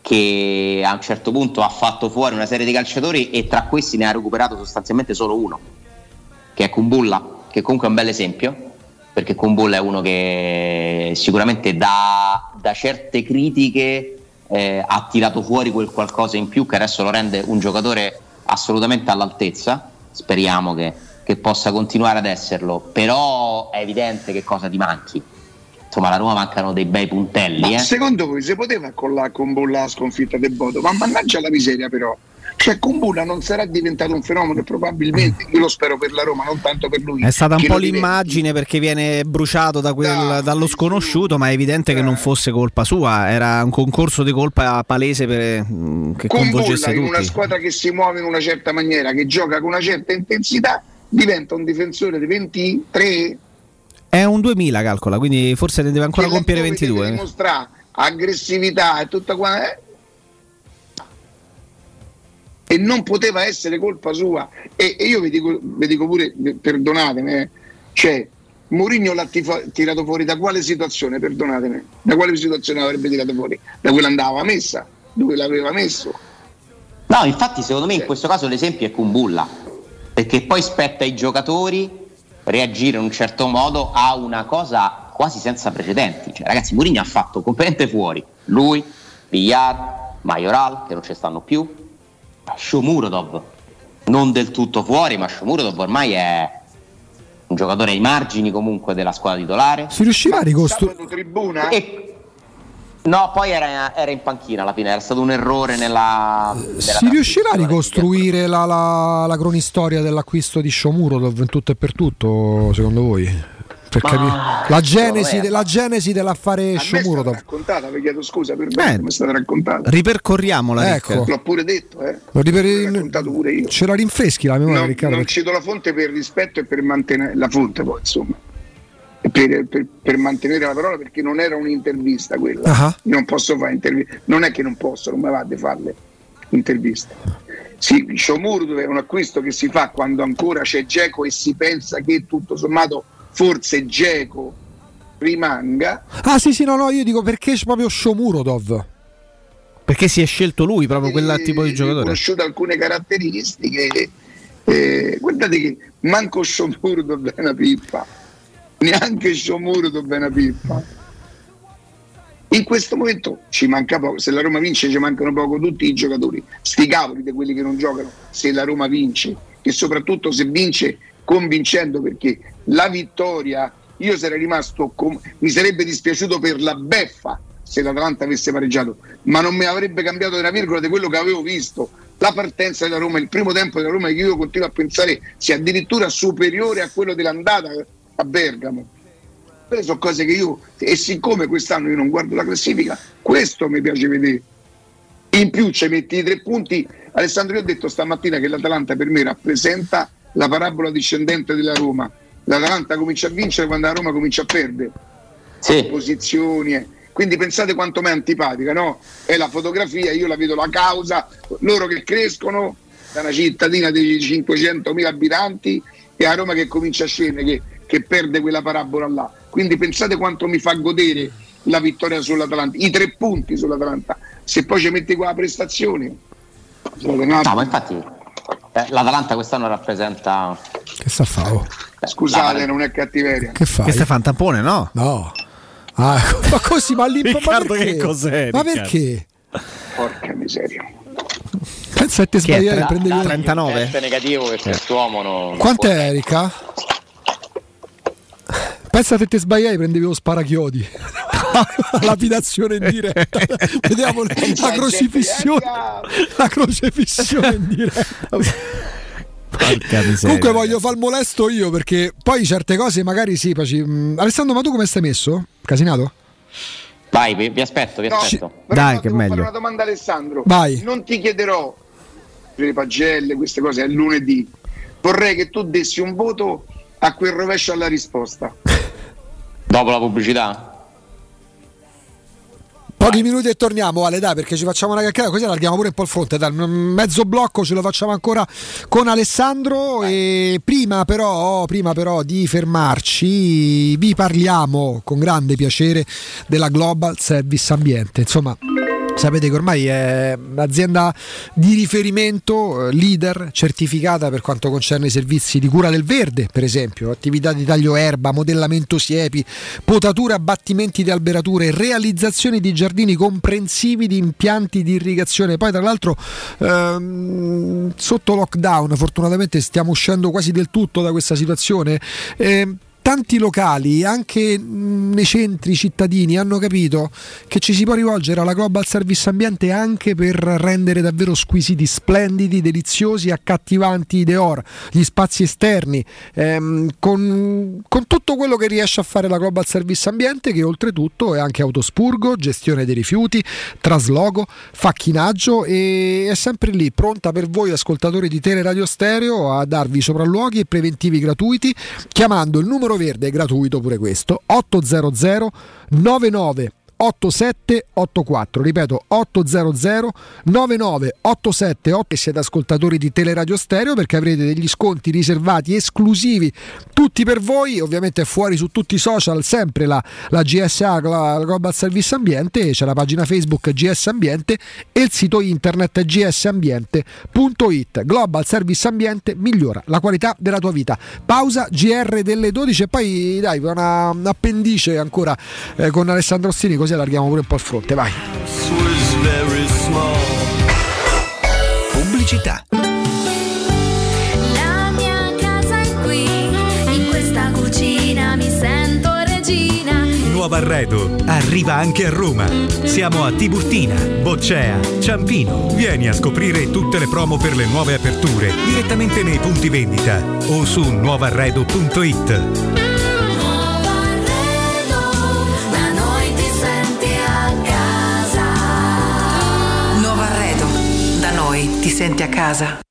che a un certo punto ha fatto fuori una serie di calciatori e tra questi ne ha recuperato sostanzialmente solo uno, che è Kumbulla, che comunque è un bel esempio, perché Kumbulla è uno che sicuramente da, da certe critiche eh, ha tirato fuori quel qualcosa in più che adesso lo rende un giocatore assolutamente all'altezza, speriamo che, che possa continuare ad esserlo, però è evidente che cosa ti manchi. Insomma, alla Roma mancano dei bei puntelli. Eh. secondo voi si poteva con la, con Bolla la sconfitta del Bodo? Ma mannaggia la miseria però. Cioè Kumbulla non sarà diventato un fenomeno probabilmente, io lo spero per la Roma, non tanto per lui. È stata un po' l'immagine perché viene bruciato da quel- dallo sconosciuto, ma è evidente che non fosse colpa sua, era un concorso di colpa palese per, mm, che Kumbulla coinvolgesse in una tutti. squadra che si muove in una certa maniera, che gioca con una certa intensità, diventa un difensore di 23 È un 2000 calcola, quindi forse ne deve ancora compiere laddove deve 22. dimostrare aggressività e tutta qua eh? E non poteva essere colpa sua. E, e io vi dico, vi dico pure perdonatemi eh, cioè Mourinho l'ha tirato fuori da quale situazione? Perdonatemi. Da quale situazione l'avrebbe tirato fuori? Da quella andava messa dove l'aveva messo. No, infatti secondo me in questo caso l'esempio è Kumbulla, perché poi spetta ai giocatori reagire in un certo modo a una cosa quasi senza precedenti. Cioè, ragazzi, Mourinho ha fatto completamente fuori. Lui, Villar, Majoral, che non ci stanno più, Shomurodov, non del tutto fuori, ma Shomurodov ormai è un giocatore ai margini comunque della squadra titolare. Si riuscirà a ricostruire. tribuna E- No, poi era, era in panchina alla fine, era stato un errore nella... nella Si riuscirà a ricostruire la, la, la cronistoria dell'acquisto di Shomurodov in tutto e per tutto, secondo voi? Per Ma- capire. la genesi, me- la genesi dell'affare a stata Shomurodov. raccontata vi chiedo scusa per me come è stata raccontata? Ripercorriamola, Ecco. L'ho pure detto eh. Lo riper- L'ho raccontato pure io. Ce la rinfreschi la memoria, No, Riccardo? non cito la fonte per rispetto e per mantenere la fonte poi insomma. Per, per- per mantenere la parola perché non era un'intervista quella. Io non posso fare interviste non è che non posso non mi va di farle interviste. Sì, Shomurdo è un acquisto che si fa quando ancora c'è Geco e si pensa che tutto sommato forse Geco rimanga. Ah sì sì no no io dico perché c'è proprio Shomurodov Perché si è scelto lui, proprio quel tipo di ho giocatore. conosciuto alcune caratteristiche eh, guardate che manco Shomurdo è una pippa. Neanche Shomurdo è una pippa. In questo momento ci manca poco. Se la Roma vince ci mancano poco tutti i giocatori. Sti cavoli di quelli che non giocano se la Roma vince. E soprattutto se vince convincendo perché la vittoria io sarei rimasto com- mi sarebbe dispiaciuto per la beffa se l'Atalanta avesse pareggiato ma non mi avrebbe cambiato una virgola di quello che avevo visto la partenza della Roma il primo tempo della Roma che io continuo a pensare sia addirittura superiore a quello dell'andata a Bergamo quelle sono cose che io, e siccome quest'anno io non guardo la classifica, questo mi piace vedere. In più ci metti i tre punti. Alessandro, io ho detto stamattina che l'Atalanta per me rappresenta la parabola discendente della Roma. L'Atalanta comincia a vincere quando la Roma comincia a perdere. Posizioni. eh. Quindi pensate quanto mi è antipatica, no? È la fotografia, io la vedo la causa, loro che crescono da una cittadina di 500.000 abitanti e a Roma che comincia a scendere, che, che perde quella parabola là. Quindi pensate quanto mi fa godere la vittoria sull'Atalanta, i tre punti sull'Atalanta. Se poi ci metti qua la prestazione, No, ma infatti eh, l'Atalanta quest'anno rappresenta. Che sta a fare? oh? scusate, non è cattiveria. Che fai? Questo è fa un tampone, no? No. Ah, ma così, ma lì ma Riccardo, perché? che cos'è, Ma Riccardo? perché? Porca miseria. Pensa a te è? sbagliare, Tre- prendevi da- un- 39? Test negativo che quest'uomo non. Quant'è Erika? Pensa se te sbagliai prendevi lo sparachiodi. Lapidazione in diretta. Vediamo la crocifissione. La crocifissione in diretta. Comunque voglio far molesto io perché poi certe cose magari sì. Paci... Mm, Alessandro, ma tu come stai messo? Casinato? Vai, vi, vi aspetto, vi No, aspetto. Però Dai, che devo fare meglio. una domanda Alessandro. Vai. Non ti chiederò per le pagelle, queste cose, è lunedì. Vorrei che tu dessi un voto a quel rovescio alla risposta. Dopo la pubblicità? Pochi minuti e torniamo, Ale, dai, perché ci facciamo una chiacchierata, così allarghiamo pure un po' il fronte. Un mezzo blocco ce lo facciamo ancora con Alessandro. E prima però, prima però di fermarci, vi parliamo con grande piacere della Global Service Ambiente. Insomma. Sapete che ormai è un'azienda di riferimento, eh, leader, certificata per quanto concerne i servizi di cura del verde, per esempio, attività di taglio erba, modellamento siepi, potature, abbattimenti di alberature, realizzazione di giardini comprensivi di impianti di irrigazione. Poi tra l'altro ehm, sotto lockdown fortunatamente stiamo uscendo quasi del tutto da questa situazione. Ehm, Tanti locali, anche nei centri cittadini, hanno capito che ci si può rivolgere alla Global Service Ambiente anche per rendere davvero squisiti, splendidi, deliziosi, accattivanti i Deor, gli spazi esterni, ehm, con, con tutto quello che riesce a fare la Global Service Ambiente, che oltretutto è anche autospurgo, gestione dei rifiuti, trasloco, facchinaggio e è sempre lì, pronta per voi ascoltatori di Teleradio Stereo a darvi sopralluoghi e preventivi gratuiti chiamando il numero verde gratuito pure questo. 800 99 8784 ripeto 800 9987 e siete ascoltatori di Teleradio Stereo perché avrete degli sconti riservati esclusivi tutti per voi ovviamente fuori su tutti i social sempre la, la GSA la Global Service Ambiente c'è la pagina Facebook GS Ambiente e il sito internet gsambiente.it Global Service Ambiente migliora la qualità della tua vita. Pausa GR delle 12 e poi dai una, un appendice ancora eh, con Alessandro Ostini così allarghiamo pure un po' il fronte vai Pubblicità. La mia casa è qui, in questa cucina mi sento regina. Nuovo arredo arriva anche a Roma. Siamo a Tiburtina, Boccea, Ciampino. Vieni a scoprire tutte le promo per le nuove aperture direttamente nei punti vendita o su nuovarredo.it. senti a casa.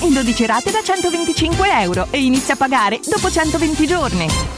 in 12 rate da 125 euro e inizia a pagare dopo 120 giorni.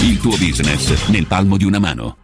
il tuo business nel palmo di una mano.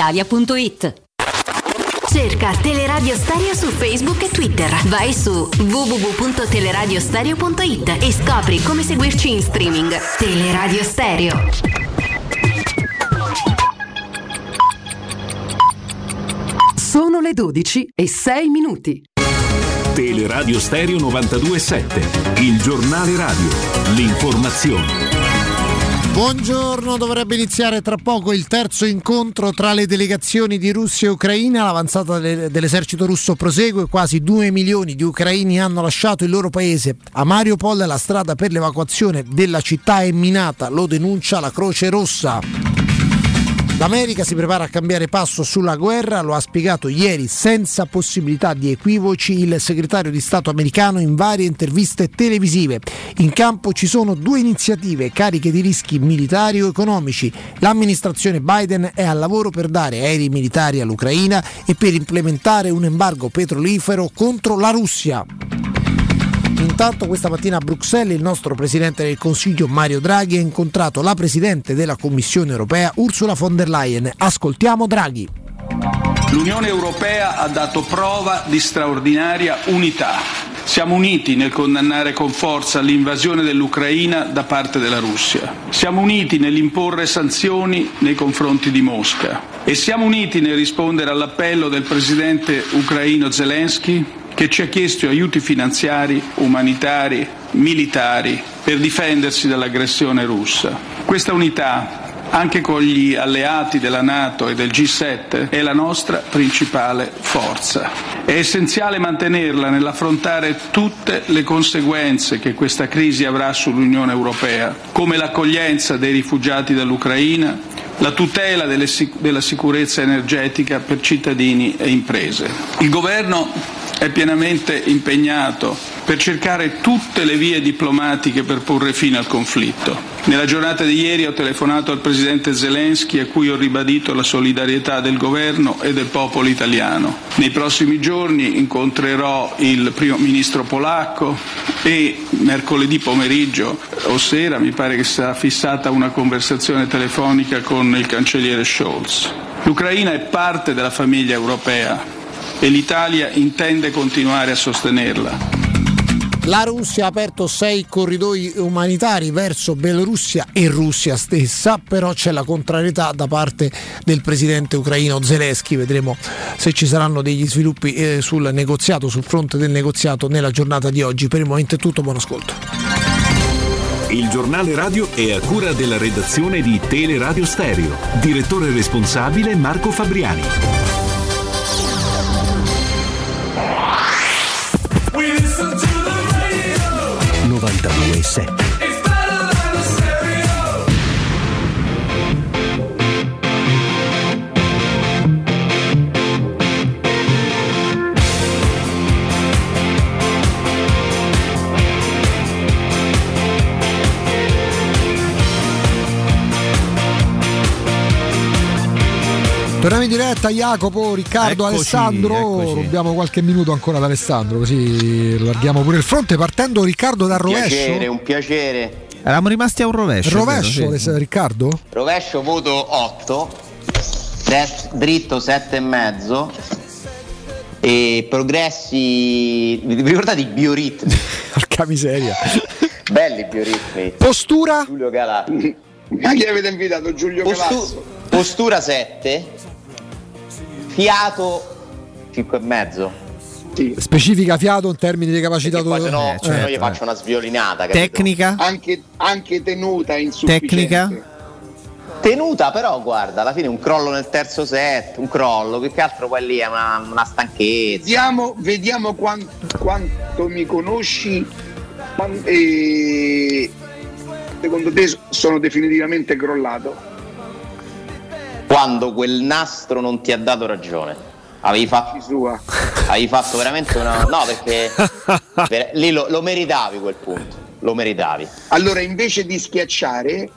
brispalitalia.it. Cerca Teleradio Stereo su Facebook e Twitter. Vai su www.teleradiostereo.it e scopri come seguirci in streaming. Teleradio Stereo. Sono le 12 e 6 minuti. Teleradio Stereo 927, il giornale radio, l'informazione. Buongiorno, dovrebbe iniziare tra poco il terzo incontro tra le delegazioni di Russia e Ucraina. L'avanzata de- dell'esercito russo prosegue, quasi 2 milioni di ucraini hanno lasciato il loro paese. A Mariupol la strada per l'evacuazione della città è minata, lo denuncia la Croce Rossa. L'America si prepara a cambiare passo sulla guerra, lo ha spiegato ieri senza possibilità di equivoci il segretario di Stato americano in varie interviste televisive. In campo ci sono due iniziative cariche di rischi militari o economici. L'amministrazione Biden è al lavoro per dare aerei militari all'Ucraina e per implementare un embargo petrolifero contro la Russia. Intanto questa mattina a Bruxelles il nostro Presidente del Consiglio Mario Draghi ha incontrato la Presidente della Commissione europea Ursula von der Leyen. Ascoltiamo Draghi. L'Unione Europea ha dato prova di straordinaria unità. Siamo uniti nel condannare con forza l'invasione dell'Ucraina da parte della Russia. Siamo uniti nell'imporre sanzioni nei confronti di Mosca. E siamo uniti nel rispondere all'appello del presidente ucraino Zelensky che ci ha chiesto aiuti finanziari, umanitari, militari per difendersi dall'aggressione russa. Questa unità anche con gli alleati della Nato e del G7, è la nostra principale forza. È essenziale mantenerla nell'affrontare tutte le conseguenze che questa crisi avrà sull'Unione Europea, come l'accoglienza dei rifugiati dall'Ucraina, la tutela delle della sicurezza energetica per cittadini e imprese. Il Governo è pienamente impegnato per cercare tutte le vie diplomatiche per porre fine al conflitto. Nella giornata di ieri ho telefonato al presidente Zelensky a cui ho ribadito la solidarietà del governo e del popolo italiano. Nei prossimi giorni incontrerò il primo ministro polacco e mercoledì pomeriggio o sera mi pare che sarà fissata una conversazione telefonica con il cancelliere Scholz. L'Ucraina è parte della famiglia europea e l'Italia intende continuare a sostenerla. La Russia ha aperto sei corridoi umanitari verso Bielorussia e Russia stessa, però c'è la contrarietà da parte del presidente ucraino Zelensky. Vedremo se ci saranno degli sviluppi eh, sul negoziato, sul fronte del negoziato nella giornata di oggi. Per il momento è tutto, buon ascolto. Il giornale radio è a cura della redazione di Teleradio Stereo. Direttore responsabile Marco Fabriani. 92.7 Torniamo in diretta Jacopo, Riccardo, Eccoci, Alessandro. eccoci. Rubiamo qualche minuto ancora ad Alessandro, così larghiamo pure il fronte. Partendo Riccardo dal Piacere, rovescio. un piacere. Eravamo rimasti a un rovescio. Rovescio, vero? Sì. Riccardo? Rovescio voto 8, dest- dritto 7 e mezzo e progressi. Vi ricordate i bioritmi? Porca miseria. Belli i bioritmi. Postura? Giulio Galà. Ma chi avete invitato? Giulio Postu- Cavazzo? postura 7, fiato 5 e mezzo. Specifica fiato in termini di capacità Poi se no, Eh, se no certo, gli eh. faccio una sviolinata. capito? Tecnica? Anche, anche tenuta insufficiente. Tenuta però guarda, alla fine un crollo nel terzo set, un crollo, più che altro poi lì è una, una stanchezza. Vediamo, vediamo quan- quanto mi conosci e secondo te sono definitivamente crollato. Quando quel nastro non ti ha dato ragione. Avevi fatto, avevi fatto veramente una. No, perché ver- lì lo, lo meritavi quel punto. Lo meritavi. Allora, invece di schiacciare,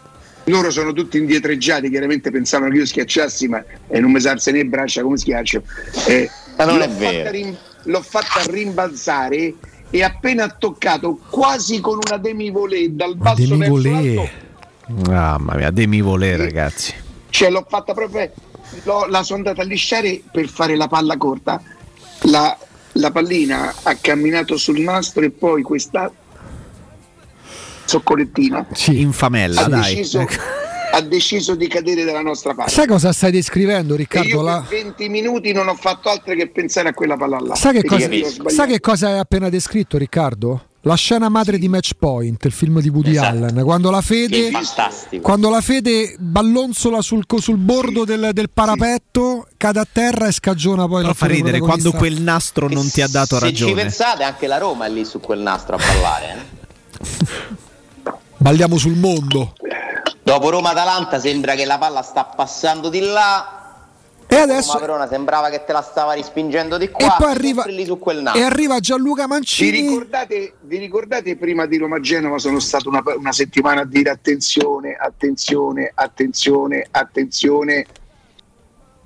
loro sono tutti indietreggiati, chiaramente pensavano che io schiacciassi, ma eh, non mi salse né braccia come schiaccio. Eh, Ma non l'ho è vero. fatta rim- l'ho fatta rimbalzare e appena toccato quasi con una demi-volée dal basso verso l'alto, Mamma mia, demi volé, ragazzi. Cioè l'ho fatta proprio, l'ho- la sono andata a lisciare per fare la palla corta. La, la pallina ha camminato sul nastro e poi questa zoccolettina Infamella, ha dai. deciso, ha deciso di cadere dalla nostra parte. Sai cosa stai descrivendo, E Riccardo? io La- per 20 minuti non ho fatto altro che pensare a quella palla là. Sai, che E cosa, sai che cosa hai appena descritto, Riccardo? La scena madre di Match Point, il film di Woody Allen, quando la Fede, Sì, quando la Fede ballonzola sul, sul bordo del, del parapetto, cade a terra e scagiona poi Però fa l'attore ridere quando quel nastro non ti ha dato Se ci ragione. pensate, anche la Roma è lì su quel nastro a ballare. eh. Balliamo sul mondo. Dopo Roma-Atalanta sembra che la palla sta passando di là. E adesso Roma Verona sembrava che te la stava rispingendo di qua. E poi arriva- sempre lì su quel e arriva Gianluca Vi Mancini. ricordate, vi ricordate prima di Roma Genova sono stato una, una settimana a dire attenzione, attenzione, attenzione, attenzione.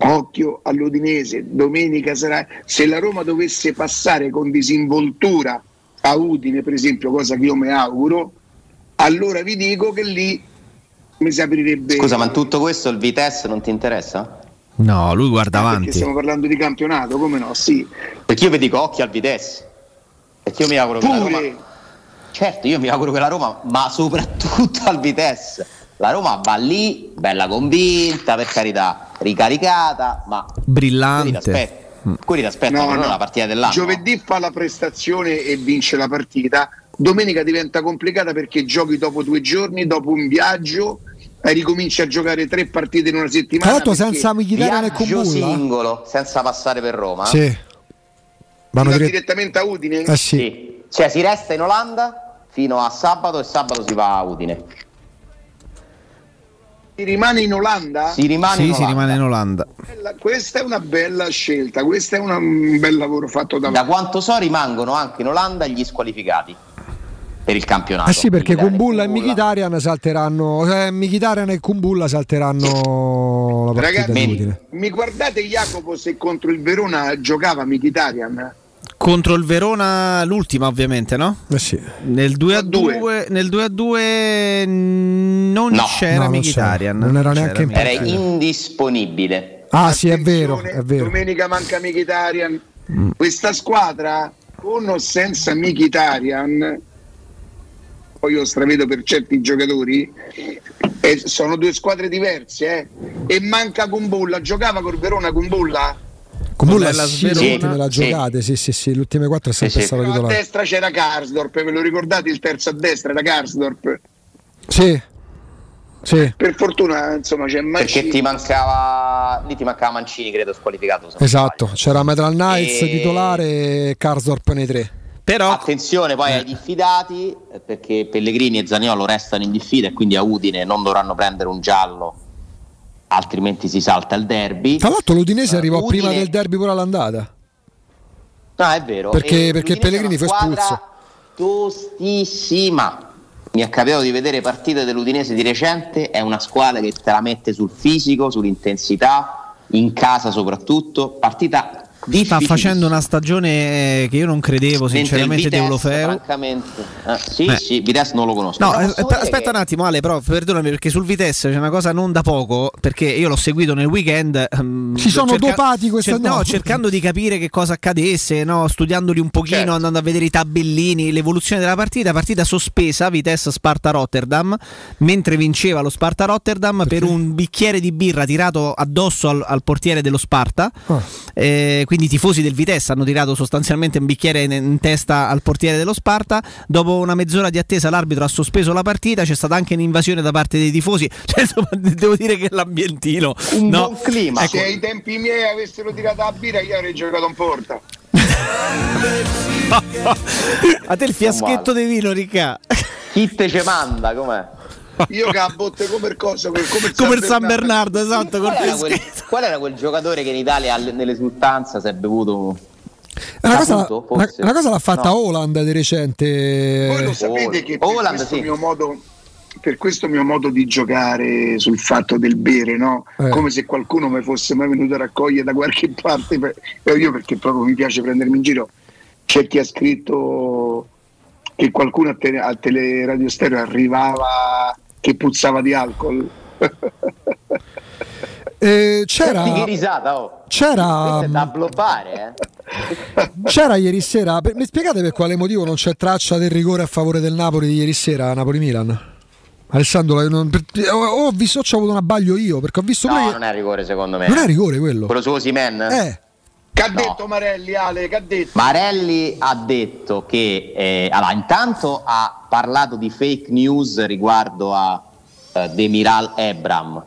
Occhio all'Udinese, domenica sarà. Se la Roma dovesse passare con disinvoltura a Udine, per esempio, cosa che io mi auguro, allora vi dico che lì mi si aprirebbe. Scusa, ma tutto questo il Vitesse non ti interessa? No, lui guarda Perché avanti. stiamo parlando di campionato, come no? Sì. Perché io vi dico occhio al Vitesse. Perché io mi auguro che la Roma. Pure. Certo, io mi auguro che la Roma, ma soprattutto al Vitesse. La Roma va lì, bella convinta, per carità, ricaricata, ma Brillante. Quelli ti aspettano No, però no. la partita dell'anno. Giovedì fa la prestazione e vince la partita. Domenica diventa complicata perché giochi dopo due giorni, dopo un viaggio ricominci a giocare tre partite in una settimana. Tra l'altro senza Mkhitaryan e Kumbulla. singolo, senza passare per Roma. Sì. si Vanno va dire- direttamente a Udine. Eh sì. Cioè si resta in Olanda fino a sabato e sabato si va a Udine. Si rimane in Olanda? Si rimane in Sì, si Olanda. rimane in Olanda. Bella- Questa è una bella scelta, questo è una- un bel lavoro fatto da Da quanto so rimangono anche in Olanda gli squalificati per il campionato. Eh sì, perché e Kumbulla e. Mkhitaryan salteranno. Eh, Mkhitaryan e Kumbulla salteranno la partita Ragazzi, mi guardate Jacopo se contro il Verona giocava Mkhitaryan? Contro il Verona l'ultima ovviamente, no? Eh sì. Nel 2 a 2, nel 2 a 2 non No. c'era No, non Mkhitaryan. c'era. Non era neanche in Era indisponibile. Ah, sì, è vero, è vero. Domenica manca Mkhitaryan. Questa squadra con o senza Mkhitaryan poi io stravedo per certi giocatori eh, sono due squadre diverse eh. e manca Kumbulla giocava col Verona Kumbulla Kumbulla Con l'Hellas sì, Verona. Sì. giocate, sì, sì, sì, le ultime quattro è sempre sì. stato a titolare. destra c'era Karsdorp ve lo ricordate il terzo a destra era Karsdorp Sì. Sì, per fortuna insomma c'è Perché Mancini ti mancava lì ti mancava Mancini, credo, squalificato. esatto. C'era Metral Knights E- titolare e Karsdorp nei tre. Però Attenzione poi ai diffidati eh, perché Pellegrini e Zaniolo restano in diffida e quindi a Udine non dovranno prendere un giallo, altrimenti si salta il derby. Tra l'altro l'Udinese arrivò Udine- prima del derby pure all'andata. No, è vero. Perché- E perché Pellegrini è una fu espulso. Tostissima. Mi è capitato di vedere partite dell'Udinese di recente, è una squadra che te la mette sul fisico, sull'intensità, in casa soprattutto. Partita sta facendo una stagione eh, che io non credevo sinceramente di francamente, eh, sì, Beh. sì, Vitesse non lo conosco. No, eh, aspetta che- un attimo Ale, però perdonami perché sul Vitesse c'è una cosa non da poco, perché io l'ho seguito nel weekend. ehm, Si sono cerca- dopati questa- cer- no, no. cercando di capire che cosa accadesse, no, studiandoli un pochino, Certo. andando a vedere i tabellini, l'evoluzione della partita, partita sospesa, Vitesse Sparta Rotterdam, mentre vinceva lo Sparta Rotterdam per un bicchiere di birra tirato addosso al, al portiere dello Sparta. Ah. Eh, quindi i tifosi del Vitesse hanno tirato sostanzialmente un bicchiere in, in testa al portiere dello Sparta. Dopo una mezz'ora di attesa, l'arbitro ha sospeso la partita. C'è stata anche un'invasione da parte dei tifosi. Cioè, insomma, devo dire che l'ambientino. Un no, buon clima. ecco, se ai tempi miei avessero tirato la birra io avrei giocato in porta a te il fiaschetto di vino, Ricca. Chi te ce manda? Com'è? Io che a botte come il coso come, come il Come il San Bernardo, esatto. Qual col era, quel, qual era quel giocatore che in Italia nell'esultanza si è bevuto Una cosa, una- forse? una cosa l'ha fatta No. Holland di recente. Voi lo sapete che per Holland, questo, sì. mio modo, per questo mio modo di giocare sul fatto del bere, no? Eh. come se qualcuno mi fosse mai venuto a raccogliere da qualche parte, per- io perché proprio mi piace prendermi in giro, c'è chi ha scritto che qualcuno a, tele, a Teleradio Stereo arrivava che puzzava di alcol. Eh, Senti che c'era, risata, oh. c'era, da bloppare, eh. c'era ieri sera. per- mi spiegate per quale motivo non c'è traccia del rigore a favore del Napoli di ieri sera, Napoli-Milan? Alessandro, la- non- ho, ho visto, ho avuto un abbaglio io perché ho visto No, pure non è rigore secondo me. non è rigore quello. Quello su Osimen? Eh, Che ha No. detto Marelli, Ale? Che ha detto? Marelli ha detto che eh, allora, intanto ha parlato di fake news riguardo a eh, Demiral Ebram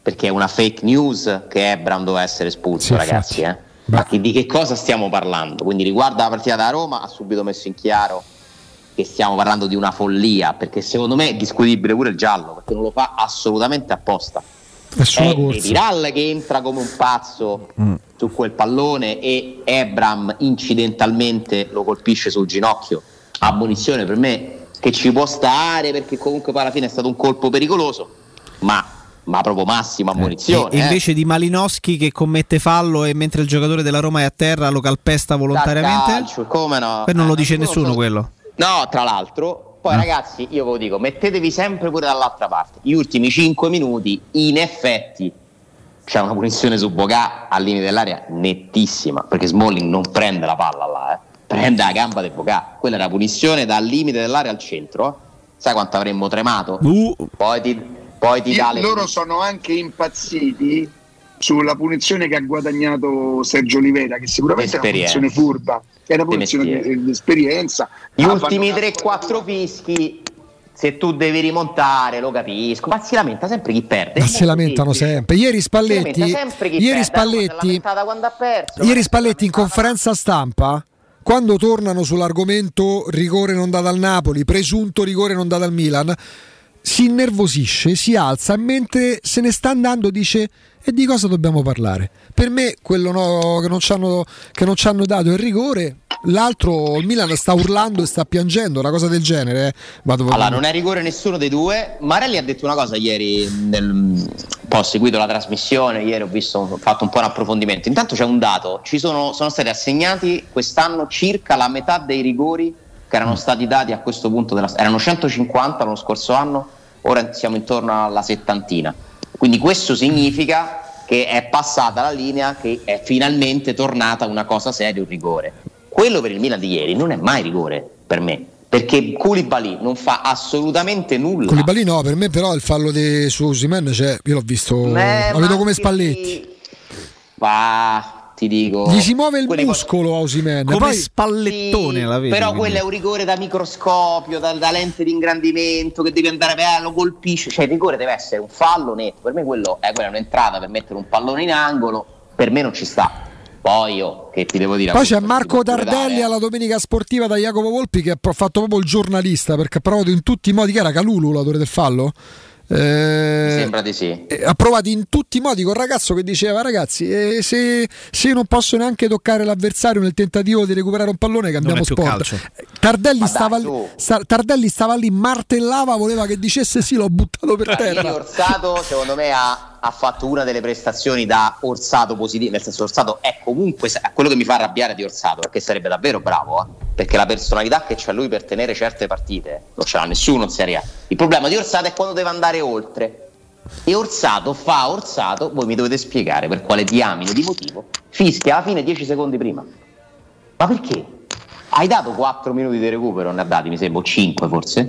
perché è una fake news che Ebram doveva essere espulso Sì, ragazzi eh. ma che- di che cosa stiamo parlando? quindi riguardo alla partita da Roma ha subito messo in chiaro che stiamo parlando di una follia perché secondo me è discutibile pure il giallo perché non lo fa assolutamente apposta è sulla è corsa. Demiral che entra come un pazzo Mm. su quel pallone e Ebram incidentalmente lo colpisce sul ginocchio. Ammonizione per me che ci può stare perché comunque poi alla fine è stato un colpo pericoloso, ma, ma proprio massima ammonizione. E eh. invece di Malinowski che commette fallo e mentre il giocatore della Roma è a terra lo calpesta Da volontariamente. calcio, come no? Poi non lo Eh, dice non nessuno so- quello. No, tra l'altro, poi Eh. ragazzi, io ve lo dico, mettetevi sempre pure dall'altra parte. Gli ultimi 5 minuti, in effetti, c'è una punizione su Bocà al limite dell'area nettissima, perché Smalling non prende la palla là, eh. prende la gamba del Bocà. Quella è una punizione dal limite dell'area al centro. eh. Sai quanto avremmo tremato? Uh, Poi ti, poi ti dà le loro sono anche impazziti sulla punizione che ha guadagnato Sergio Oliveira, che sicuramente è una punizione furba, è una punizione di, di esperienza. Gli Ah, ultimi fanno- 3-4 fischi se tu devi rimontare, lo capisco, ma si lamenta sempre chi perde. Ma si lamentano sempre. Ieri Spalletti, sempre chi ieri perde. Spalletti, perso. ieri Spalletti in conferenza stampa, quando tornano sull'argomento rigore non dato al Napoli, presunto rigore non dato al Milan, si innervosisce, si alza e mentre se ne sta andando dice e di cosa dobbiamo parlare? Per me quello no- che, non ci hanno, che non ci hanno dato il rigore, l'altro il Milan sta urlando e sta piangendo, una cosa del genere. eh. Vado Allora, non è rigore nessuno dei due. Marelli ha detto una cosa ieri, nel, ho seguito la trasmissione, ieri ho, visto, ho fatto un po' un approfondimento. Intanto c'è un dato, ci sono, sono stati assegnati quest'anno circa la metà dei rigori che erano stati dati a questo punto, della, erano 150 l'anno scorso anno, ora siamo intorno alla settantina. Quindi questo significa che è passata la linea, che è finalmente tornata una cosa seria, un rigore. Quello per il Milan di ieri non è mai rigore per me, perché Koulibaly non fa assolutamente nulla. Koulibaly no, per me però il fallo di, su Osimhen, cioè, io l'ho visto, Eh, lo vedo come Spalletti. Va, ti dico. Gli si muove il muscolo a Osimhen. Come poi- spallettone Sì, la vedi. Però quindi. quello è un rigore da microscopio, da, da lente di ingrandimento, che devi andare a lo colpisce. Cioè, il rigore deve essere un fallo netto. Per me quello è, quella è un'entrata per mettere un pallone in angolo. Per me non ci sta. Poi io, che ti devo dire? Poi c'è Marco Tardelli alla domenica sportiva da Jacopo Volpi che ha fatto proprio il giornalista perché ha provato in tutti i modi, che era Calulu l'autore del fallo? Mi Eh, sembra di sì. eh, ha provato in tutti i modi con il ragazzo che diceva ragazzi eh, se, se io non posso neanche toccare l'avversario nel tentativo di recuperare un pallone cambiamo sport. Tardelli stava, dai, lì, sta- Tardelli stava lì martellava voleva che dicesse sì l'ho buttato per terra Orsato, secondo me, ha, ha fatto una delle prestazioni da Orsato positivo. Nel senso, Orsato è comunque quello che mi fa arrabbiare di Orsato, perché sarebbe davvero bravo. eh. Perché la personalità che c'ha lui per tenere certe partite non ce l'ha nessuno in Serie A. Il problema di Orsato è quando deve andare oltre. E Orsato fa Orsato, voi mi dovete spiegare per quale diamine di motivo fischia alla fine 10 secondi prima. Ma perché? Hai dato 4 minuti di recupero, ne ha dati, mi sembra, 5 forse.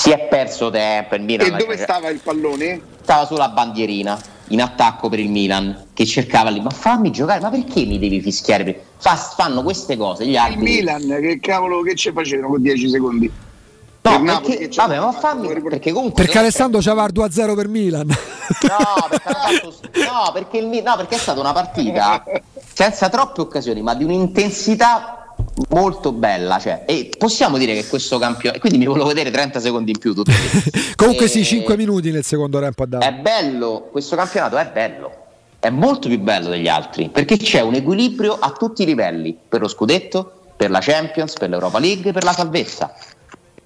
Si è perso tempo. Il Milan E dove stava il pallone? stava sulla bandierina in attacco per il Milan che cercava lì ma fammi giocare ma perché mi devi fischiare Fa- fanno queste cose gli Il arbitri Milan, che cavolo che ci facevano con 10 secondi? no Per perché, vabbè ma fammi perché comunque perché Alessandro il 2-0 per Milan no perché, fatto- no, perché il no, perché è stata una partita senza troppe occasioni ma di un'intensità molto bella cioè, e possiamo dire che questo campione quindi mi volevo vedere 30 secondi in più comunque E- sì 5 minuti nel secondo tempo a dare È bello, questo campionato è bello, è molto più bello degli altri perché c'è un equilibrio a tutti i livelli per lo scudetto, per la Champions, per l'Europa League, per la salvezza.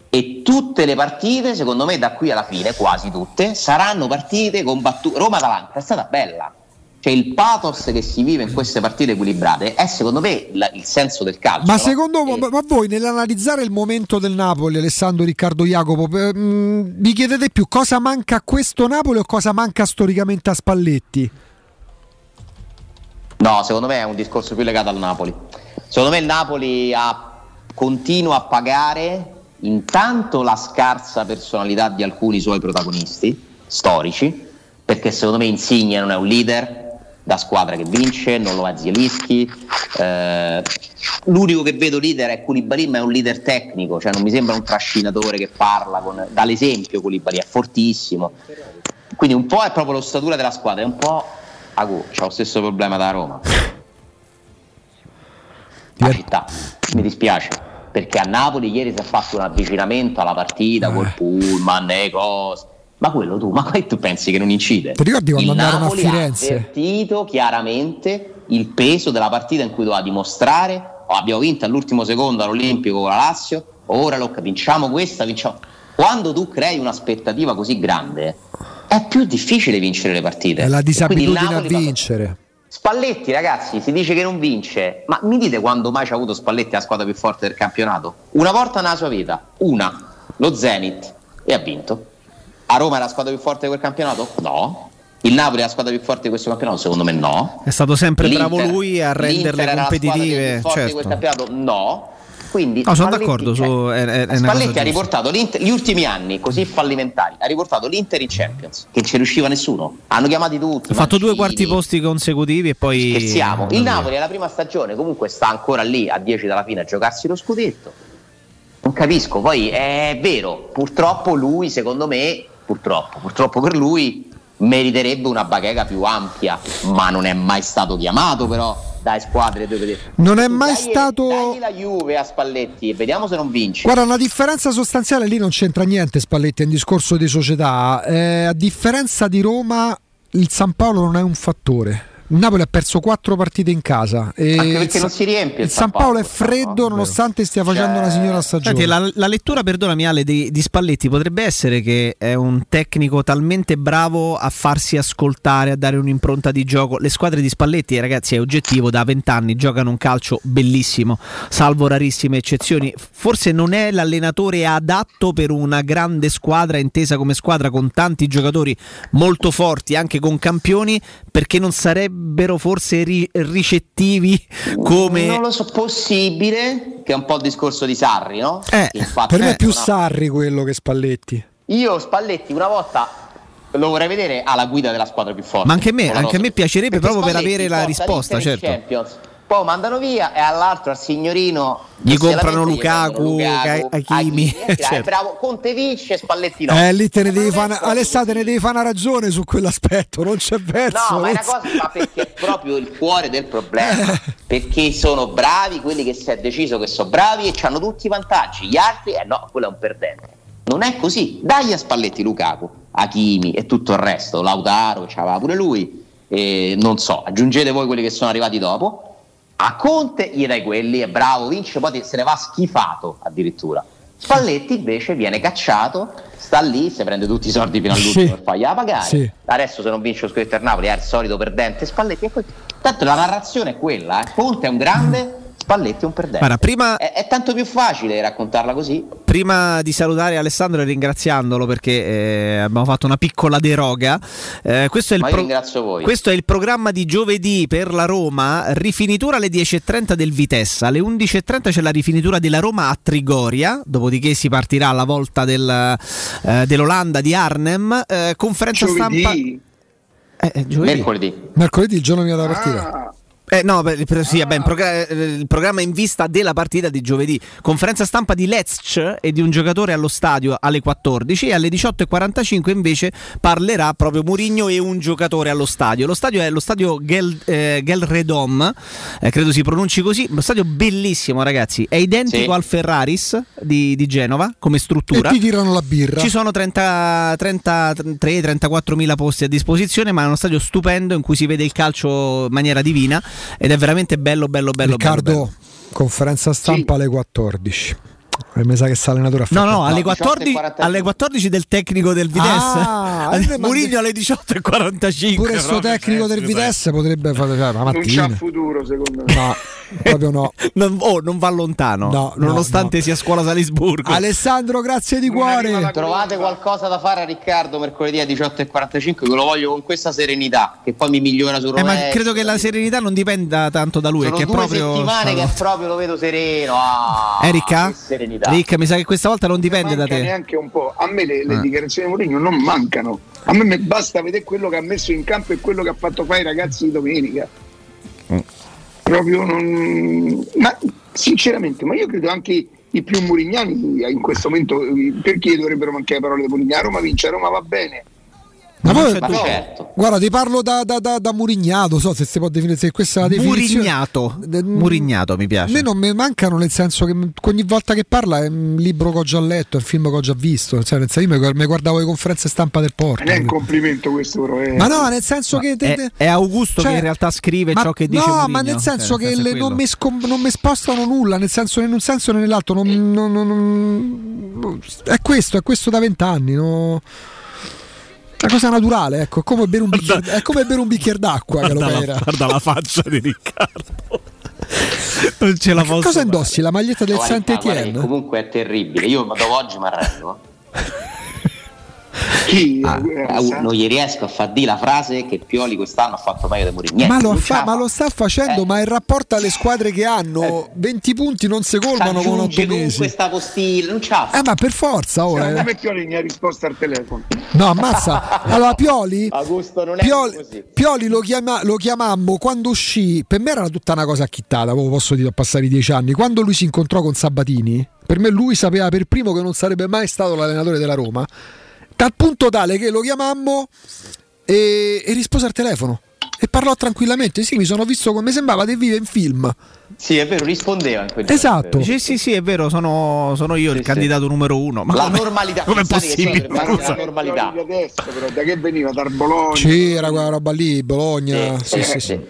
E tutte le partite, secondo me, da qui alla fine, quasi tutte, saranno partite combattute. Roma-Atalanta è stata bella. Cioè il pathos che si vive in queste partite equilibrate è secondo me la- il senso del calcio. Ma no? secondo ma, ma voi nell'analizzare il momento del Napoli, Alessandro Riccardo Jacopo, eh, mh, vi chiedete più cosa manca a questo Napoli o cosa manca storicamente a Spalletti? No, secondo me è un discorso più legato al Napoli. Secondo me il Napoli ha- continua a pagare intanto la scarsa personalità di alcuni suoi protagonisti storici, perché secondo me Insigne non è un leader da squadra che vince, non lo è Zielinski. eh, l'unico che vedo leader è Koulibaly, ma è un leader tecnico, cioè non mi sembra un trascinatore che parla con, dall'esempio Koulibaly, è fortissimo. Quindi un po' è proprio l'ossatura della squadra, è un po' Agu, c'ha lo stesso problema da Roma. La città, mi dispiace, perché a Napoli ieri si è fatto un avvicinamento alla partita col pullman e cose. Ma quello tu, ma tu pensi che non incide? Ti ricordi quando Il andarono a Napoli ha Firenze? avvertito chiaramente il peso della partita in cui doveva dimostrare. Oh, abbiamo vinto all'ultimo secondo all'Olimpico con la Lazio. Ora lo vinciamo questa vinciamo. Quando tu crei un'aspettativa così grande è più difficile vincere le partite. È la disabitudine a vincere. Spalletti ragazzi si dice che non vince. Ma mi dite quando mai ci ha avuto Spalletti la squadra più forte del campionato? Una volta nella sua vita. Una. Lo Zenit. E ha vinto a Roma è la squadra più forte di quel campionato? no il Napoli è la squadra più forte di questo campionato? Secondo me no. È stato sempre L'Inter- bravo lui a renderle competitive. Certo. No. Quindi No, sono d'accordo. cioè, su, è, è- Spalletti ha riportato gli ultimi anni così fallimentari, ha riportato l'Inter in Champions, che ci riusciva nessuno. Hanno chiamati tutti. Ha fatto due quarti posti consecutivi e poi. Scherziamo. Il Napoli è la prima stagione, comunque sta ancora lì a 10 dalla fine a giocarsi lo scudetto. Non capisco, poi è vero, purtroppo lui, secondo me, purtroppo, purtroppo per lui, meriterebbe una bacheca più ampia, ma non è mai stato chiamato però dai squadre dove Non è mai Dagli- stato. dagli la Juve a Spalletti e vediamo se non vince. Guarda, una differenza sostanziale lì non c'entra niente Spalletti, è un discorso di società. Eh, a differenza di Roma, il San Paolo non è un fattore. Il Napoli ha perso quattro partite in casa. E Anche perché non si riempie Il San Paolo è freddo nonostante stia facendo una signora stagione. Senti, la, la lettura, perdonami Ale, di, di Spalletti potrebbe essere che è un tecnico talmente bravo a farsi ascoltare, a dare un'impronta di gioco. Le squadre di Spalletti, ragazzi, è oggettivo, da vent'anni giocano un calcio bellissimo, salvo rarissime eccezioni. Forse non è l'allenatore adatto per una grande squadra, intesa come squadra con tanti giocatori molto forti, anche con campioni, perché non sarebbero forse ri- ricettivi come... Non lo so, possibile, che è un po' il discorso di Sarri, no? Eh, Infatti, per me è più no. Sarri quello che Spalletti. Io Spalletti una volta lo vorrei vedere alla guida della squadra più forte. Ma anche a me, anche a me piacerebbe Perché proprio per Spalletti avere la risposta, certo. Champions, Poi mandano via e all'altro al signorino Gli comprano Lukaku, Ka- Hakimi, Eh, certo. bravo, Conte vince, Spalletti no. Eh, lì te ne devi fare. Alessà, te ne devi fare una ragione su quell'aspetto, non c'è verso. No, ma è una cosa ma perché è proprio il cuore del problema. Perché sono bravi quelli che si è deciso che sono bravi e hanno tutti i vantaggi. Gli altri, eh no, quello è un perdente. Non è così. Dai a Spalletti Lukaku, Hakimi e tutto il resto. Lautaro, c'aveva pure lui. E non so, aggiungete voi quelli che sono arrivati dopo. A Conte gli dai quelli, è bravo, vince, poi se ne va schifato addirittura. Spalletti invece viene cacciato, sta lì, si prende tutti i soldi fino all'ultimo Sì. per fargliela pagare. Sì. Adesso se non vince lo scudetto del Napoli è il solito perdente Spalletti. E poi- Tanto la narrazione è quella, eh. Conte è un grande, Spalletti è un perdente. Guarda, prima- è, è tanto più facile raccontarla così. Prima di salutare Alessandro e ringraziandolo perché eh, abbiamo fatto una piccola deroga, eh, questo, è voi. questo è il programma di giovedì per la Roma, rifinitura alle 10.30 del Vitessa, alle 11.30 c'è la rifinitura della Roma a Trigoria, dopodiché si partirà alla volta del, eh, dell'Olanda di Arnhem, eh, conferenza Giovedì? stampa... Eh, eh, giovedì. Mercoledì. Mercoledì il giorno mia della partita. Eh, no, beh, sì, vabbè, il, progra- eh, il programma in vista della partita di giovedì. Conferenza stampa di Lecce e di un giocatore allo stadio alle 14 e alle 18.45 invece parlerà proprio Murigno e un giocatore allo stadio. Lo stadio è lo stadio Gel, eh, Gelredom, eh, credo si pronunci così, uno stadio bellissimo ragazzi, è identico Sì. al Ferraris di, di Genova come struttura. E ti tirano la birra. Ci sono 30 33-34 mila posti a disposizione, ma è uno stadio stupendo in cui si vede il calcio in maniera divina ed è veramente bello, bello, bello. Riccardo, bello, bello. conferenza stampa alle 14. E mi sa che sta allenatore a No, no, alle 18 e 14, 45. alle 14 del tecnico del Vitesse. Ah, eh, ma- Murigno alle 18.45. Pure sto tecnico del Vitesse potrebbe fare la Non c'ha mattina. futuro secondo me. No, proprio no. Non, oh, non va lontano, No, no, nonostante no. sia a scuola Salisburgo. Alessandro, grazie di Non cuore. Trovate qualcosa da fare a Riccardo mercoledì alle 18.45 che lo voglio con questa serenità che poi mi migliora sul Eh, ma rovescio. credo che la serenità non dipenda tanto da lui, Sono è che è due proprio. settimane che proprio lo vedo sereno. Ah, Erika? che serenità. Ricca, mi sa che questa volta non dipende da te. neanche un po'. A me le, le Ah. dichiarazioni di Mourinho non mancano. A me me basta vedere quello che ha messo in campo e quello che ha fatto fare ai ragazzi di domenica. Mm. Proprio non. Ma sinceramente, ma io credo anche i più murignani in questo momento eh, perché dovrebbero mancare le parole di Mourinho? A Roma vince, a Roma va bene. Ma poi, Ma certo. guarda, ti parlo da, da, da, da Murignato, so se si può definire se questa è la definizione. Murignato. De- Murignato mi A piace. me non mi mancano nel senso che ogni volta che parla è un libro che ho già letto, è un film che ho già visto. Cioè, nel senso, io mi- guardavo le conferenze stampa del Porto. Non è un complimento questo, però. eh. Ma no, nel senso che. È, è Augusto cioè, che in realtà scrive ma- ciò che dice No, Mourinho. ma nel senso Cioè, che nel senso le- è quello. non, mi scom- non mi spostano nulla, nel senso né in un senso né nell'altro. Non, non- non- non- è questo, è questo da vent'anni. No? È una cosa naturale, ecco, è come bere un bicchiere, è come bere un bicchiere d'acqua. Guarda la, guarda la faccia di Riccardo. Non ce la Che posso cosa fare. indossi? La maglietta del Guarda, Saint guarda che Etienne? comunque è terribile. Io dopo oggi mi arrendo. eh. Chi? Ah, Eh, ah, sa? non gli riesco a far dire la frase che Pioli quest'anno ha fatto meglio di Mourinho. Ma lo, fa- ma lo sta facendo, ma in rapporto alle squadre che hanno, 20 punti non si colmano con 8 Aggiunge mesi. comunque sta postilla, non fa. Eh, ma per forza ora. Secondo eh. me Pioli mi ha risposto al telefono. No, ammazza. Allora, Pioli, Augusto non è Pioli, così. Pioli lo, chiama- lo chiamammo quando uscì. Per me era tutta una cosa acchittata, posso dire, a passare i dieci anni. Quando lui si incontrò con Sabatini, per me lui sapeva per primo che non sarebbe mai stato l'allenatore della Roma. Tal punto tale che lo chiamammo e, e rispose al telefono. E parlò tranquillamente. Sì, mi sono visto come sembrava di vive in film. Sì, è vero, rispondeva in quel Esatto. Dice sì, sì, è vero, sono, sono io il candidato numero uno. Ma La come- normalità, Com'è sono possibile? la normalità. Adesso, però, da che veniva? Dal Bologna? Sì, era quella roba lì, Bologna. Sì, sì, sì.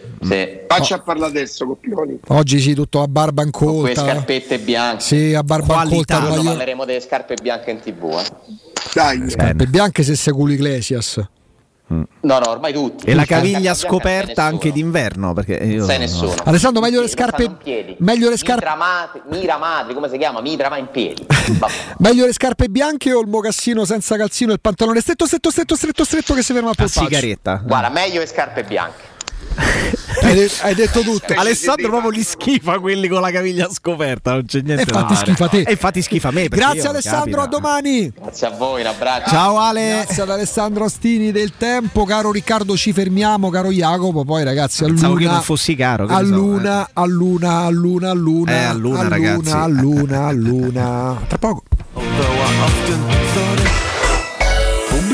Faccia a parlare adesso con Pioli. Oggi sì, tutto a barba in Con quelle colta. scarpette bianche. Sì, a barba in colta. Quando maglione- parleremo delle scarpe bianche in tv. Eh. Dai, Scarpe bianche se segui Iglesias. No, no, ormai tutti. E la caviglia scoperta anche d'inverno. Perché io, Sai nessuno. Alessandro, meglio le scarpe. Meglio le scarpe. Mitra, madri, mira madri, come si chiama? Mitra ma in piedi. Meglio le scarpe bianche o il mocassino senza calzino e il pantalone stretto, stretto, stretto, stretto, stretto che si ferma a polpaccio? sigaretta. Guarda, meglio le scarpe bianche. Hai, de- hai detto tutto. Alessandro proprio li schifa quelli con la caviglia scoperta, non c'è niente E da infatti fare. schifa te. E infatti schifa me. Grazie Alessandro, capita. a domani. Grazie a voi, un abbraccio. Ciao Ale. Grazie ad Alessandro Ostini del tempo, caro Riccardo, ci fermiamo, caro Jacopo. Poi ragazzi, a Pensavo che non fossi caro. che a ne so, luna, a luna, a luna, a luna, Eh, a luna, a ragazzi. luna, a luna, a luna.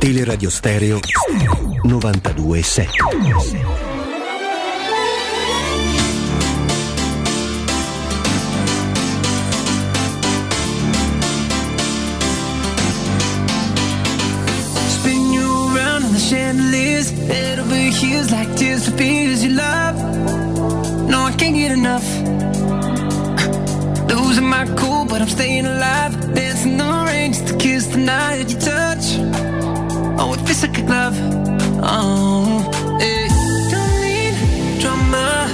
Teleradio Stereo 927. Spin you around in the chandeliers, head over heels like tears for fears you love. No, I can't get enough. Losing my cool, but I'm staying alive. Dancing the rain just to kiss the night you touch. Oh, feels like a glove. Oh, hey. Don't need drama.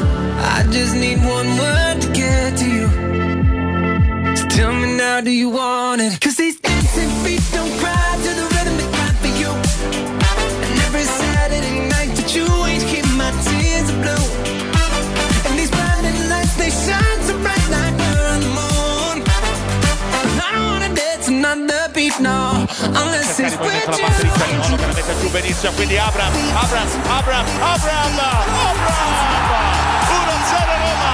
I just need one word to get to you. So tell me now, do you want it? Cause these another beat, no, unless it's with la you. parte di Zaniolo che la mette giù benissimo. Quindi Abram Abram Abram Abram Abram! 1-0 Roma!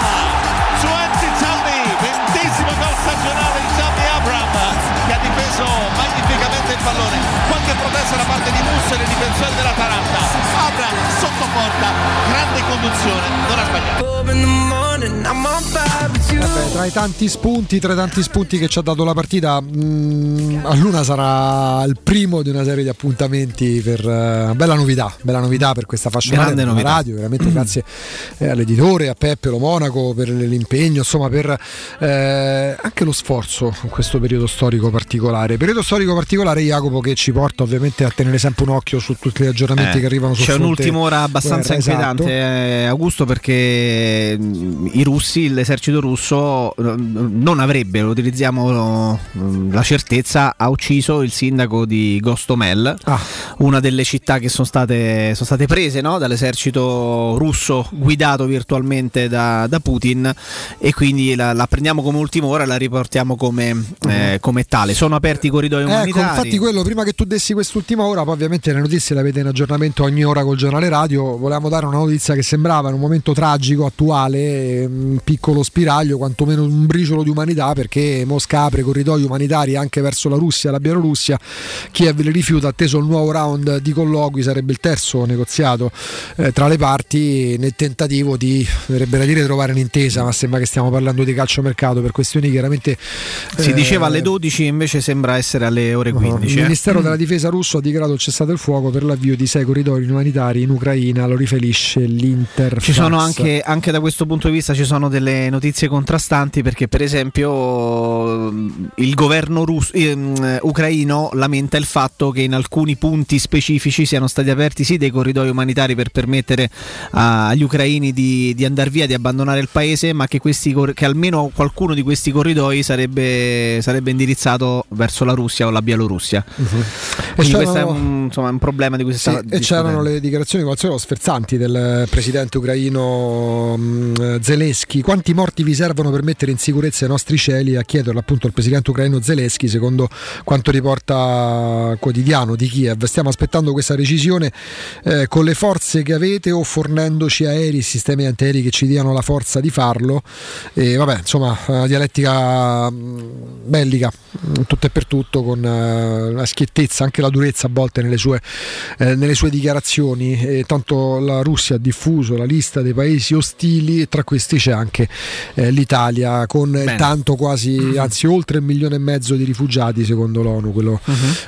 Su Anti Zambi ventesimo gol stagionale di Zambi Abram che ha difeso magnificamente il pallone. Qualche protesta da parte di Musso e dei difensori dell'Atalanta Abram sotto porta grande conduzione non ha sbagliato Vabbè, tra i tanti spunti, tra i tanti spunti che ci ha dato la partita, mh, a Luna sarà il primo di una serie di appuntamenti per eh, bella novità, bella novità per questa fascia Grande novità. radio, veramente grazie eh, all'editore, a Peppe Lo Monaco per l'impegno, insomma per eh, anche lo sforzo in questo periodo storico particolare. Periodo storico particolare Jacopo che ci porta ovviamente a tenere sempre un occhio su tutti gli aggiornamenti Eh, che arrivano sul C'è un'ultima ora abbastanza guerra, inquietante, esatto. Augusto, perché mh, i russi, l'esercito russo, eh, non avrebbe, lo utilizziamo eh, la certezza, ha ucciso il sindaco di Gostomel, Ah. una delle città che sono state, sono state prese no, dall'esercito russo guidato virtualmente da, da Putin e quindi la, la prendiamo come ultima ora e la riportiamo come, eh, come tale. Sono aperti i corridoi Ecco, umanitari. infatti quello prima che tu dessi quest'ultima ora, poi ovviamente le notizie le avete in aggiornamento ogni ora col giornale radio, volevamo dare una notizia che sembrava in un momento tragico, attuale, un piccolo spiraglio, quantomeno un briciolo di umanità, perché Mosca apre corridoi umanitari anche verso la Russia e la Bielorussia, Kiev li rifiuta, atteso il nuovo round di colloqui, sarebbe il terzo negoziato eh, tra le parti nel tentativo di, verrebbe da dire, trovare un'intesa, ma sembra che stiamo parlando di calciomercato per questioni chiaramente... Si eh, diceva alle 12, invece sembra essere alle ore 15. il eh. Ministero della Difesa russo ha dichiarato il cessato il fuoco per l'avvio di sei corridoi umanitari in Ucraina, lo riferisce l'Inter. Ci sono anche, anche da questo punto di vista ci sono delle notizie contrastanti perché per esempio il governo russo, ehm, ucraino lamenta il fatto che in alcuni punti specifici siano stati aperti sì dei corridoi umanitari per permettere agli ucraini di, di andare via, di abbandonare il paese, ma che, questi, che almeno qualcuno di questi corridoi sarebbe, sarebbe indirizzato verso la Russia o la Bielorussia. Quindi c'erano- questo è un, insomma, un problema di cui si Sì, sta e c'erano le dichiarazioni sferzanti del presidente ucraino mh, Zelensky. Quanti morti vi servono per mettere in sicurezza i nostri cieli? A chiederlo appunto il presidente ucraino Zelensky, secondo quanto riporta quotidiano di Kiev. Stiamo aspettando questa decisione eh, con le forze che avete o fornendoci aerei, sistemi antiaerei che ci diano la forza di farlo. E vabbè, insomma, dialettica mh, bellica, mh, tutto e per tutto, con eh, la schiettezza, anche la durezza a volte nelle sue, eh, nelle sue dichiarazioni. E tanto la Russia ha diffuso la lista dei paesi ostili, e tra questi c'è anche eh, l'Italia, con Bene. tanto quasi, anzi oltre un milione e mezzo di rifugiati, secondo l'ONU, quello,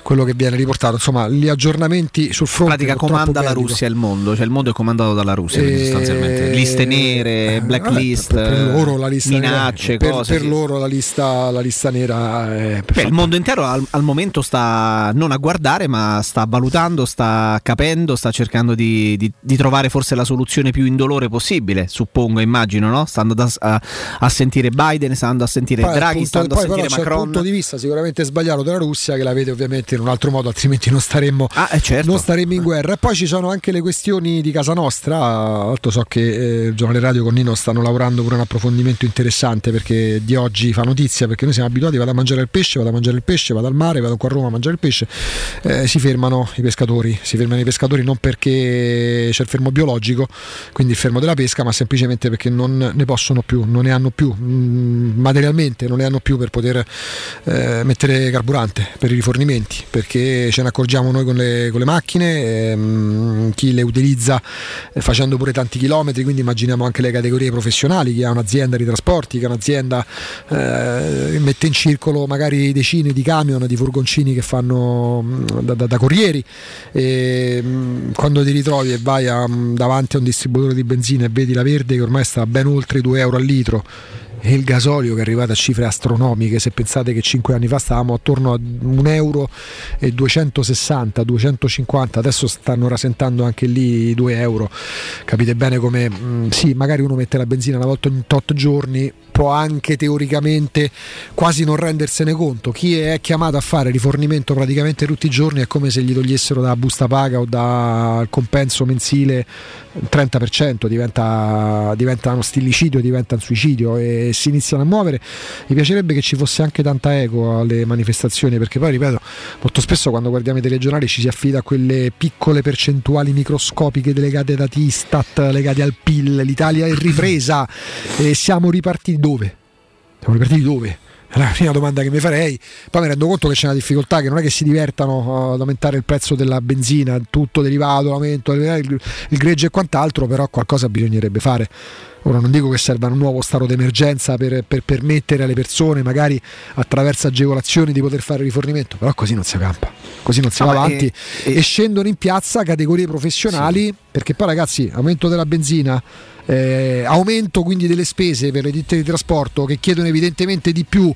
quello che viene riportato. Insomma, gli aggiornamenti sul In fronte. pratica comanda la. Russia il mondo, cioè il mondo è comandato dalla Russia E- sostanzialmente. Liste nere, blacklist, Vabbè, per, per loro la lista minacce, nera, per, cose. per sì. loro la lista, la lista nera è Beh, il mondo intero al, al momento sta non a guardare, ma sta valutando, sta capendo, sta cercando di, di- di trovare forse la soluzione più indolore possibile, suppongo, immagino, no? Stando da- a, a sentire Biden, stando a sentire Poi, Draghi, appunto, stando a poi però sentire c'è Macron. punto di vista sicuramente sbagliato della Russia che la vede ovviamente in un altro modo altrimenti non staremmo, Ah, eh, certo. non staremmo in guerra e poi ci sono anche le questioni di casa nostra tra l'altro so che eh, il giornale radio con Nino stanno lavorando pure un approfondimento interessante perché di oggi fa notizia perché noi siamo abituati vado a mangiare il pesce vado a mangiare il pesce vado al mare vado qua a Roma a mangiare il pesce Eh, si fermano i pescatori si fermano i pescatori non perché c'è il fermo biologico quindi il fermo della pesca ma semplicemente perché non ne possono più non ne hanno più mm, materialmente non ne hanno più per poter eh, mettere carburante per i rifornimenti perché ce ne accorgiamo noi con le, con le macchine ehm, chi le utilizza eh, facendo pure tanti chilometri quindi immaginiamo anche le categorie professionali chi ha un'azienda di trasporti che un'azienda eh, mette in circolo magari decine di camion di furgoncini che fanno mm, da, da- da corrieri e mm, quando ti ritrovi e vai a- davanti a un distributore di benzina e vedi la verde che ormai sta ben oltre i 2 euro al litro e il gasolio che è arrivato a cifre astronomiche. Se pensate che 5 anni fa stavamo attorno a 1 euro e 260 250 adesso stanno rasentando anche lì i 2 euro. Capite bene come mm, sì magari uno mette la benzina una volta ogni 8 giorni può anche teoricamente quasi non rendersene conto. Chi è chiamato a fare rifornimento praticamente tutti i giorni è come se gli togliessero da busta paga o dal compenso mensile il 30% diventa, diventa uno stillicidio diventa un suicidio e si iniziano a muovere. Mi piacerebbe che ci fosse anche tanta eco alle manifestazioni perché poi ripeto molto spesso quando guardiamo i telegiornali ci si affida a quelle piccole percentuali microscopiche legate da Tistat legate al PIL l'Italia è ripresa e siamo ripartiti dove? siamo ripartiti dove? È la prima domanda che mi farei. Poi mi rendo conto che c'è una difficoltà, che non è che si divertano ad aumentare il prezzo della benzina, tutto derivato, l'aumento, il, il greggio e quant'altro, però qualcosa bisognerebbe fare. Ora non dico che serva un nuovo stato d'emergenza per, per permettere alle persone, magari attraverso agevolazioni, di poter fare rifornimento, però così non si campa, così non si va No, ma avanti e- e, scendono in piazza categorie professionali, perché poi ragazzi, aumento della benzina, eh, aumento quindi delle spese per le ditte di trasporto che chiedono evidentemente di più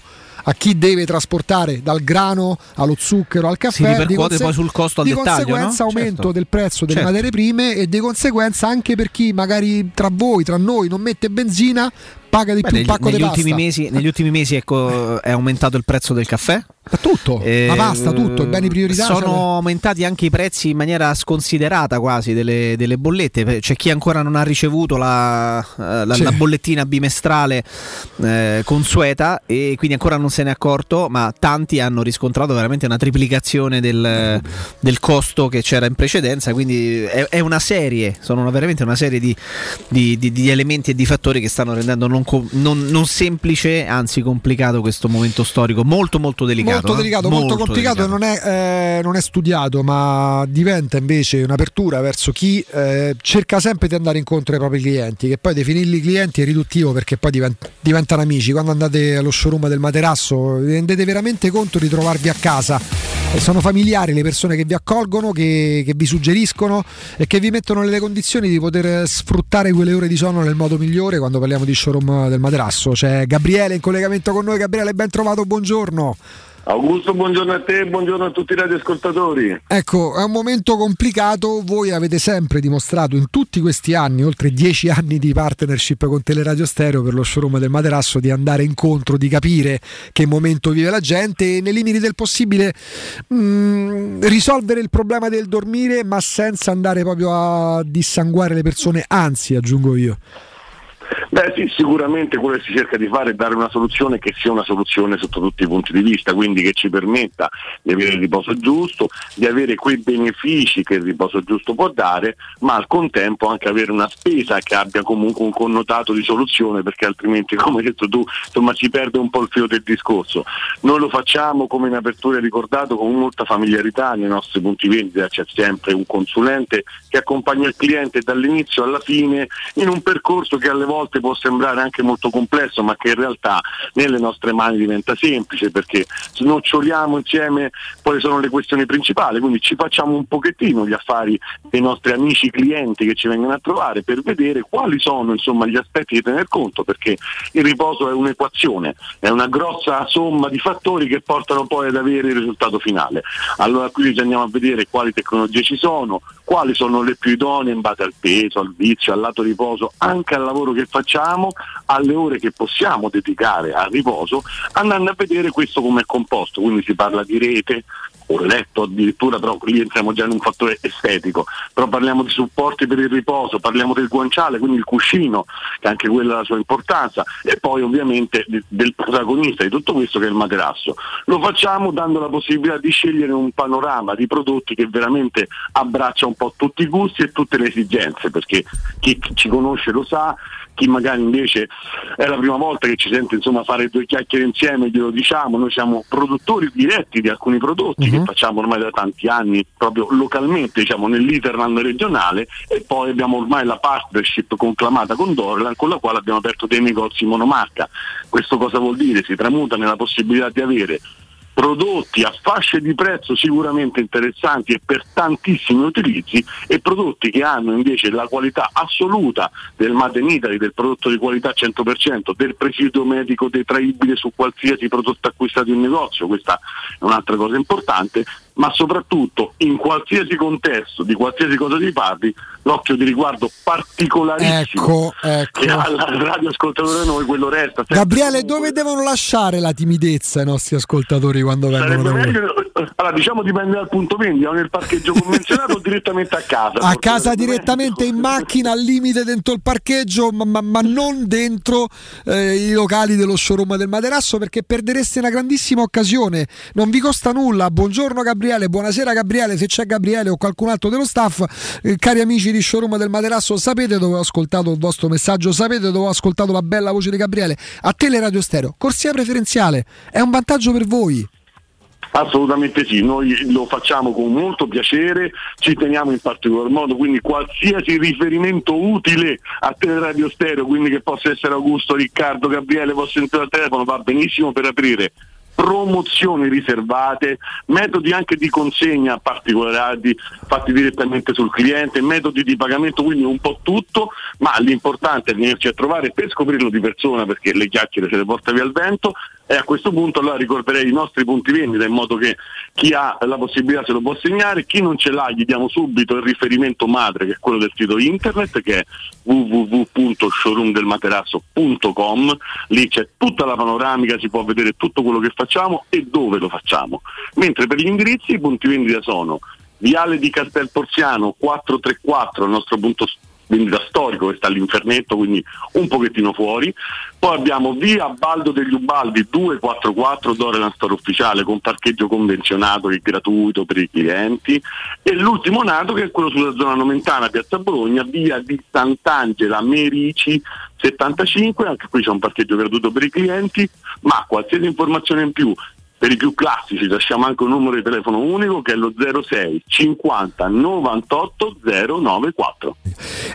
a chi deve trasportare dal grano allo zucchero al caffè Si ripercuote di poi sul costo al di conseguenza no? aumento Certo. del prezzo delle Certo. materie prime e di conseguenza anche per chi magari tra voi tra noi non mette benzina paga di Beh, più un negli, pacco di negli pasta ultimi mesi, negli ultimi mesi ecco, è aumentato il prezzo del caffè. tutto Eh, la pasta tutto i beni prioritari Sono aumentati anche i prezzi in maniera sconsiderata quasi delle, delle bollette. C'è chi ancora non ha ricevuto la, eh, la- Sì. la bollettina bimestrale eh, consueta e quindi ancora non se ne è accorto, ma tanti hanno riscontrato veramente una triplicazione del, del costo che c'era in precedenza. Quindi è, è una serie, sono una- veramente una serie di, di- di- di elementi e di fattori che stanno rendendo non, co- non- non semplice, anzi complicato questo momento storico, molto molto delicato. molto no? delicato, molto, complicato e non è, eh, non è studiato, ma diventa invece un'apertura verso chi eh, cerca sempre di andare incontro ai propri clienti, che poi definirli clienti è riduttivo perché poi divent- diventano amici. Quando andate allo showroom del materasso vi rendete veramente conto di trovarvi a casa. E sono familiari le persone che vi accolgono, che, che vi suggeriscono e che vi mettono nelle condizioni di poter sfruttare quelle ore di sonno nel modo migliore quando parliamo di showroom del materasso. C'è Gabriele in collegamento con noi. Gabriele, ben trovato, buongiorno. Augusto, buongiorno a te, buongiorno a tutti i radioascoltatori. Ecco, è un momento complicato, voi avete sempre dimostrato in tutti questi anni, oltre dieci anni di partnership con Teleradio Stereo per lo showroom del Materasso, di andare incontro, di capire che momento vive la gente e nei limiti del possibile mh, risolvere il problema del dormire ma senza andare proprio a dissanguare le persone, anzi aggiungo io. Beh sì, sicuramente quello che si cerca di fare è dare una soluzione che sia una soluzione sotto tutti i punti di vista, quindi che ci permetta di avere il riposo giusto, di avere quei benefici che il riposo giusto può dare, ma al contempo anche avere una spesa che abbia comunque un connotato di soluzione, perché altrimenti, come hai detto tu, insomma si perde un po' il filo del discorso. Noi lo facciamo, come in apertura hai ricordato, con molta familiarità nei nostri punti vendita, c'è sempre un consulente che accompagna il cliente dall'inizio alla fine in un percorso che alle volte può sembrare anche molto complesso, ma che in realtà nelle nostre mani diventa semplice perché snoccioliamo insieme quali sono le questioni principali, quindi ci facciamo un pochettino gli affari dei nostri amici clienti che ci vengono a trovare per vedere quali sono insomma, gli aspetti da tener conto, perché il riposo è un'equazione, è una grossa somma di fattori che portano poi ad avere il risultato finale. Allora qui andiamo a vedere quali tecnologie ci sono, quali sono le più idonee in base al peso, al vizio, al lato riposo, anche al lavoro che facciamo, alle ore che possiamo dedicare al riposo, andando a vedere questo come è composto, quindi si parla di rete, o letto addirittura, però lì entriamo già in un fattore estetico, però parliamo di supporti per il riposo, parliamo del guanciale, quindi il cuscino, che anche quella ha la sua importanza, e poi ovviamente del protagonista di tutto questo che è il materasso. Lo facciamo dando la possibilità di scegliere un panorama di prodotti che veramente abbraccia un po' tutti i gusti e tutte le esigenze, perché chi ci conosce lo sa, chi magari invece è la prima volta che ci sente insomma fare due chiacchiere insieme glielo diciamo, noi siamo produttori diretti di alcuni prodotti che facciamo ormai da tanti anni proprio localmente diciamo nell'Interland regionale e poi abbiamo ormai la partnership conclamata con Dorland con la quale abbiamo aperto dei negozi monomarca. Questo cosa vuol dire? Si tramuta nella possibilità di avere prodotti a fasce di prezzo sicuramente interessanti e per tantissimi utilizzi e prodotti che hanno invece la qualità assoluta del Made in Italy, del prodotto di qualità 100%, del presidio medico detraibile su qualsiasi prodotto acquistato in negozio, questa è un'altra cosa importante, ma soprattutto in qualsiasi contesto, di qualsiasi cosa ti parli, l'occhio di riguardo particolarissimo Ecco, ecco. che ha il radioascoltatore noi, quello resta. sempre Gabriele, dove devono lasciare la timidezza i nostri ascoltatori quando vengono da voi? allora diciamo dipende dal punto vendita, nel parcheggio convenzionato o direttamente a casa. A casa direttamente in macchina al limite dentro il parcheggio, ma, ma- ma non dentro eh, i locali dello showroom del Materasso perché perdereste una grandissima occasione. Non vi costa nulla. Buongiorno Gabriele, buonasera Gabriele, se c'è Gabriele o qualcun altro dello staff, eh, cari amici di showroom del Materasso, sapete dove ho ascoltato il vostro messaggio, sapete dove ho ascoltato la bella voce di Gabriele? A Teleradio Stereo, corsia preferenziale, è un vantaggio per voi. Assolutamente sì, noi lo facciamo con molto piacere, ci teniamo in particolar modo, quindi qualsiasi riferimento utile a Teleradio Stereo, quindi che possa essere Augusto, Riccardo, Gabriele, posso entrare al telefono, va benissimo per aprire promozioni riservate, metodi anche di consegna particolari fatti direttamente sul cliente, metodi di pagamento, quindi un po' tutto, ma l'importante è venirci a trovare per scoprirlo di persona perché le chiacchiere se le porta via il vento e a questo punto allora ricorderei i nostri punti vendita in modo che chi ha la possibilità se lo può segnare, chi non ce l'ha gli diamo subito il riferimento madre che è quello del sito internet che è www.showroomdelmaterasso.com lì c'è tutta la panoramica, si può vedere tutto quello che facciamo e dove lo facciamo. Mentre per gli indirizzi i punti vendita sono Viale di Castel Porziano 434, il nostro punto vendita storico che sta all'infernetto, quindi un pochettino fuori. Poi abbiamo via Baldo degli Ubaldi 244 Dorelan Store Ufficiale con parcheggio convenzionato è gratuito per i clienti e l'ultimo nato che è quello sulla zona nomentana, Piazza Bologna, via di Sant'Angela Merici 75, anche qui c'è un parcheggio gratuito per i clienti, ma qualsiasi informazione in più per i più classici lasciamo anche un numero di telefono unico che è lo 06 50 98 094.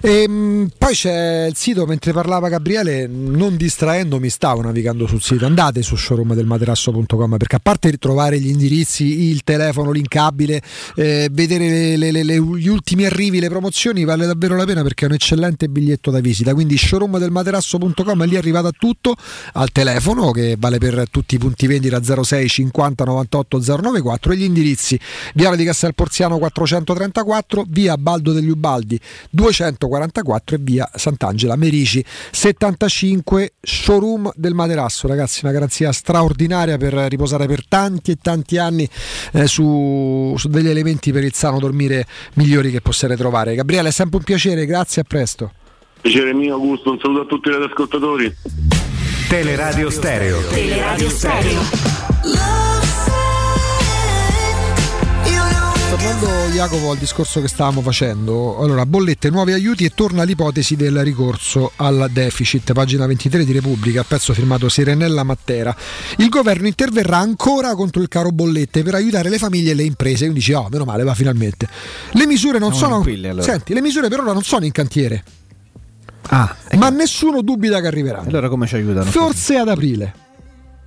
Ehm, poi c'è il sito, mentre parlava Gabriele, non distraendomi, stavo navigando sul sito. Andate su showroomdelmaterasso.com perché a parte trovare gli indirizzi, il telefono linkabile, eh, vedere le- le- le- gli ultimi arrivi, le promozioni, vale davvero la pena perché è un eccellente biglietto da visita. Quindi showroomdelmaterasso.com lì è arrivato a tutto al telefono che vale per tutti i punti vendita 06 50 98 094 e gli indirizzi Viale di Castel Porziano 434, via Baldo degli Ubaldi 244 e via Sant'Angela Merici 75, showroom del materasso, ragazzi, una garanzia straordinaria per riposare per tanti e tanti anni eh, su, su degli elementi per il sano dormire migliori che possiate trovare. Gabriele, è sempre un piacere, grazie, a presto. Piacere mio, Augusto, un saluto a tutti gli ascoltatori. Teleradio Stereo. Teleradio Stereo. Tornando Jacopo al discorso che stavamo facendo, allora bollette, nuovi aiuti e torna l'ipotesi del ricorso al deficit, pagina 23 di Repubblica, pezzo firmato Sirenella Mattera. Il governo interverrà ancora contro il caro bollette per aiutare le famiglie e le imprese, quindi dici oh meno male va finalmente. Le misure non sono... tranquilli, allora. Senti, le misure per ora non sono in cantiere, Ah, ma nessuno dubita che arriveranno. allora come ci aiutano? Forse ad aprile.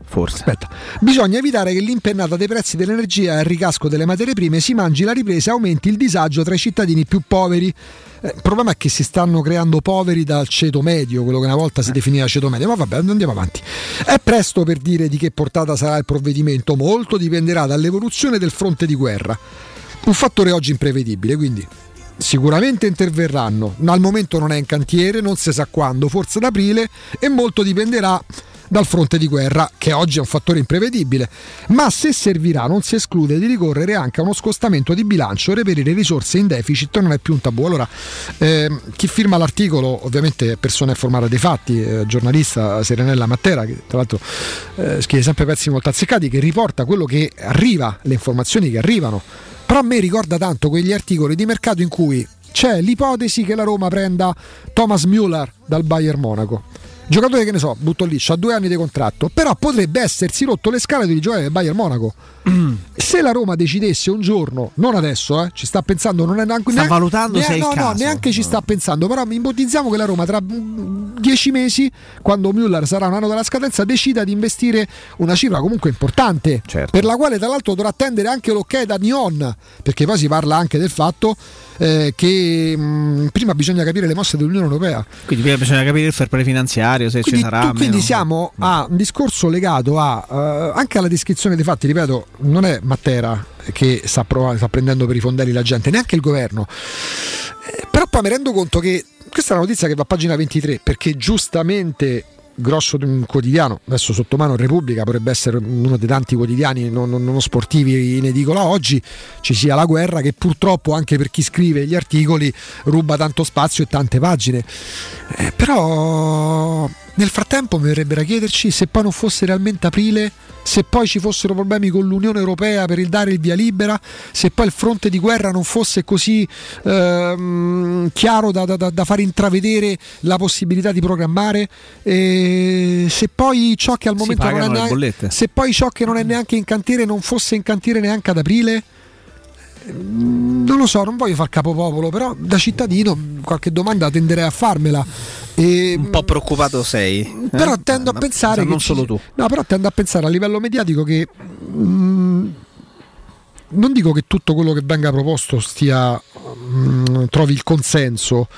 Forse. Aspetta, bisogna evitare che l'impennata dei prezzi dell'energia e il ricasco delle materie prime si mangi la ripresa e aumenti il disagio tra i cittadini più poveri. Eh, il problema è che si stanno creando poveri dal ceto medio, quello che una volta si definiva ceto medio, ma vabbè, andiamo avanti. È presto per dire di che portata sarà il provvedimento, molto dipenderà dall'evoluzione del fronte di guerra. Un fattore oggi imprevedibile, quindi sicuramente interverranno, al momento non è in cantiere, non si sa quando, forse ad aprile e molto dipenderà dal fronte di guerra, che oggi è un fattore imprevedibile, ma se servirà non si esclude di ricorrere anche a uno scostamento di bilancio, reperire risorse in deficit non è più un tabù. Allora, ehm, chi firma l'articolo ovviamente è persona informata dei fatti, eh, giornalista Serenella Mattera, che tra l'altro eh, scrive sempre pezzi molto azzeccati, che riporta quello che arriva, le informazioni che arrivano. Però a me ricorda tanto quegli articoli di mercato in cui c'è l'ipotesi che la Roma prenda Thomas Müller dal Bayern Monaco. Giocatore che ne so, butto lì, ha due anni di contratto, però potrebbe essersi rotto le scale di giocare del Bayern Monaco. Se la Roma decidesse un giorno, non adesso, eh, ci sta pensando, non è neanche. Sta neanche- valutando se è il no, no, neanche ci sta pensando, però ipotizziamo che la Roma tra mm, dieci mesi, quando Müller sarà un anno dalla scadenza, decida di investire una cifra comunque importante, Certo. per la quale tra l'altro dovrà attendere anche l'ok da Nyon, perché poi si parla anche del fatto eh, che mm, prima bisogna capire le mosse dell'Unione Europea. Quindi prima bisogna capire il fair play finanziario, se Quindi, ci sarà. tu- quindi siamo a un discorso legato a, eh, anche alla descrizione dei fatti, ripeto, non è Mattera che sta, prova- sta prendendo per i fondelli la gente, neanche il governo. Eh, però poi mi rendo conto che questa è una notizia che va a pagina 23 perché giustamente grosso quotidiano, adesso sotto mano Repubblica potrebbe essere uno dei tanti quotidiani non, non- non sportivi in edicola oggi, ci sia la guerra che purtroppo anche per chi scrive gli articoli ruba tanto spazio e tante pagine. Eh, però nel frattempo mi verrebbe da chiederci se poi non fosse realmente aprile, se poi ci fossero problemi con l'Unione Europea per il dare il via libera, se poi il fronte di guerra non fosse così ehm, chiaro da, da- da- far intravedere la possibilità di programmare, e se poi ciò che al momento non è neanche, se poi ciò che non è neanche in cantiere non fosse in cantiere neanche ad aprile. Mm, Non lo so, non voglio far capopopolo, però da cittadino qualche domanda tenderei a farmela. E, Un po' preoccupato sei. eh? però tendo a Ma- pensare non ci- solo tu. No, però tendo a pensare a livello mediatico che mm, non dico che tutto quello che venga proposto stia mm, trovi il consenso,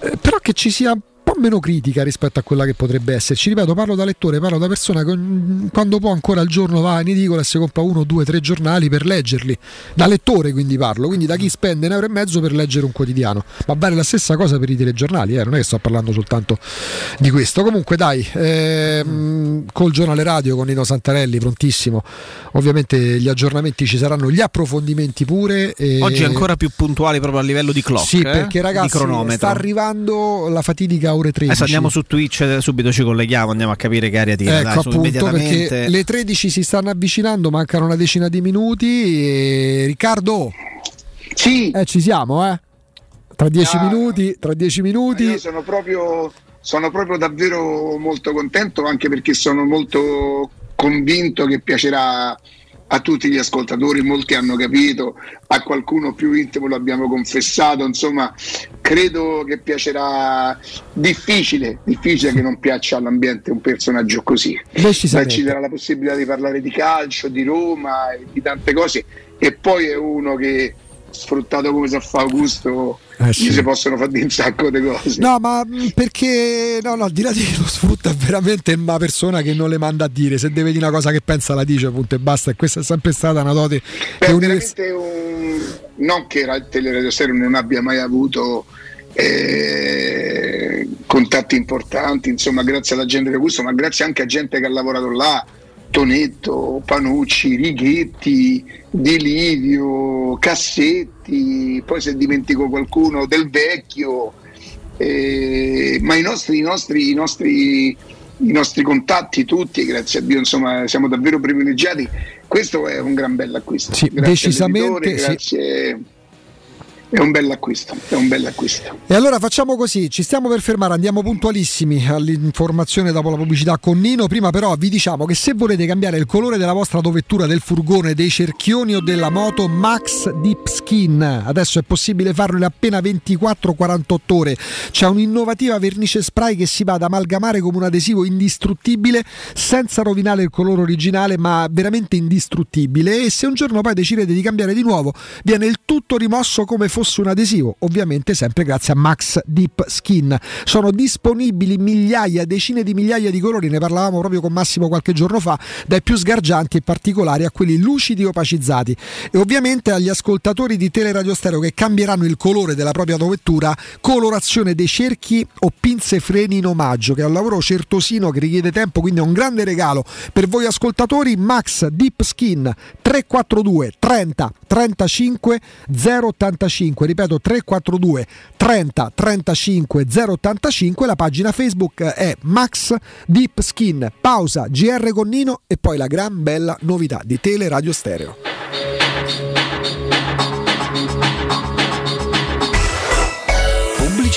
eh, però che ci sia po' meno critica rispetto a quella che potrebbe esserci. Ripeto, parlo da lettore, parlo da persona che quando può ancora al giorno va in edicola e si compra uno, due, tre giornali per leggerli. Da lettore quindi parlo, quindi da chi spende un euro e mezzo per leggere un quotidiano. Ma vale la stessa cosa per i telegiornali, eh, non è che sto parlando soltanto di questo. Comunque dai, ehm, col giornale radio con Nino Santarelli, prontissimo. Ovviamente gli aggiornamenti ci saranno, gli approfondimenti pure. e- Oggi ancora più puntuali proprio a livello di clock. Sì, eh? perché ragazzi sta arrivando la fatidica ore 13. Adesso andiamo su Twitch, eh, subito ci colleghiamo, andiamo a capire che aria tira. Ecco dai, appunto perché le 13 si stanno avvicinando, mancano una decina di minuti. E... Riccardo, sì. Eh, ci siamo, eh? Tra dieci Ah. minuti, tra dieci minuti. Io sono proprio, sono proprio davvero molto contento anche perché sono molto convinto che piacerà a tutti gli ascoltatori, molti hanno capito, a qualcuno più intimo lo abbiamo confessato, insomma credo che piacerà difficile, difficile che non piaccia all'ambiente un personaggio così. Beh, ci darà la possibilità di parlare di calcio, di Roma e di tante cose e poi è uno che sfruttato come sa fa Augusto, Eh, gli sì. si possono fare di un sacco di cose. No, ma mh, perché no, no, al di là di chi lo sfrutta è veramente una persona che non le manda a dire. Se deve dire una cosa che pensa la dice, punto e basta. E questa è sempre stata una dote Beh, univers- veramente un... non che Ra- Teleradio Stereo non abbia mai avuto eh, contatti importanti, insomma, grazie alla gente di Augusto, ma grazie anche a gente che ha lavorato là. Tonetto, Panucci, Righetti, Di Livio, Cassetti, poi se dimentico qualcuno del vecchio, eh, ma i nostri, i nostri, i nostri, i nostri contatti tutti, grazie a Dio, insomma, siamo davvero privilegiati. Questo è un gran bell'acquisto. Sì, Grazie decisamente, grazie. È un bell'acquisto, è un bell'acquisto. E allora facciamo così, ci stiamo per fermare, andiamo puntualissimi all'informazione dopo la pubblicità con Nino. Prima però vi diciamo che se volete cambiare il colore della vostra autovettura, del furgone, dei cerchioni o della moto, Max Deep Skin. Adesso è possibile farlo in appena 24-48 ore. C'è un'innovativa vernice spray che si va ad amalgamare come un adesivo indistruttibile senza rovinare il colore originale, ma veramente indistruttibile. E se un giorno poi decidete di cambiare di nuovo, viene il tutto rimosso come fosse un adesivo, ovviamente sempre grazie a Max Deep Skin. Sono disponibili migliaia, decine di migliaia di colori, ne parlavamo proprio con Massimo qualche giorno fa, dai più sgargianti e particolari a quelli lucidi opacizzati. E ovviamente agli ascoltatori di Teleradio Stereo che cambieranno il colore della propria autovettura, colorazione dei cerchi o pinze freni in omaggio, che è un lavoro certosino che richiede tempo, quindi è un grande regalo per voi ascoltatori. Max Deep Skin 342 30 35 085 ripeto 342 30 35 085 la pagina Facebook è Max Deep Skin. Pausa GR con Nino e poi la gran bella novità di Tele Radio Stereo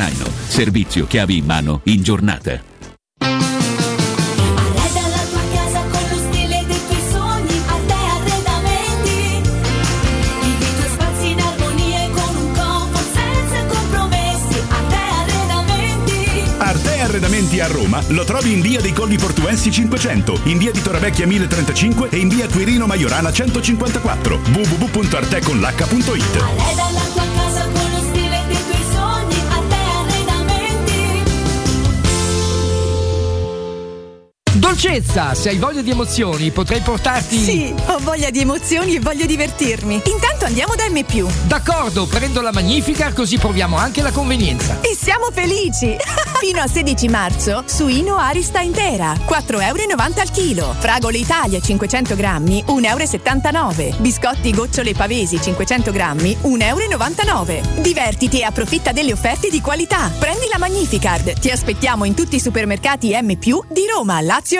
traino. Servizio chiavi in mano in giornata. Arredamenti a Roma lo trovi in via dei Colli Portuensi 500, in via di Toravecchia 1035 e in via Quirino Maiorana 154 www.arteconlacca.it Dolcezza, se hai voglia di emozioni, potrei portarti. Sì, ho voglia di emozioni e voglio divertirmi. Intanto andiamo da M. D'accordo, prendo la Magnifica così proviamo anche la convenienza. E siamo felici! Fino a 16 marzo, suino Arista intera, 4,90 euro al chilo. Fragole Italia 500 grammi, 1,79 euro. Biscotti gocciole pavesi 500 grammi, 1,99 euro. Divertiti e approfitta delle offerte di qualità. Prendi la Magnificard. Ti aspettiamo in tutti i supermercati M+, di Roma, Lazio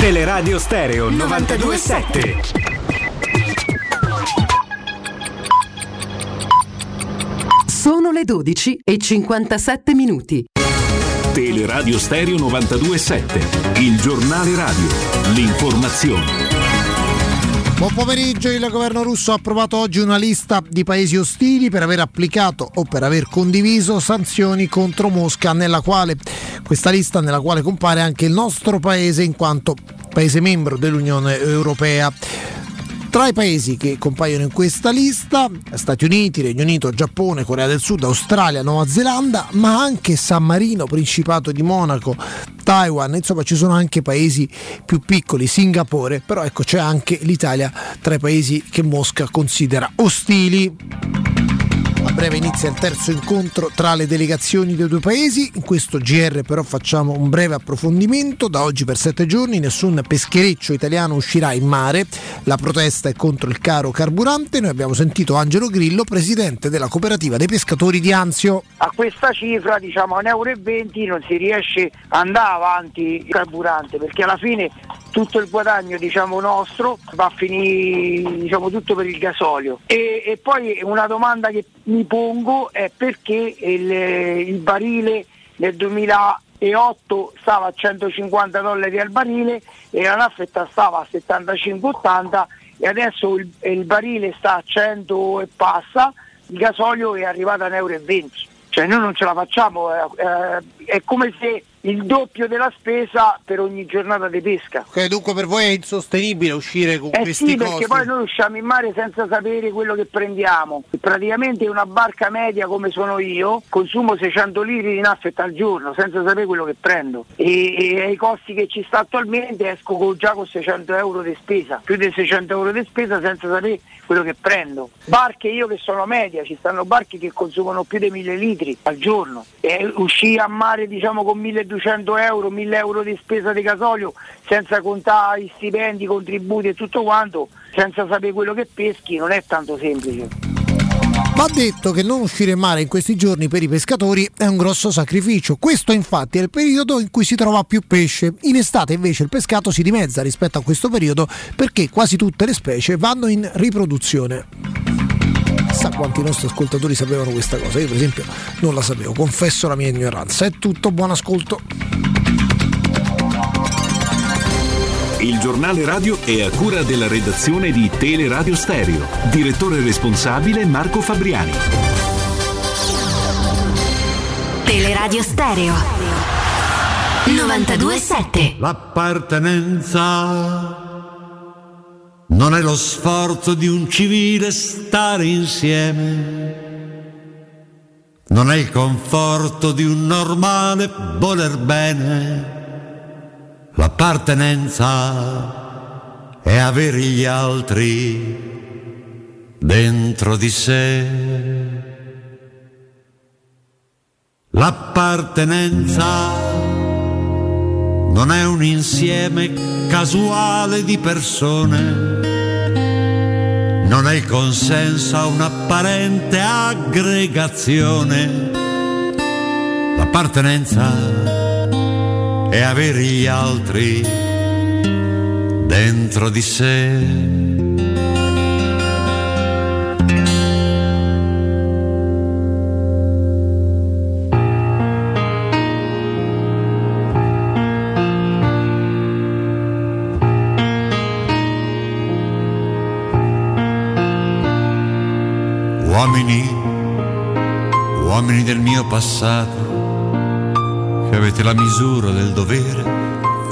Teleradio Stereo 927. Sono le 12 e 57 minuti. Teleradio Stereo 927. Il giornale radio. L'informazione. Buon pomeriggio, il governo russo ha approvato oggi una lista di paesi ostili per aver applicato o per aver condiviso sanzioni contro Mosca, nella quale questa lista nella quale compare anche il nostro paese in quanto paese membro dell'Unione Europea. Tra i paesi che compaiono in questa lista, Stati Uniti, Regno Unito, Giappone, Corea del Sud, Australia, Nuova Zelanda, ma anche San Marino, Principato di Monaco, Taiwan, insomma ci sono anche paesi più piccoli, Singapore, però ecco c'è anche l'Italia tra i paesi che Mosca considera ostili. A breve inizia il terzo incontro tra le delegazioni dei due paesi. In questo GR però facciamo un breve approfondimento. Da oggi per sette giorni nessun peschereccio italiano uscirà in mare. La protesta è contro il caro carburante. Noi abbiamo sentito Angelo Grillo, presidente della cooperativa dei pescatori di Anzio. a questa cifra diciamo a 1,20 euro non si riesce ad andare avanti il carburante perché alla fine tutto il guadagno diciamo, nostro va a finire diciamo, tutto per il gasolio. E, e poi una domanda che mi pongo è perché il, il barile nel 2008 stava a 150 dollari al barile e la naffetta stava a 75-80 e adesso il, il barile sta a 100 e passa il gasolio è arrivato a 1,20 euro cioè noi non ce la facciamo eh, eh, è come se il doppio della spesa per ogni giornata di pesca Ok, dunque per voi è insostenibile uscire con eh questi sì, costi. perché poi noi usciamo in mare senza sapere quello che prendiamo. Praticamente una barca media come sono io, consumo 600 litri di naffetta al giorno senza sapere quello che prendo. E, e ai costi che ci sta attualmente esco con- già con 600 euro di spesa, più di 600 euro di spesa senza sapere quello che prendo. Barche io che sono media, ci stanno barche che consumano più di 1000 litri al giorno. E uscire a mare diciamo con 1200 euro, 1000 euro di spesa di gasolio senza contare i stipendi, i contributi e tutto quanto, senza sapere quello che peschi, non è tanto semplice. Va detto che non uscire in mare in questi giorni per i pescatori è un grosso sacrificio. Questo infatti è il periodo in cui si trova più pesce. In estate invece il pescato si dimezza rispetto a questo periodo perché quasi tutte le specie vanno in riproduzione. Chissà quanti nostri ascoltatori sapevano questa cosa. Io per esempio non la sapevo, confesso la mia ignoranza. È tutto, buon ascolto. Il giornale radio è a cura della redazione di Teleradio Stereo. Direttore responsabile Marco Fabriani. Teleradio Stereo 927 L'appartenenza non è lo sforzo di un civile stare insieme, non è il conforto di un normale voler bene. L'appartenenza è avere gli altri dentro di sé. L'appartenenza non è un insieme casuale di persone, non è consenso a un'apparente aggregazione. L'appartenenza e avere gli altri dentro di sé. Uomini, uomini del mio passato, che avete la misura del dovere.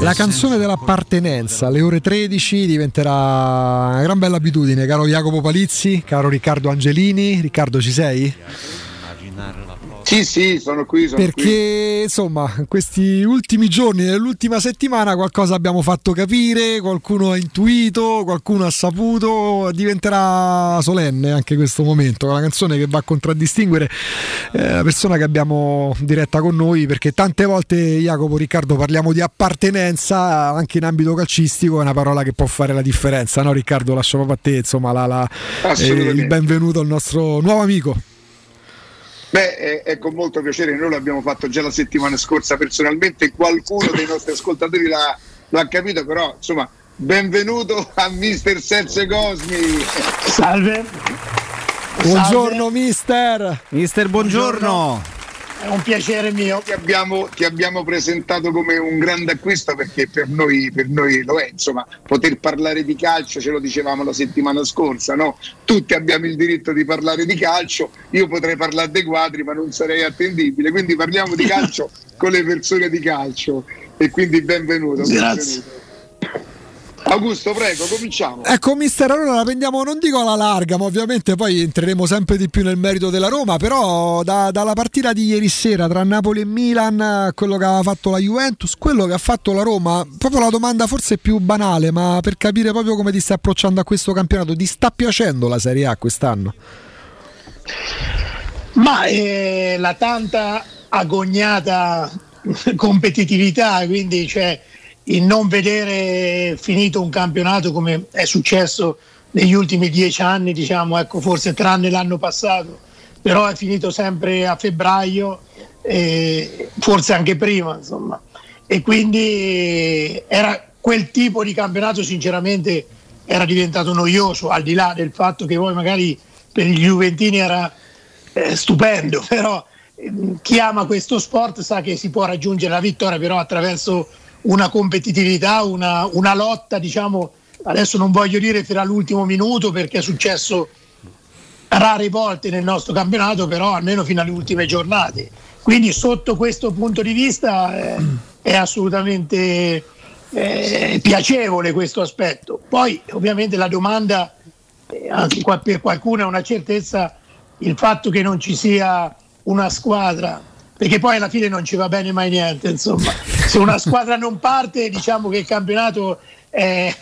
La canzone dell'appartenenza alle ore 13 diventerà una gran bella abitudine, caro Jacopo Palizzi, caro Riccardo Angelini. Riccardo, ci sei? Sì, sì, sono qui. Sono Perché qui. insomma, in questi ultimi giorni, nell'ultima settimana, qualcosa abbiamo fatto capire, qualcuno ha intuito, qualcuno ha saputo, diventerà solenne anche questo momento. La canzone che va a contraddistinguere eh, la persona che abbiamo diretta con noi, perché tante volte, Jacopo, Riccardo, parliamo di appartenenza anche in ambito calcistico, è una parola che può fare la differenza, no Riccardo? Proprio a te, insomma, la, la, eh, il benvenuto al nostro nuovo amico. Beh, è, è, con molto piacere, noi l'abbiamo fatto già la settimana scorsa personalmente, qualcuno dei nostri ascoltatori l'ha, l'ha capito, però insomma, benvenuto a mister Sergio Cosmi. Salve. Buongiorno Salve. mister. Mister, buongiorno. buongiorno. È un piacere mio. Ti abbiamo, ti abbiamo, presentato come un grande acquisto perché per noi, per noi, lo è, insomma, poter parlare di calcio, ce lo dicevamo la settimana scorsa, no? Tutti abbiamo il diritto di parlare di calcio, io potrei parlare dei quadri ma non sarei attendibile, quindi parliamo di calcio con le persone di calcio e quindi benvenuto. Grazie. Benvenuto. Augusto, prego, cominciamo. Ecco, mister, allora la prendiamo, non dico alla larga, ma ovviamente poi entreremo sempre di più nel merito della Roma, però da, dalla partita di ieri sera tra Napoli e Milan, quello che aveva fatto la Juventus, quello che ha fatto la Roma, proprio la domanda forse più banale, ma per capire proprio come ti stai approcciando a questo campionato, ti sta piacendo la Serie A quest'anno? Ma eh, la tanta agognata competitività, quindi cioè il non vedere finito un campionato come è successo negli ultimi dieci anni, diciamo, ecco, forse tranne l'anno passato, però è finito sempre a febbraio, eh, forse anche prima, insomma. E quindi era quel tipo di campionato, sinceramente, era diventato noioso, al di là del fatto che poi magari per gli Juventini era eh, stupendo, però eh, chi ama questo sport sa che si può raggiungere la vittoria però attraverso una competitività, una, una, lotta, diciamo, adesso non voglio dire fino all'ultimo minuto perché è successo rare volte nel nostro campionato, però almeno fino alle ultime giornate. Quindi sotto questo punto di vista eh, è assolutamente eh, piacevole questo aspetto. Poi ovviamente la domanda, eh, anche qua per qualcuno è una certezza, il fatto che non ci sia una squadra perché poi alla fine non ci va bene mai niente. Insomma, se una squadra non parte, diciamo che il campionato è,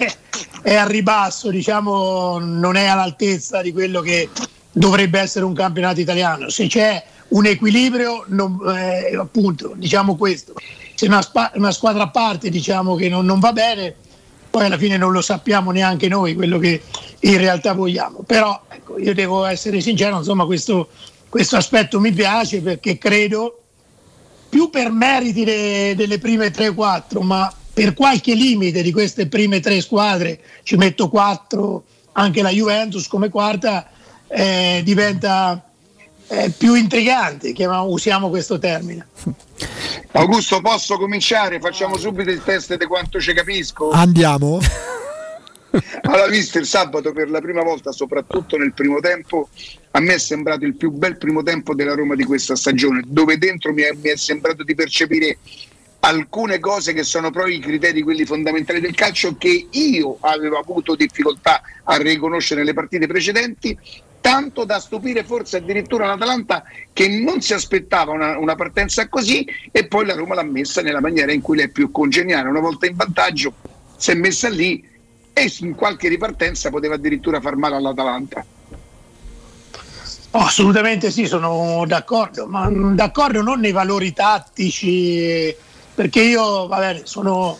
è a ribasso, diciamo, non è all'altezza di quello che dovrebbe essere un campionato italiano. Se c'è un equilibrio, non, eh, appunto, diciamo questo. Se una, spa- una squadra parte, diciamo che non, non va bene, poi alla fine non lo sappiamo neanche noi quello che in realtà vogliamo. Però ecco, io devo essere sincero, insomma, questo, questo aspetto mi piace perché credo più per meriti de, delle prime 3-4, ma per qualche limite di queste prime tre squadre, ci metto 4, anche la Juventus come quarta, eh, diventa eh, più intrigante, chiamiamo, usiamo questo termine. Augusto, posso cominciare? Facciamo subito il test di quanto ci capisco. Andiamo. Allora, visto il sabato per la prima volta, soprattutto nel primo tempo, a me è sembrato il più bel primo tempo della Roma di questa stagione, dove dentro mi è, mi è sembrato di percepire alcune cose che sono proprio i criteri quelli fondamentali del calcio che io avevo avuto difficoltà a riconoscere nelle partite precedenti tanto da stupire forse addirittura l'Atalanta che non si aspettava una, una, partenza così e poi la Roma l'ha messa nella maniera in cui le è più congeniale. Una volta in vantaggio si è messa lì e in qualche ripartenza poteva addirittura far male all'Atalanta. Oh, assolutamente sì, sono d'accordo, ma d'accordo non nei valori tattici, perché io va bene, sono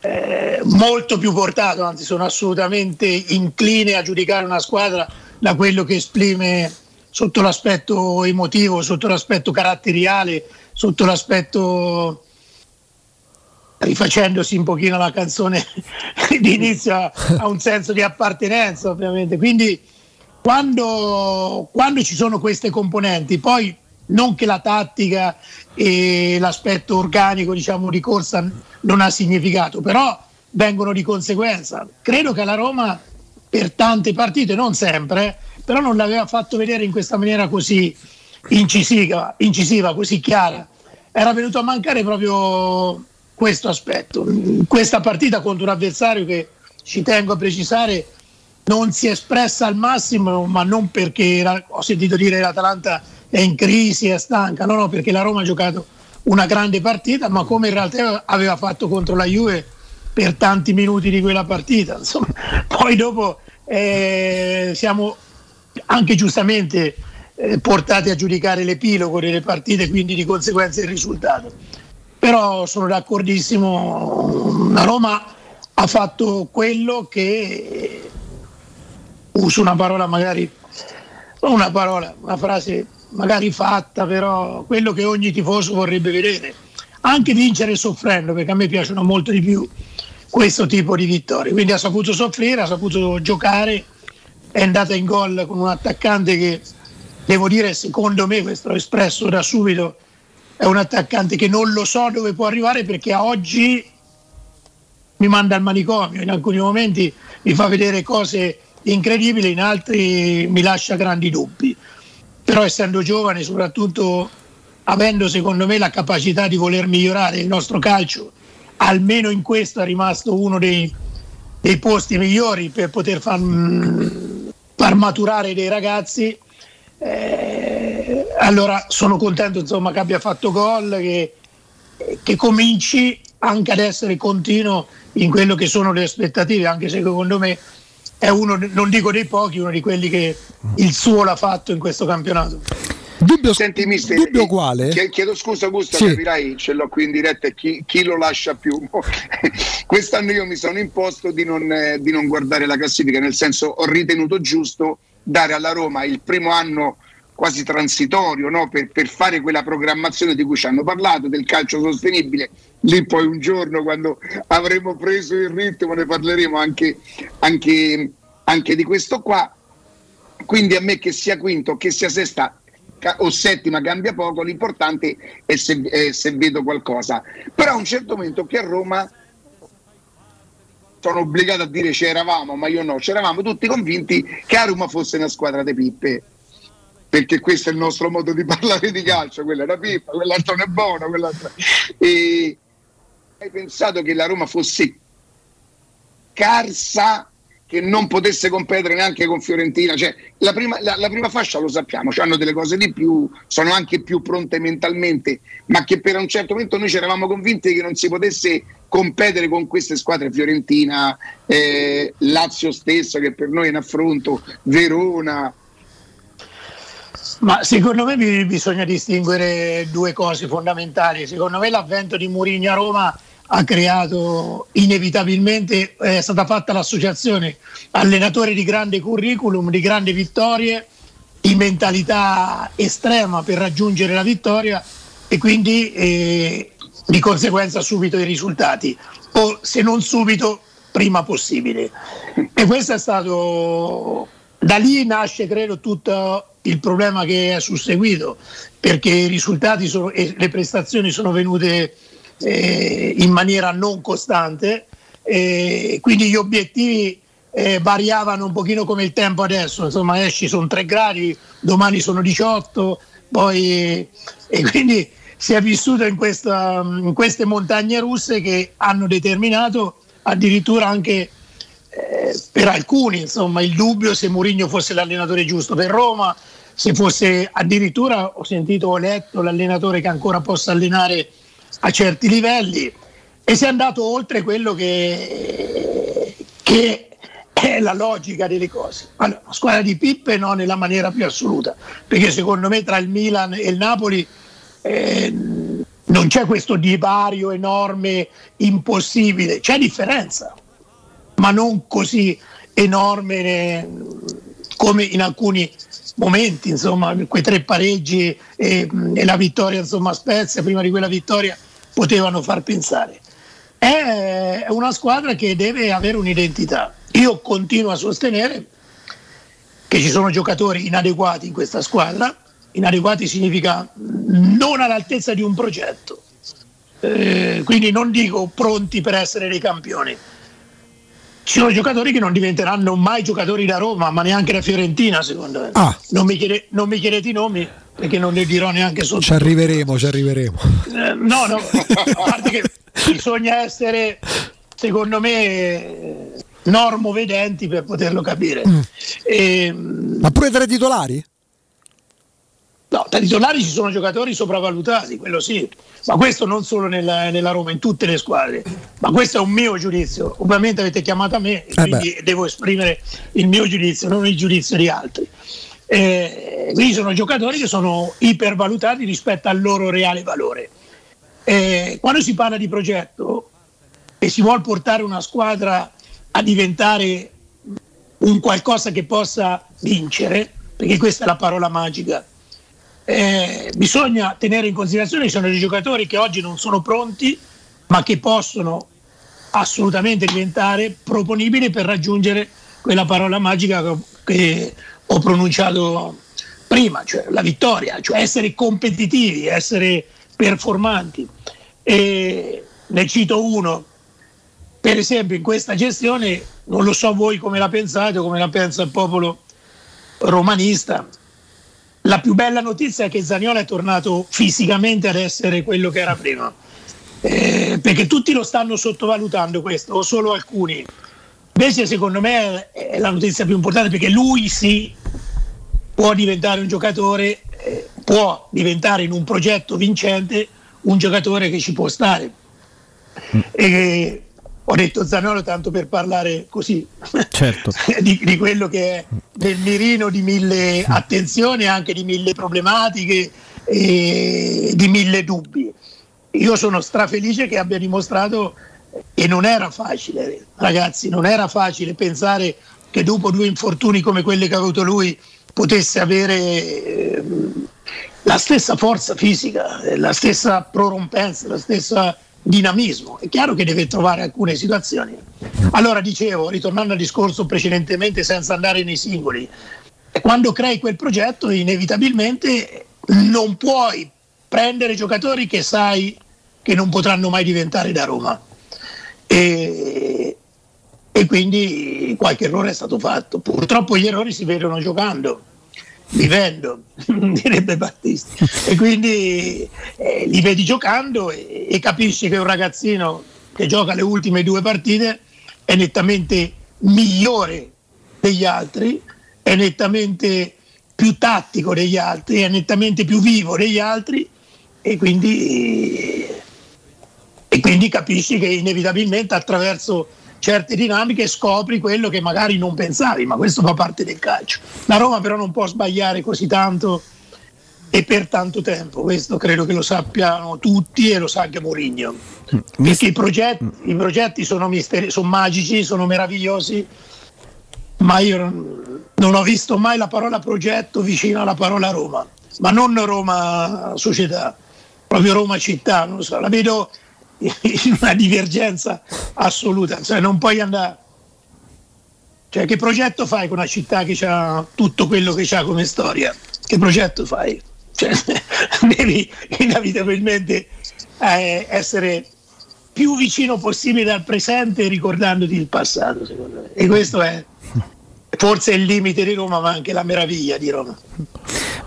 eh, molto più portato, anzi sono assolutamente incline a giudicare una squadra da quello che esprime sotto l'aspetto emotivo, sotto l'aspetto caratteriale, sotto l'aspetto rifacendosi un pochino la canzone di inizio a, a un senso di appartenenza ovviamente. Quindi quando, quando ci sono queste componenti, poi non che la tattica e l'aspetto organico diciamo, di corsa non ha significato, però vengono di conseguenza. Credo che la Roma per tante partite, non sempre, però non l'aveva fatto vedere in questa maniera così incisiva, incisiva così chiara. Era venuto a mancare proprio questo aspetto. Questa partita contro un avversario che ci tengo a precisare non si è espressa al massimo, ma non perché era, ho sentito dire che l'Atalanta è in crisi, è stanca, no, no, perché la Roma ha giocato una grande partita, ma come in realtà aveva fatto contro la Juve per tanti minuti di quella partita. Insomma, poi dopo eh, siamo anche giustamente eh, portati a giudicare l'epilogo delle partite, quindi di conseguenza il risultato. Però sono d'accordissimo, la Roma ha fatto quello che uso una parola magari, una parola, una frase magari fatta, però quello che ogni tifoso vorrebbe vedere. Anche vincere soffrendo, perché a me piacciono molto di più questo tipo di vittorie. Quindi ha saputo soffrire, ha saputo giocare, è andata in gol con un attaccante che, devo dire, secondo me, questo l'ho espresso da subito, è un attaccante che non lo so dove può arrivare perché a oggi mi manda al manicomio, in alcuni momenti mi fa vedere cose incredibili, in altri mi lascia grandi dubbi. Però essendo giovane, soprattutto avendo secondo me la capacità di voler migliorare il nostro calcio, almeno in questo è rimasto uno dei, dei posti migliori per poter far, far maturare dei ragazzi. Eh, allora sono contento insomma, che abbia fatto gol, che, che cominci anche ad essere continuo in quello che sono le aspettative, anche se secondo me è uno, non dico dei pochi, uno di quelli che il suo l'ha fatto in questo campionato. Dubbio, Senti, mister, dubbio eh, quale? chie- Chiedo scusa, Gusta, Sì. capirai, ce l'ho qui in diretta e chi, chi lo lascia più. Quest'anno io mi sono imposto di non, eh, di non guardare la classifica, nel senso ho ritenuto giusto dare alla Roma il primo anno quasi transitorio no? per, per fare quella programmazione di cui ci hanno parlato, del calcio sostenibile. Lì poi un giorno quando avremo preso il ritmo ne parleremo anche, anche, anche di questo qua. Quindi a me che sia quinto, che sia sesta o settima cambia poco, l'importante è se, è se vedo qualcosa. Però a un certo momento che a Roma sono obbligato a dire c'eravamo, ma io no, c'eravamo tutti convinti che a Roma fosse una squadra di pippe. Perché questo è il nostro modo di parlare di calcio, quella è una pippa, quell'altro non è buono, quell'altro. E hai pensato che la Roma fosse carsa che non potesse competere neanche con Fiorentina. Cioè, la, prima, la- la prima fascia lo sappiamo, hanno delle cose di più, sono anche più pronte mentalmente, ma che per un certo momento noi ci eravamo convinti che non si potesse competere con queste squadre Fiorentina, eh, Lazio stesso che per noi è in affronto, Verona. Ma secondo me bi- bisogna distinguere due cose fondamentali. Secondo me l'avvento di Mourinho a Roma ha creato inevitabilmente, è stata fatta l'associazione allenatore di grande curriculum, di grandi vittorie, di mentalità estrema per raggiungere la vittoria e quindi eh, di conseguenza subito i risultati o se non subito prima possibile. E questo è stato da lì nasce credo tutto il problema che è susseguito perché i risultati sono, e le prestazioni sono venute eh, in maniera non costante e quindi gli obiettivi eh, variavano un pochino come il tempo adesso. Insomma esci sono 3 gradi domani sono 18 poi e quindi si è vissuto in, questa, in queste montagne russe che hanno determinato addirittura anche eh, per alcuni insomma, il dubbio se Mourinho fosse l'allenatore giusto per Roma, se fosse addirittura, ho sentito, ho letto, l'allenatore che ancora possa allenare a certi livelli. E si è andato oltre quello che, che è la logica delle cose. Allora, una squadra di pippe no nella maniera più assoluta, perché secondo me tra il Milan e il Napoli eh, non c'è questo divario enorme, impossibile, c'è differenza ma non così enorme eh, come in alcuni momenti, insomma, quei tre pareggi e, e la vittoria insomma, a Spezia, prima di quella vittoria, potevano far pensare. è una squadra che deve avere un'identità. Io continuo a sostenere che ci sono giocatori inadeguati in questa squadra. Inadeguati significa non all'altezza di un progetto. Eh, quindi non dico pronti per essere dei campioni. Ci sono giocatori che non diventeranno mai giocatori da Roma, ma neanche da Fiorentina, secondo me. Ah. Non, mi chiede- non mi chiedete i nomi perché non ne dirò neanche sotto. Ci arriveremo, ci arriveremo. Eh, no, no, a parte che bisogna essere, secondo me, eh, normovedenti per poterlo capire. E, Ma pure tra i titolari? No, tra i titolari ci sono giocatori sopravvalutati, quello sì, ma questo non solo nella, nella Roma, in tutte le squadre. Ma questo è un mio giudizio. Ovviamente avete chiamato a me, e quindi devo esprimere il mio giudizio, non il giudizio di altri. Eh, quindi sono giocatori che sono ipervalutati rispetto al loro reale valore. Eh, quando si parla di progetto e si vuole portare una squadra a diventare un qualcosa che possa vincere, perché questa è la parola magica, eh, bisogna tenere in considerazione che ci sono dei giocatori che oggi non sono pronti, ma che possono assolutamente diventare proponibili per raggiungere quella parola magica che- ho pronunciato prima, cioè la vittoria, cioè essere competitivi, essere performanti. E ne cito uno, per esempio in questa gestione, non lo so voi come la pensate o come la pensa il popolo romanista, la più bella notizia è che Zaniolo è tornato fisicamente ad essere quello che era prima. Eh, perché tutti lo stanno sottovalutando questo, o solo alcuni. Invece, secondo me, è la notizia più importante perché lui sì può diventare un giocatore, eh, può diventare in un progetto vincente un giocatore che ci può stare. E ho detto Zanolo tanto per parlare così Certo. di, di quello che è nel mirino di mille attenzioni, anche di mille problematiche e di mille dubbi. Io sono strafelice che abbia dimostrato che non era facile, ragazzi, non era facile pensare che dopo due infortuni come quelli che ha avuto lui potesse avere ehm, la stessa forza fisica, la stessa prorompenza, la stessa dinamismo. È chiaro che deve trovare alcune situazioni. Allora dicevo, ritornando al discorso precedentemente senza andare nei singoli, quando crei quel progetto inevitabilmente non puoi prendere giocatori che sai che non potranno mai diventare da Roma. E, e quindi qualche errore è stato fatto. Purtroppo gli errori si vedono giocando, vivendo, direbbe Battisti. E quindi eh, li vedi giocando e, e capisci che un ragazzino che gioca le ultime due partite è nettamente migliore degli altri, è nettamente più tattico degli altri, è nettamente più vivo degli altri e quindi, e quindi capisci che inevitabilmente attraverso certe dinamiche scopri quello che magari non pensavi, ma questo fa parte del calcio. La Roma però non può sbagliare così tanto e per tanto tempo, questo credo che lo sappiano tutti e lo sa anche Mourinho. Perché i progetti, i progetti sono, misteri- sono magici, sono meravigliosi, ma io non, ho visto mai la parola progetto vicino alla parola Roma, ma non Roma società, proprio Roma città, non so, la vedo in una divergenza assoluta, cioè non puoi andare. Cioè, che progetto fai con una città che ha tutto quello che ha come storia? Che progetto fai? Cioè, devi inevitabilmente eh, essere più vicino possibile al presente ricordandoti il passato, secondo me. E questo è forse il limite di Roma, ma anche la meraviglia di Roma.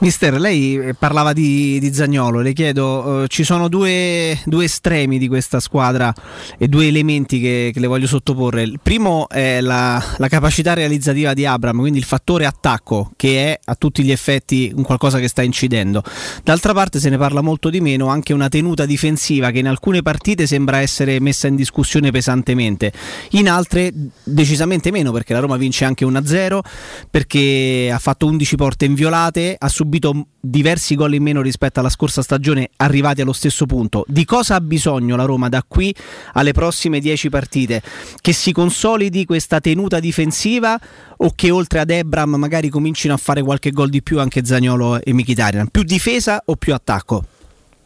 Mister, lei eh, parlava di, di Zagnolo, le chiedo, eh, ci sono due, due estremi di questa squadra e due elementi che, che le voglio sottoporre. Il primo è la, la capacità realizzativa di Abram, quindi il fattore attacco, che è a tutti gli effetti un qualcosa che sta incidendo. D'altra parte se ne parla molto di meno, anche una tenuta difensiva che in alcune partite sembra essere messa in discussione pesantemente, in altre decisamente meno, perché la Roma vince anche 1-0, perché ha fatto 11 porte inviolate, ha subito diversi gol in meno rispetto alla scorsa stagione, arrivati allo stesso punto. Di cosa ha bisogno la Roma da qui alle prossime 10 partite? Che si consolidi questa tenuta difensiva o che oltre ad Ebram magari comincino a fare qualche gol di più anche Zagnolo e Mkhitaryan? Più difesa o più attacco?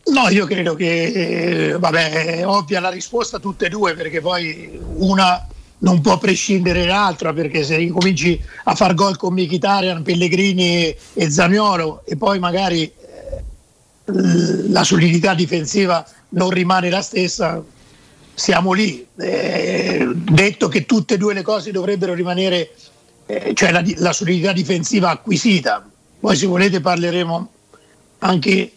No, io credo che, eh, vabbè, è ovvia la risposta tutte e due perché poi una non può prescindere dall'altra perché se incominci a far gol con Mkhitaryan, Pellegrini e Zaniolo e poi magari eh, la solidità difensiva non rimane la stessa, siamo lì. Eh, detto che tutte e due le cose dovrebbero rimanere, eh, cioè la, la solidità difensiva acquisita. Poi se volete parleremo anche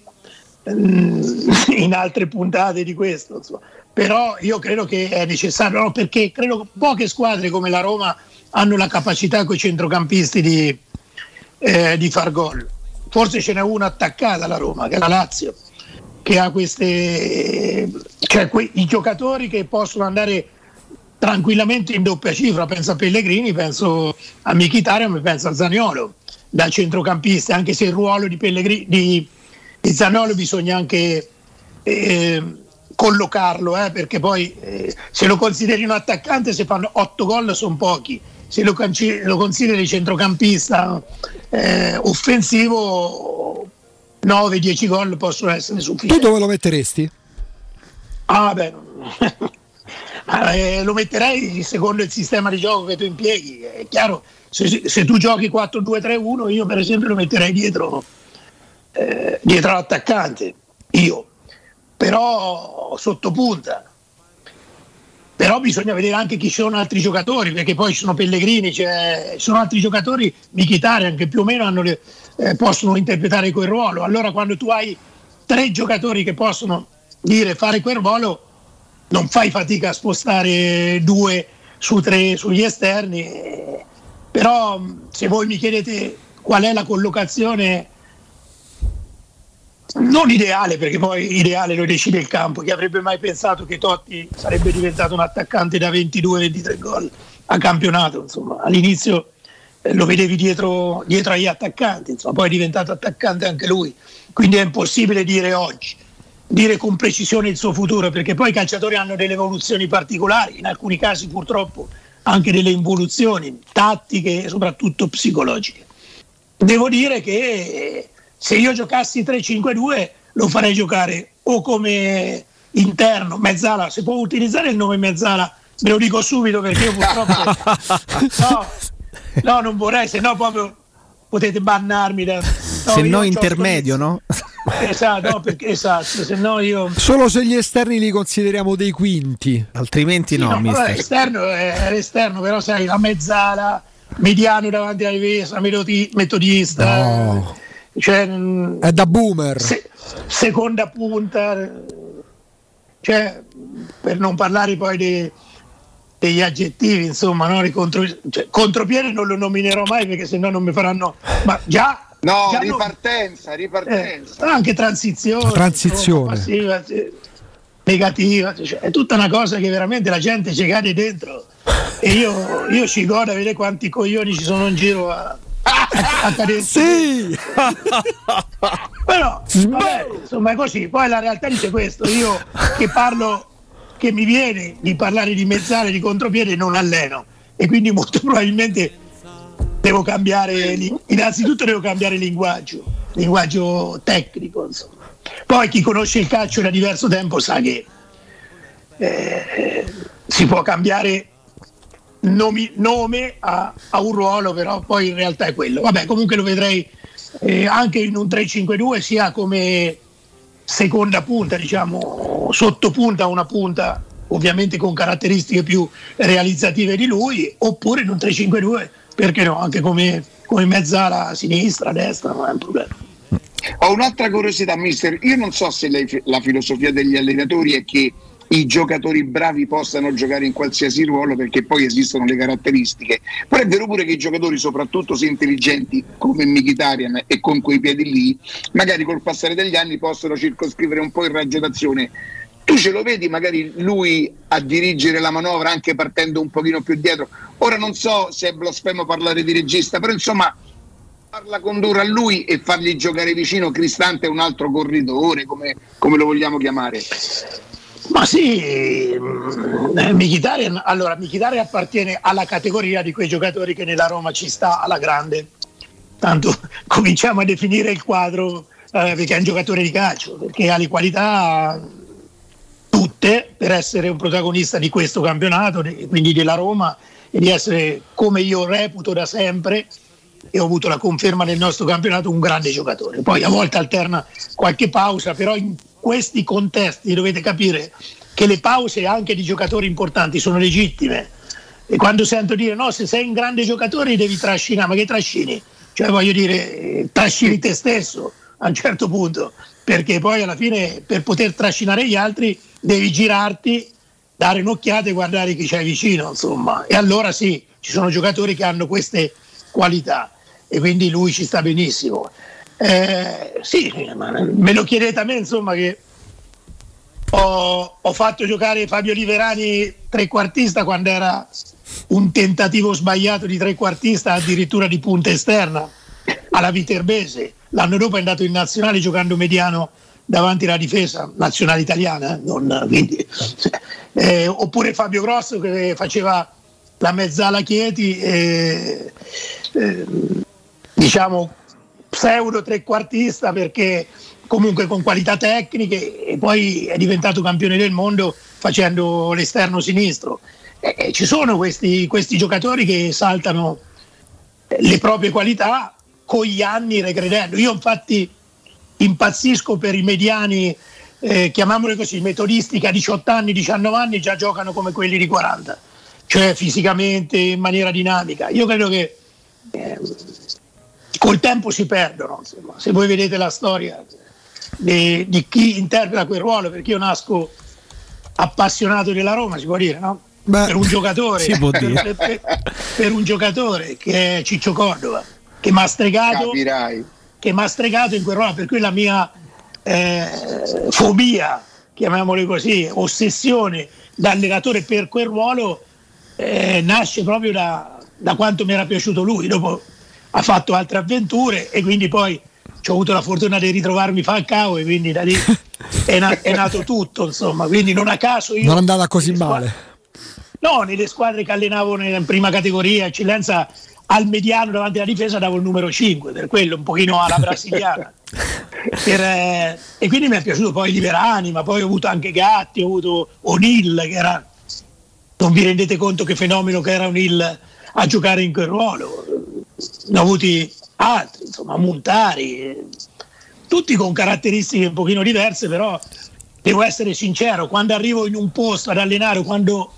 mm, in altre puntate di questo. Insomma. Però io credo che è necessario, no? perché credo che poche squadre come la Roma hanno la capacità con i centrocampisti di, eh, di far gol. Forse ce n'è una attaccata la Roma, che è la Lazio, che ha queste, cioè que- i giocatori che possono andare tranquillamente in doppia cifra. Penso a Pellegrini, penso a Mkhitaryan, penso a Zaniolo da centrocampista, anche se il ruolo di, Pellegrini, di, di Zaniolo bisogna anche eh, collocarlo, eh, perché poi eh, se lo consideri un attaccante, se fanno 8 gol sono pochi, se lo, canci- lo consideri centrocampista eh, offensivo 9-10 gol possono essere sufficienti. Tu dove lo metteresti? Ah, beh, eh, lo metterei secondo il sistema di gioco che tu impieghi. È chiaro, se, se tu giochi 4-2-3-1, io per esempio lo metterei dietro, eh, dietro l'attaccante. Io, però sotto punta. Però bisogna vedere anche chi sono altri giocatori, perché poi ci sono Pellegrini, cioè, ci sono altri giocatori, Michitarian, che più o meno le, eh, possono interpretare quel ruolo. Allora quando tu hai tre giocatori che possono dire fare quel ruolo, non fai fatica a spostare due su tre sugli esterni. Però se voi mi chiedete qual è la collocazione non ideale, perché poi ideale lo decide il campo. Chi avrebbe mai pensato che Totti sarebbe diventato un attaccante da 22-23 gol a campionato? Insomma, all'inizio eh, lo vedevi dietro, dietro, agli attaccanti, insomma, poi è diventato attaccante anche lui. Quindi è impossibile dire oggi, dire con precisione il suo futuro, perché poi i calciatori hanno delle evoluzioni particolari, in alcuni casi purtroppo anche delle involuzioni tattiche e soprattutto psicologiche. Devo dire che se io giocassi 3-5-2 lo farei giocare o come interno, mezzala, si può utilizzare il nome mezzala, ve lo dico subito perché io purtroppo no, no non vorrei, se no proprio potete bannarmi da, no, se no intermedio, no? Esatto, no, perché, esatto, se no io... Solo se gli esterni li consideriamo dei quinti, altrimenti sì, no. no vabbè, esterno è l'esterno, però sai, la mezzala, mediano davanti alla difesa, metodista. No. Cioè, è da boomer. Se, seconda punta, cioè, per non parlare poi dei, degli aggettivi, insomma, no? contro, cioè, contropiede non lo nominerò mai perché sennò non mi faranno. Ma già. No, già ripartenza, non, ripartenza. Eh, anche transizione. Transizione. Insomma, passiva, negativa, cioè, è tutta una cosa che veramente la gente ci cade dentro e io, io ci godo a vedere quanti coglioni ci sono in giro a, sì. Però vabbè, insomma è così. Poi la realtà dice questo. Io che parlo che mi viene di parlare di mezzale di contropiede non alleno. E quindi molto probabilmente devo cambiare innanzitutto devo cambiare linguaggio linguaggio tecnico insomma. Poi chi conosce il calcio da diverso tempo sa che eh, si può cambiare nomi, nome a, a, un ruolo, però poi in realtà è quello. Vabbè, comunque lo vedrei eh, anche in un 3-5-2, sia come seconda punta, diciamo, sottopunta a una punta, ovviamente con caratteristiche più realizzative di lui, oppure in un 3-5-2, perché no, anche come, come mezzala sinistra, destra, non è un problema. Ho un'altra curiosità, mister. Io non so se lei, la filosofia degli allenatori è che i giocatori bravi possano giocare in qualsiasi ruolo perché poi esistono le caratteristiche. Però è vero pure che i giocatori, soprattutto se intelligenti come Mkhitaryan e con quei piedi lì, magari col passare degli anni possono circoscrivere un po' il raggio d'azione. Tu ce lo vedi magari lui a dirigere la manovra anche partendo un pochino più dietro. Ora non so se è blasfemo parlare di regista, però insomma farla condurre a lui e fargli giocare vicino Cristante è un altro corridore, come, come lo vogliamo chiamare. Ma sì, eh, Mkhitaryan, allora Mkhitaryan appartiene alla categoria di quei giocatori che nella Roma ci sta alla grande. Tanto cominciamo a definire il quadro eh, perché è un giocatore di calcio, perché ha le qualità tutte per essere un protagonista di questo campionato, quindi della Roma, e di essere, come io reputo da sempre, e ho avuto la conferma nel nostro campionato, un grande giocatore. Poi a volte alterna qualche pausa, però in questi contesti dovete capire che le pause anche di giocatori importanti sono legittime. E quando sento dire no, se sei un grande giocatore devi trascinare, ma che trascini? Cioè voglio dire, trascini te stesso a un certo punto, perché poi alla fine per poter trascinare gli altri devi girarti, dare un'occhiata e guardare chi c'è vicino, insomma. E allora sì, ci sono giocatori che hanno queste qualità e quindi lui ci sta benissimo. Eh, sì, me lo chiedete a me, insomma, che ho, ho fatto giocare Fabio Liverani trequartista quando era un tentativo sbagliato di trequartista, addirittura di punta esterna alla Viterbese. L'anno dopo è andato in nazionale giocando mediano davanti alla difesa nazionale italiana, eh, non, quindi, eh, oppure Fabio Grosso che faceva la mezzala Chieti, eh, eh, diciamo pseudo trequartista perché comunque con qualità tecniche e poi è diventato campione del mondo facendo l'esterno sinistro. E, ci sono questi, questi giocatori che saltano le proprie qualità con gli anni regredendo. Io infatti impazzisco per i mediani, eh, chiamiamoli così, metodisti a 18 anni, 19 anni già giocano come quelli di 40, cioè fisicamente, in maniera dinamica. Io credo che eh, col tempo si perdono, insomma. se voi vedete la storia di, di, chi interpreta quel ruolo, perché io nasco appassionato della Roma, si può dire, no? Beh, per un giocatore, per, per, per, un giocatore che è Ciccio Cordova, che mi ha stregato, che m'ha stregato in quel ruolo, per cui la mia eh, fobia, chiamiamoli così, ossessione da allenatore per quel ruolo eh, nasce proprio da, da quanto mi era piaciuto lui. Dopo ha fatto altre avventure e quindi poi ho avuto la fortuna di ritrovarmi Falcao e quindi da lì è, na- è nato tutto, insomma. Quindi non a caso io... Non è andata così male. No, nelle squadre che allenavo in prima categoria, eccellenza al mediano davanti alla difesa davo il numero 5, per quello un pochino alla brasiliana. per, eh, e quindi mi è piaciuto poi Liverani, ma poi ho avuto anche Gatti, ho avuto O'Neill che era, non vi rendete conto che fenomeno che era O'Neill a giocare in quel ruolo. Ne ho avuti altri, insomma, Montari, tutti con caratteristiche un pochino diverse, però devo essere sincero, quando arrivo in un posto ad allenare, quando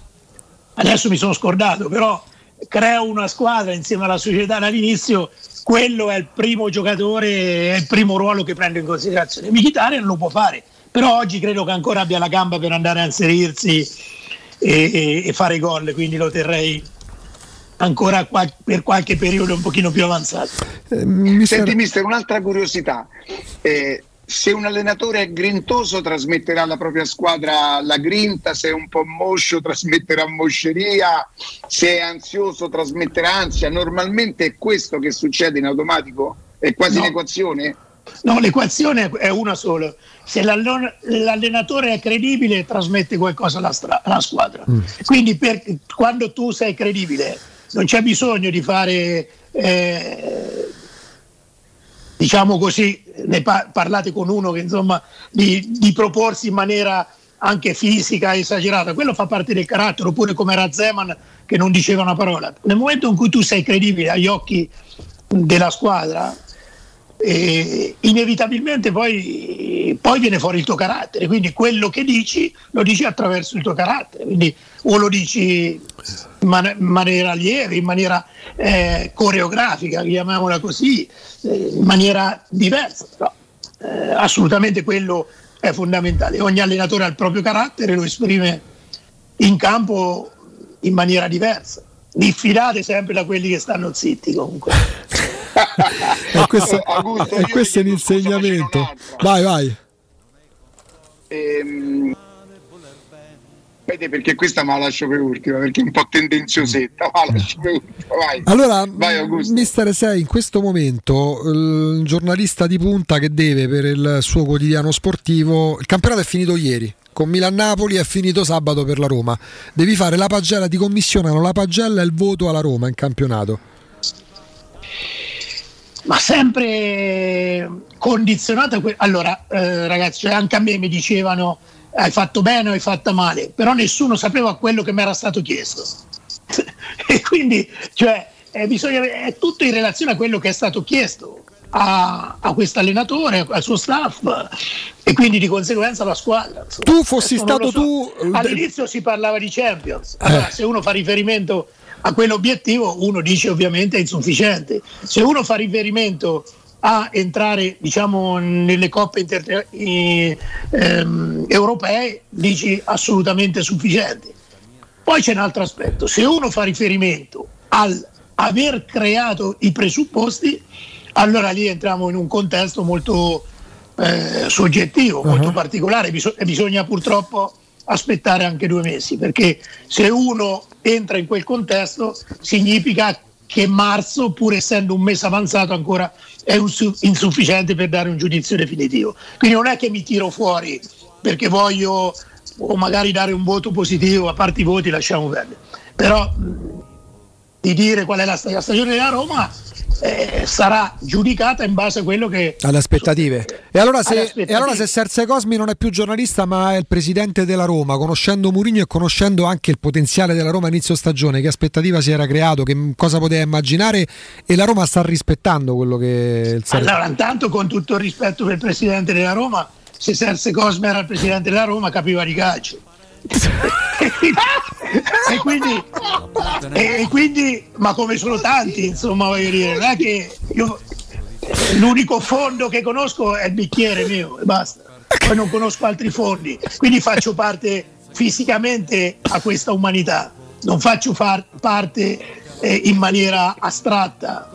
adesso mi sono scordato, però creo una squadra insieme alla società dall'inizio, quello è il primo giocatore, è il primo ruolo che prendo in considerazione. Mkhitaryan lo può fare, però oggi credo che ancora abbia la gamba per andare a inserirsi e, e, e fare gol, quindi lo terrei ancora qual- per qualche periodo un pochino più avanzato. Eh, mister... Senti mister, un'altra curiosità. Eh, se un allenatore è grintoso trasmetterà alla propria squadra la grinta, se è un po' moscio trasmetterà mosceria, se è ansioso trasmetterà ansia. Normalmente è questo che succede in automatico? È quasi no. un'equazione? No, l'equazione è una sola. Se l'allenatore è credibile trasmette qualcosa alla, stra- alla squadra. Mm. Quindi per, quando tu sei credibile non c'è bisogno di fare... Eh, diciamo così, ne par- parlate con uno che insomma di, di, proporsi in maniera anche fisica esagerata, quello fa parte del carattere, oppure come era Zeman che non diceva una parola. Nel momento in cui tu sei credibile agli occhi della squadra, eh, inevitabilmente poi, poi, viene fuori il tuo carattere, quindi quello che dici lo dici attraverso il tuo carattere, quindi o lo dici in man- maniera lieve, in maniera eh, coreografica, chiamiamola così, eh, in maniera diversa, però eh, assolutamente quello è fondamentale. Ogni allenatore ha il proprio carattere, lo esprime in campo in maniera diversa. Diffidate sempre da quelli che stanno zitti comunque. e questo, Augusto, e questo è un insegnamento. Vai, vai. Ehm, perché questa me la lascio per ultima, perché è un po' tendenziosetta. Ma la lascio per ultima, vai. Allora, vai, mister Sei, in questo momento il giornalista di punta che deve per il suo quotidiano sportivo, il campionato è finito ieri. Con Milan-Napoli è finito sabato per la Roma. Devi fare la pagella, ti commissionano la pagella e il voto alla Roma in campionato ma sempre condizionata. que- allora, eh, ragazzi, cioè anche a me mi dicevano hai fatto bene o hai fatto male, però nessuno sapeva quello che mi era stato chiesto. e quindi, cioè, eh, bisogna, è tutto in relazione a quello che è stato chiesto a, a questo allenatore, al suo staff e quindi di conseguenza alla squadra. insomma. Tu fossi Adesso stato tu- All'inizio si parlava di Champions, allora Eh. se uno fa riferimento a quell'obiettivo uno dice ovviamente è insufficiente, se uno fa riferimento a entrare diciamo nelle coppe inter- eh, ehm, europee dici assolutamente sufficiente. Poi c'è un altro aspetto, se uno fa riferimento al aver creato i presupposti, allora lì entriamo in un contesto molto eh, soggettivo, molto particolare. E bisogna purtroppo aspettare anche due mesi, perché se uno entra in quel contesto significa che marzo, pur essendo un mese avanzato, ancora è insufficiente per dare un giudizio definitivo. Quindi non è che mi tiro fuori perché voglio o magari dare un voto positivo, a parte i voti lasciamo perdere. Però di dire qual è la, sta- la stagione della Roma eh, sarà giudicata in base a quello che alle aspettative. E allora, se, aspettative. e allora se Serse Cosmi non è più giornalista ma è il presidente della Roma, conoscendo Mourinho e conoscendo anche il potenziale della Roma a inizio stagione, che aspettativa si era creato, che cosa poteva immaginare e la Roma sta rispettando quello che il Ser- Allora, intanto con tutto il rispetto per il presidente della Roma, se Serse Cosme era il presidente della Roma capiva di calcio. E, quindi, e quindi, ma come sono tanti, insomma, voglio dire, non è che io l'unico fondo che conosco è il bicchiere mio e basta. Poi non conosco altri fondi, quindi faccio parte fisicamente a questa umanità, non faccio far- parte eh, in maniera astratta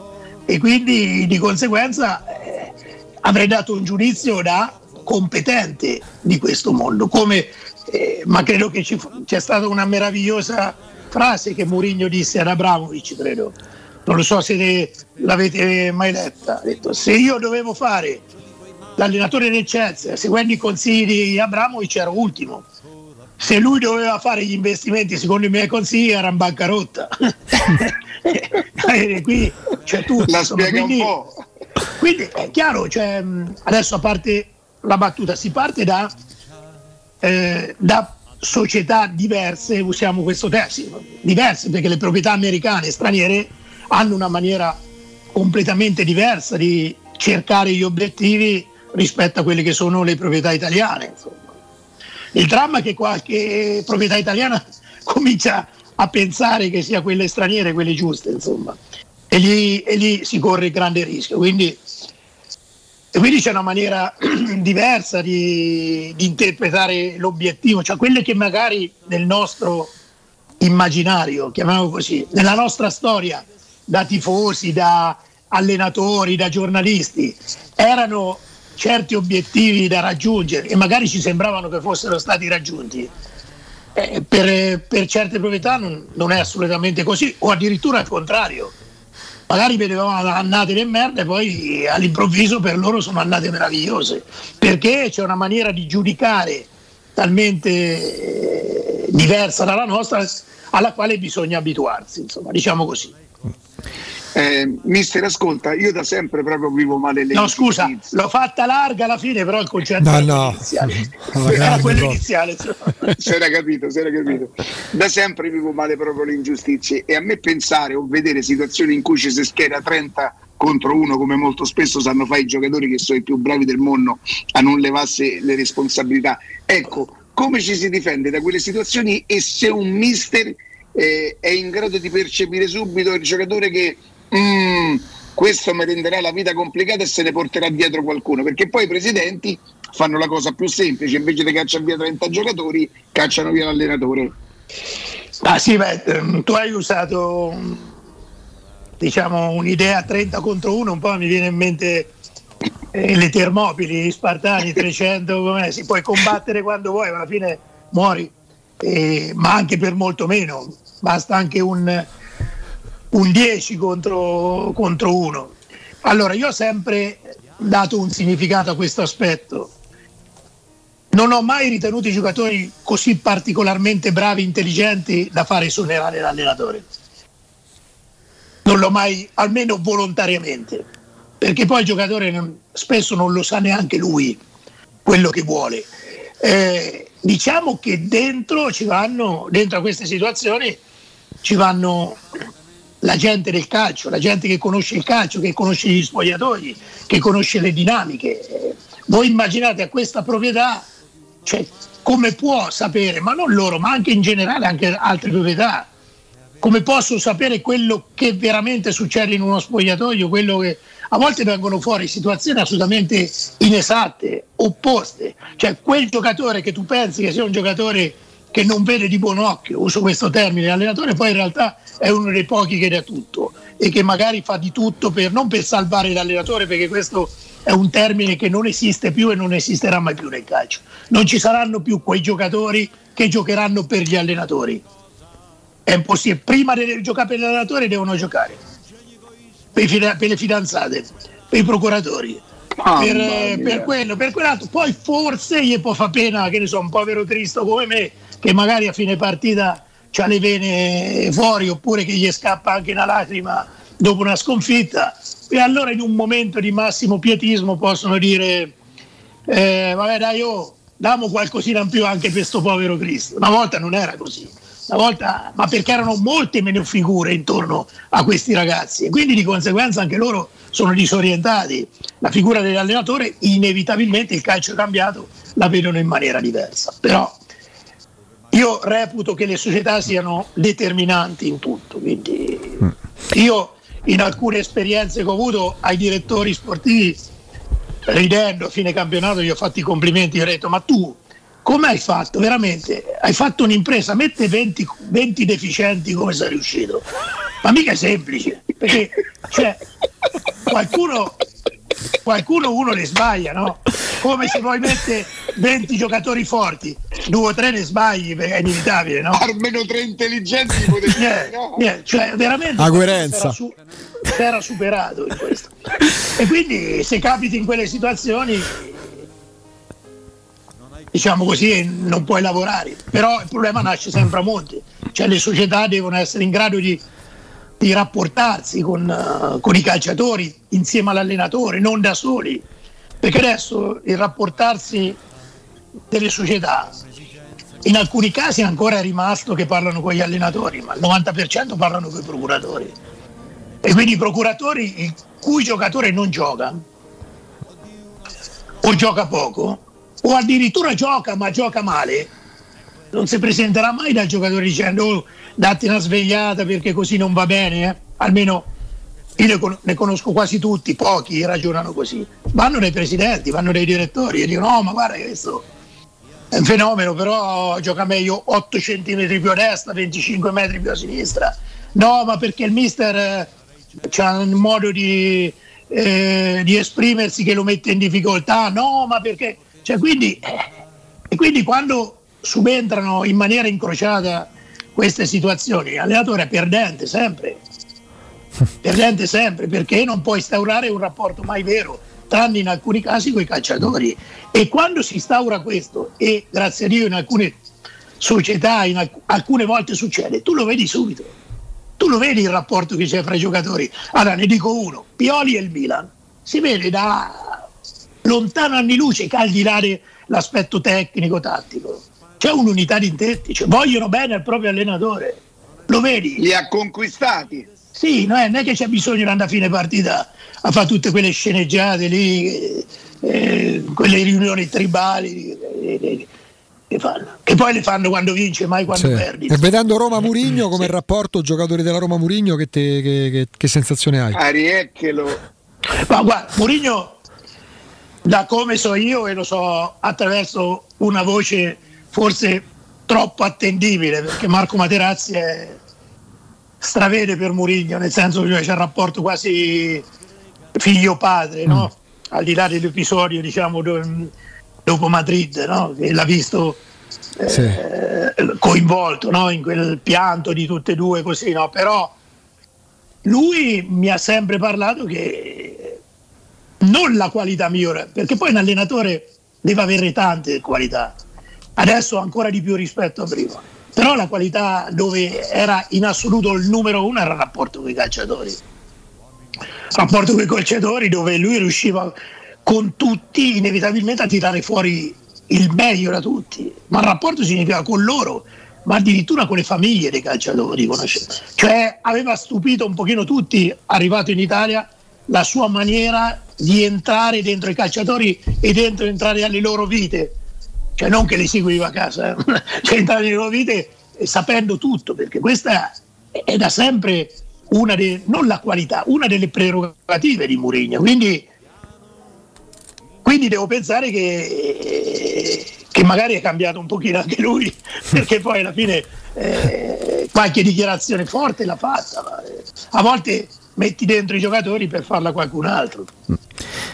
e quindi di conseguenza eh, avrei dato un giudizio da competente di questo mondo, come, eh, ma credo che ci fu- c'è stata una meravigliosa frase che Mourinho disse ad Abramovic, credo, non lo so se ne- l'avete mai letta, ha detto se io dovevo fare l'allenatore del Chelsea seguendo i consigli di Abramovic ero ultimo, se lui doveva fare gli investimenti secondo i miei consigli era in bancarotta. E qui c'è tutto. La un quindi- po'. quindi è chiaro, cioè, adesso a parte la battuta, si parte da, eh, da società diverse, usiamo questo termine, diverse perché le proprietà americane e straniere hanno una maniera completamente diversa di cercare gli obiettivi rispetto a quelle che sono le proprietà italiane. insomma. Il dramma è che qualche proprietà italiana comincia a pensare che sia quelle straniere quelle giuste, insomma. E lì, e lì si corre il grande rischio. Quindi, e quindi c'è una maniera diversa di, di interpretare l'obiettivo, cioè quelle che magari nel nostro immaginario, chiamiamolo così, nella nostra storia, da tifosi, da allenatori, da giornalisti, erano certi obiettivi da raggiungere e magari ci sembravano che fossero stati raggiunti. Eh, per, per certe proprietà non, non è assolutamente così, o addirittura al contrario. Magari vedevamo annate di merda e poi all'improvviso per loro sono annate meravigliose, perché c'è una maniera di giudicare talmente eh, diversa dalla nostra alla quale bisogna abituarsi, insomma, diciamo così. Eh, mister, ascolta, io da sempre proprio vivo male le No, scusa, l'ho fatta larga alla fine, però il concetto No, era no. iniziale. Era quello iniziale. si era capito, si era capito. Da sempre vivo male proprio le ingiustizie e a me pensare o vedere situazioni in cui ci si schiera 30 contro uno, come molto spesso sanno fare i giocatori che sono i più bravi del mondo a non levarsi le responsabilità. Ecco, come ci si difende da quelle situazioni e se un mister eh, è in grado di percepire subito il giocatore che "Mm, questo mi renderà la vita complicata e se ne porterà dietro qualcuno, perché poi i presidenti fanno la cosa più semplice, invece di cacciare via 30 giocatori, cacciano via l'allenatore. Ah sì, beh, tu hai usato diciamo un'idea 30 contro 1, un po' mi viene in mente eh, le Termopili, gli Spartani 300, com'è? si puoi combattere quando vuoi, ma alla fine muori, Eh, ma anche per molto meno, basta anche un, un 10 contro, contro 1. Allora, io ho sempre dato un significato a questo aspetto. Non ho mai ritenuto i giocatori così particolarmente bravi e intelligenti da fare esonerare l'allenatore. Non l'ho mai, almeno volontariamente, perché poi il giocatore spesso non lo sa neanche lui quello che vuole. Eh, diciamo che dentro ci vanno, dentro a queste situazioni ci vanno la gente del calcio, la gente che conosce il calcio, che conosce gli spogliatoi, che conosce le dinamiche. Voi immaginate a questa proprietà, cioè, come può sapere, ma non loro, ma anche in generale, anche altre proprietà, come posso sapere quello che veramente succede in uno spogliatoio, quello che a volte vengono fuori situazioni assolutamente inesatte, opposte. Cioè quel giocatore che tu pensi che sia un giocatore che non vede di buon occhio, uso questo termine, l'allenatore poi in realtà è uno dei pochi che dà tutto e che magari fa di tutto per, non per salvare l'allenatore, perché questo è un termine che non esiste più e non esisterà mai più nel calcio. Non ci saranno più quei giocatori che giocheranno per gli allenatori. È impossibile. Prima di giocare per l'allenatore devono giocare per, per le fidanzate, per i procuratori, per, per quello, per quell'altro. Poi forse gli può far pena, che ne so, un povero Cristo come me, che magari a fine partita ha le vene fuori oppure che gli scappa anche una lacrima dopo una sconfitta. E allora in un momento di massimo pietismo possono dire eh, vabbè dai oh, diamo qualcosina in più anche per sto povero Cristo. Una volta non era così. Una volta, ma perché erano molte meno figure intorno a questi ragazzi e quindi di conseguenza anche loro sono disorientati. La figura dell'allenatore, inevitabilmente il calcio è cambiato, la vedono in maniera diversa. Però io reputo che le società siano determinanti in tutto. Quindi io in alcune esperienze che ho avuto ai direttori sportivi, ridendo a fine campionato, gli ho fatto i complimenti, gli ho detto ma tu come hai fatto? Veramente, hai fatto un'impresa, mette 20, 20 deficienti come sei riuscito? Ma mica è semplice, perché cioè, qualcuno, qualcuno uno ne sbaglia, no? Come se poi mette 20 giocatori forti, due o tre ne sbagli, perché è inevitabile, no? Almeno tre intelligenti potete Niente, niente, cioè veramente La coerenza. si era su- era superato in questo. E quindi se capiti in quelle situazioni, diciamo così, non puoi lavorare. Però il problema nasce sempre a monte. Cioè le società devono essere in grado di, di rapportarsi con, eh, con i calciatori insieme all'allenatore, non da soli. Perché adesso il rapportarsi delle società in alcuni casi è ancora rimasto che parlano con gli allenatori, ma il 90% parlano con i procuratori. E quindi i procuratori il cui giocatore non gioca o gioca poco o addirittura gioca ma gioca male, non si presenterà mai dal giocatore dicendo oh, datti una svegliata perché così non va bene, eh." almeno io ne, con- ne conosco quasi tutti, pochi ragionano così, vanno dai presidenti, vanno dai direttori e dicono no ma guarda questo è un fenomeno, però gioca meglio 8 cm più a destra, 25 metri più a sinistra. No, ma perché il mister eh, ha un modo di, eh, di esprimersi che lo mette in difficoltà. No, ma perché... Cioè, quindi, eh, e quindi quando subentrano in maniera incrociata queste situazioni, l'allenatore è perdente sempre. Perdente sempre perché non può instaurare un rapporto mai vero, tranne in alcuni casi con i calciatori. E quando si instaura questo, e grazie a Dio in alcune società, in alc- alcune volte succede, tu lo vedi subito. Tu lo vedi il rapporto che c'è fra i giocatori. Allora ne dico uno, Pioli e il Milan. Si vede da lontano anni luce che al di là dell'aspetto tecnico, tattico, c'è un'unità di intenti, cioè vogliono bene al proprio allenatore. Lo vedi? Li ha conquistati. Sì, no, non è che c'è bisogno di andare a fine partita a fare tutte quelle sceneggiate lì, eh, eh, quelle riunioni tribali eh, eh, che fanno. Che poi le fanno quando vince, mai quando Sì. perdi. E vedendo Roma Murigno come rapporto giocatori della Roma Murigno, che, te- che- che- che sensazione hai? Ariecchelo. Ma guarda, Mourinho, da come so io e lo so attraverso una voce forse troppo attendibile, perché Marco Materazzi è stravede per Mourinho, nel senso che c'è un rapporto quasi figlio-padre, no? al di là dell'episodio diciamo, do- dopo Madrid, no? che l'ha visto eh, coinvolto no? in quel pianto di tutte e due così, no? però lui mi ha sempre parlato che non la qualità migliore, perché poi un allenatore deve avere tante qualità, adesso ancora di più rispetto a prima, però la qualità dove era in assoluto il numero uno era il rapporto con i calciatori. rapporto con i calciatori dove lui riusciva con tutti inevitabilmente a tirare fuori il meglio da tutti, ma il rapporto significa con loro, ma addirittura con le famiglie dei calciatori. Cioè aveva stupito un pochino tutti, arrivato in Italia, la sua maniera di entrare dentro i calciatori e dentro entrare alle loro vite. Cioè non che li seguiva a casa, eh. cioè entrare nelle loro vite eh, sapendo tutto, perché questa è- da sempre una delle, non la qualità, una delle prerogative di Mourinho. Quindi quindi devo pensare che, che magari è cambiato un pochino anche lui, perché poi alla fine eh, qualche dichiarazione forte l'ha fatta. eh, a volte metti dentro i giocatori per farla qualcun altro.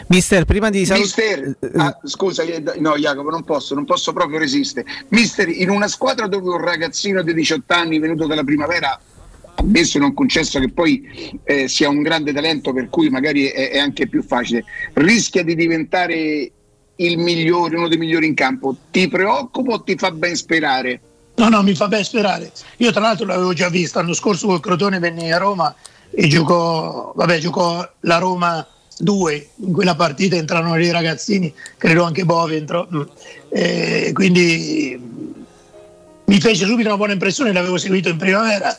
Mister, prima di Mister, ah, scusa, no Jacopo, non posso, non posso proprio resistere. Mister, in una squadra dove un ragazzino di 18 anni venuto dalla primavera, ammesso e non concesso che poi eh, sia un grande talento per cui magari è, è anche più facile, rischia di diventare il migliore, uno dei migliori in campo, ti preoccupa o ti fa ben sperare? No, no, mi fa ben sperare. Io tra l'altro l'avevo già visto, l'anno scorso col Crotone venne a Roma e giocò, vabbè, giocò la Roma 2, in quella partita entrarono dei ragazzini, credo anche Bovi entrò. Eh, quindi mi fece subito una buona impressione, l'avevo seguito in primavera,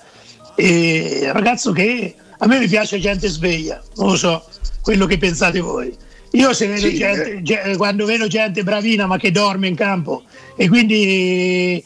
e ragazzo che a me mi piace gente sveglia, non lo so, quello che pensate voi. Io se vedo Sì, gente, ge- quando vedo gente bravina ma che dorme in campo e quindi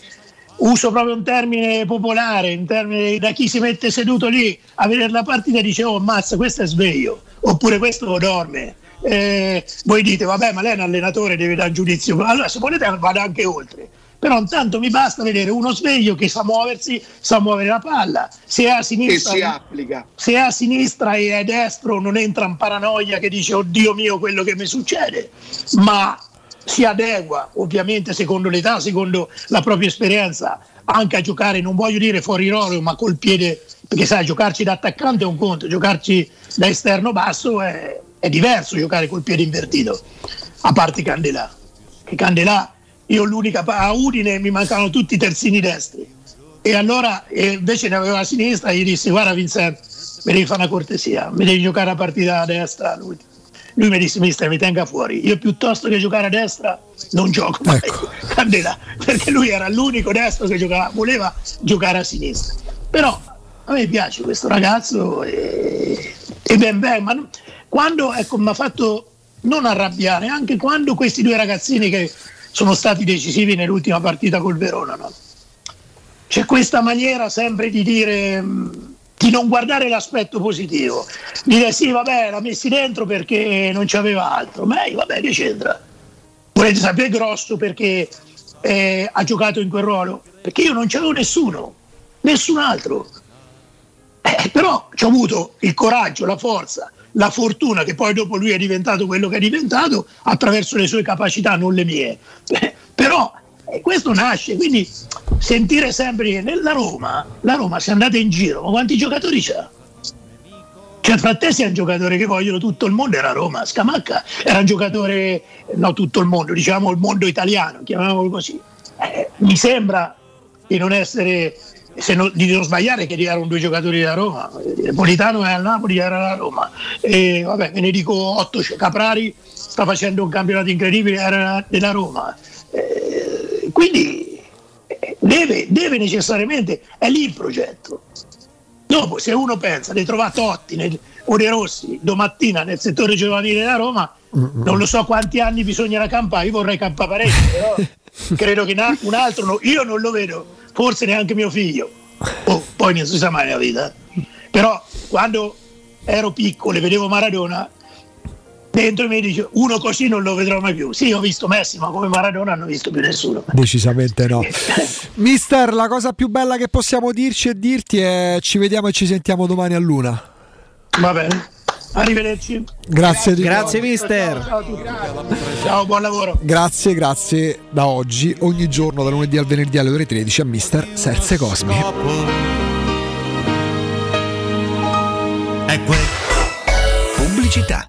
uso proprio un termine popolare, un termine da chi si mette seduto lì a vedere la partita e dice oh mazza questo è sveglio oppure questo dorme. Eh, voi dite vabbè ma lei è un allenatore deve dare giudizio, allora se volete vado anche oltre. Però intanto mi basta vedere uno sveglio che sa muoversi, sa muovere la palla. Se è a E sinistra, si applica. se è a sinistra e è destro non entra in paranoia che dice oddio mio quello che mi succede, ma si adegua ovviamente secondo l'età, secondo la propria esperienza anche a giocare, non voglio dire fuori ruolo, ma col piede, perché sai, giocarci da attaccante è un conto, giocarci da esterno basso è, è diverso giocare col piede invertito, a parte Candelà, che Candelà, io l'unica, a Udine mi mancavano tutti i terzini destri, e allora e invece ne aveva a sinistra gli dissi guarda Vincent mi devi fare una cortesia mi devi giocare a partita a destra lui, lui mi disse mister mi tenga fuori. Io piuttosto che giocare a destra non gioco mai. Candela perché lui era l'unico destro che giocava voleva giocare a sinistra. Però a me piace questo ragazzo e, e ben ben ma non- quando ecco mi ha fatto non arrabbiare anche quando questi due ragazzini che sono stati decisivi nell'ultima partita col Verona no? c'è questa maniera sempre di dire mh, di non guardare l'aspetto positivo. Dire sì vabbè l'ha messi dentro perché non c'aveva altro. Ma eh, vabbè che c'entra? Volete sapere grosso perché eh, ha giocato in quel ruolo? Perché io non c'avevo nessuno nessun altro. Eh, però ci ho avuto il coraggio, la forza, la fortuna che poi dopo lui è diventato quello che è diventato attraverso le sue capacità, non le mie. Eh, però eh, questo nasce, quindi sentire sempre nella Roma, la Roma se andate in giro, ma quanti giocatori c'ha? Cioè, fra te sei un giocatore che vogliono tutto il mondo, era Roma, Scamacca era un giocatore, no tutto il mondo, diciamo il mondo italiano, chiamiamolo così. Eh, mi sembra di non essere, se non- di non sbagliare che erano due giocatori da Roma, Politano è al Napoli, era alla Roma, e vabbè ve ne dico otto, c'è Caprari sta facendo un campionato incredibile, era della Roma. Eh, quindi eh, deve, deve necessariamente, è lì il progetto. Dopo, se uno pensa di trovare Totti nel- o De Rossi domattina nel settore giovanile della Roma, non lo so quanti anni bisognerà campare. Io vorrei campare parecchio, però credo che na- un altro, no- io non lo vedo, forse neanche mio figlio. Oh, poi non si sa mai nella vita. Però quando ero piccolo e vedevo Maradona, dentro mi dice uno così non lo vedrò mai più. Sì, ho visto Messi, ma come Maradona non ho visto più nessuno. Decisamente no. Mister, la cosa più bella che possiamo dirci e dirti è ci vediamo e ci sentiamo domani a luna. Va bene. Arrivederci. Grazie, di Grazie nuovo. mister. Ciao a tutti. Ciao, buon lavoro. Grazie, grazie. Da oggi, ogni giorno, da lunedì al venerdì alle ore 13 a Mister Serse Cosmi. Pubblicità.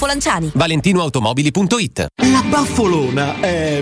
Lanciani. ValentinoAutomobili.it La baffolona è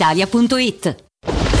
brispalitalia.it.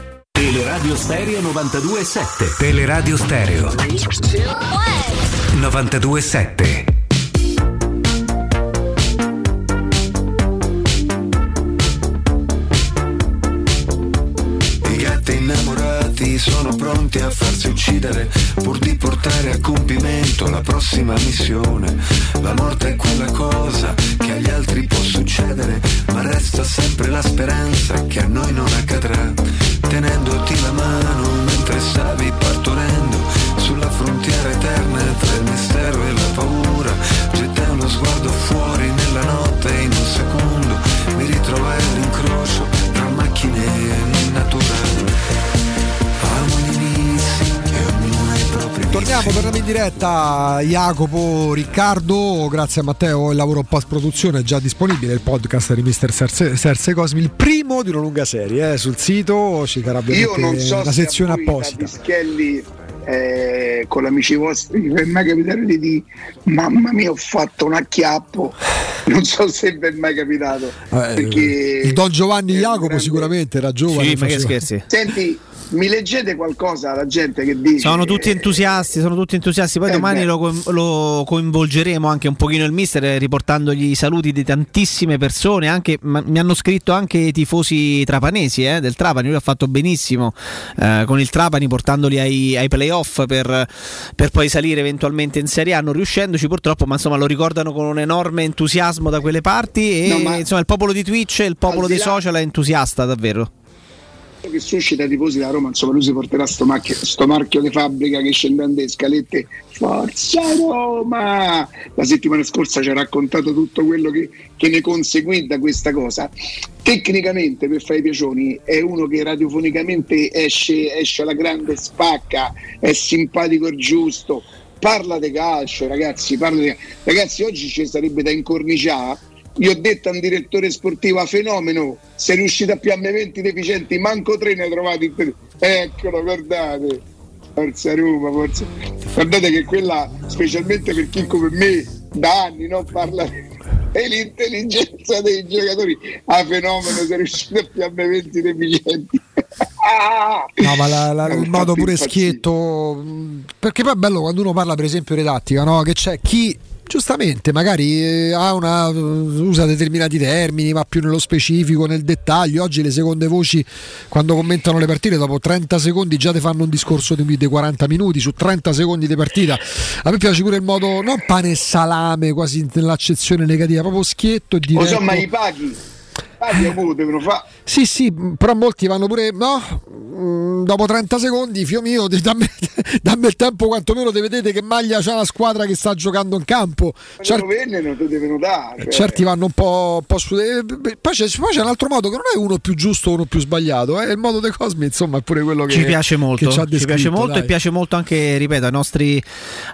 Teleradio Stereo 92.7 Teleradio Stereo 92.7 I gatti innamorati sono pronti a farsi uccidere pur di portare a compimento la prossima missione. La morte è quella cosa che agli altri può succedere, ma resta sempre la speranza che a noi non accadrà. Tenendoti la mano mentre stavi partorendo sulla frontiera eterna tra il mistero e la paura, gettai uno sguardo fuori nella notte e in un secondo mi ritrovai all'incrocio Torniamo, torniamo in diretta. Jacopo, Riccardo, grazie a Matteo. Il lavoro post produzione è già disponibile. Il podcast di Mister Serse, Serse Cosmi, il primo di una lunga serie. eh, sul sito ci sarà Io non so una se sezione apposita. Pischelli, eh, con amici vostri è mai capitato di mamma mia ho fatto un acchiappo non so se vi è mai capitato Eh, perché il Don Giovanni Jacopo sicuramente era giovane. Sì, ma che scherzi. senti mi leggete qualcosa alla gente che dice Sono tutti entusiasti, sono tutti entusiasti. Poi Eh domani beh. lo, lo coinvolgeremo anche un pochino il mister eh, riportandogli i saluti di tantissime persone. Anche, ma- mi hanno scritto anche i tifosi trapanesi eh, del Trapani. Lui ha fatto benissimo eh, con il Trapani portandoli ai, ai playoff per, per poi salire eventualmente in Serie A. Non riuscendoci purtroppo, ma insomma lo ricordano con un enorme entusiasmo da quelle parti. E No, ma- insomma il popolo di Twitch e il popolo dei là- social è entusiasta davvero. Che suscita i tifosi da Roma insomma lui si porterà sto, macchio- sto marchio di fabbrica che scendendo le scalette. Forza Roma! La settimana scorsa ci ha raccontato tutto quello che, che ne conseguì da questa cosa. Tecnicamente per fare i piacioni è uno che radiofonicamente esce, esce alla grande spacca è simpatico e giusto. Parla di calcio ragazzi parla di... ragazzi oggi ci sarebbe da incorniciare io ho detto a un direttore sportivo a fenomeno, sei riuscito a piamme 20 deficienti, manco tre ne hai trovati. Eccolo, guardate. Forza Roma, forza. Guardate che quella, specialmente per chi come me, da anni non parla dell'intelligenza dei giocatori, a fenomeno sei riuscito a piamme 20 deficienti. No, ma la- la- il ha modo pure schietto. mh, Perché poi è bello quando uno parla, per esempio, di tattica, no? Che c'è chi. Giustamente, magari eh, una, usa determinati termini, va più nello specifico, nel dettaglio. Oggi le seconde voci, quando commentano le partite, dopo 30 secondi già ti fanno un discorso di, di 40 minuti su 30 secondi di partita. A me piace pure il modo, non pane e salame, quasi nell'accezione negativa, proprio schietto e diretto. so, ma i paghi, paghi a voi devono fare. Sì, sì, però molti vanno pure. No, mm, dopo 30 secondi, fio mio, dammi, dammi il tempo quantomeno di vedete che maglia c'ha la squadra che sta giocando in campo. Cer- Cer- non te devono dare. cioè. certi vanno un po', un po' su. eh, Poi c'è, poi c'è un altro modo che non è uno più giusto o uno più sbagliato. È il modo dei Cosmi, insomma, è pure quello che ci piace molto, ci, ha ci piace descritto, molto dai. e piace molto anche, ripeto, ai nostri,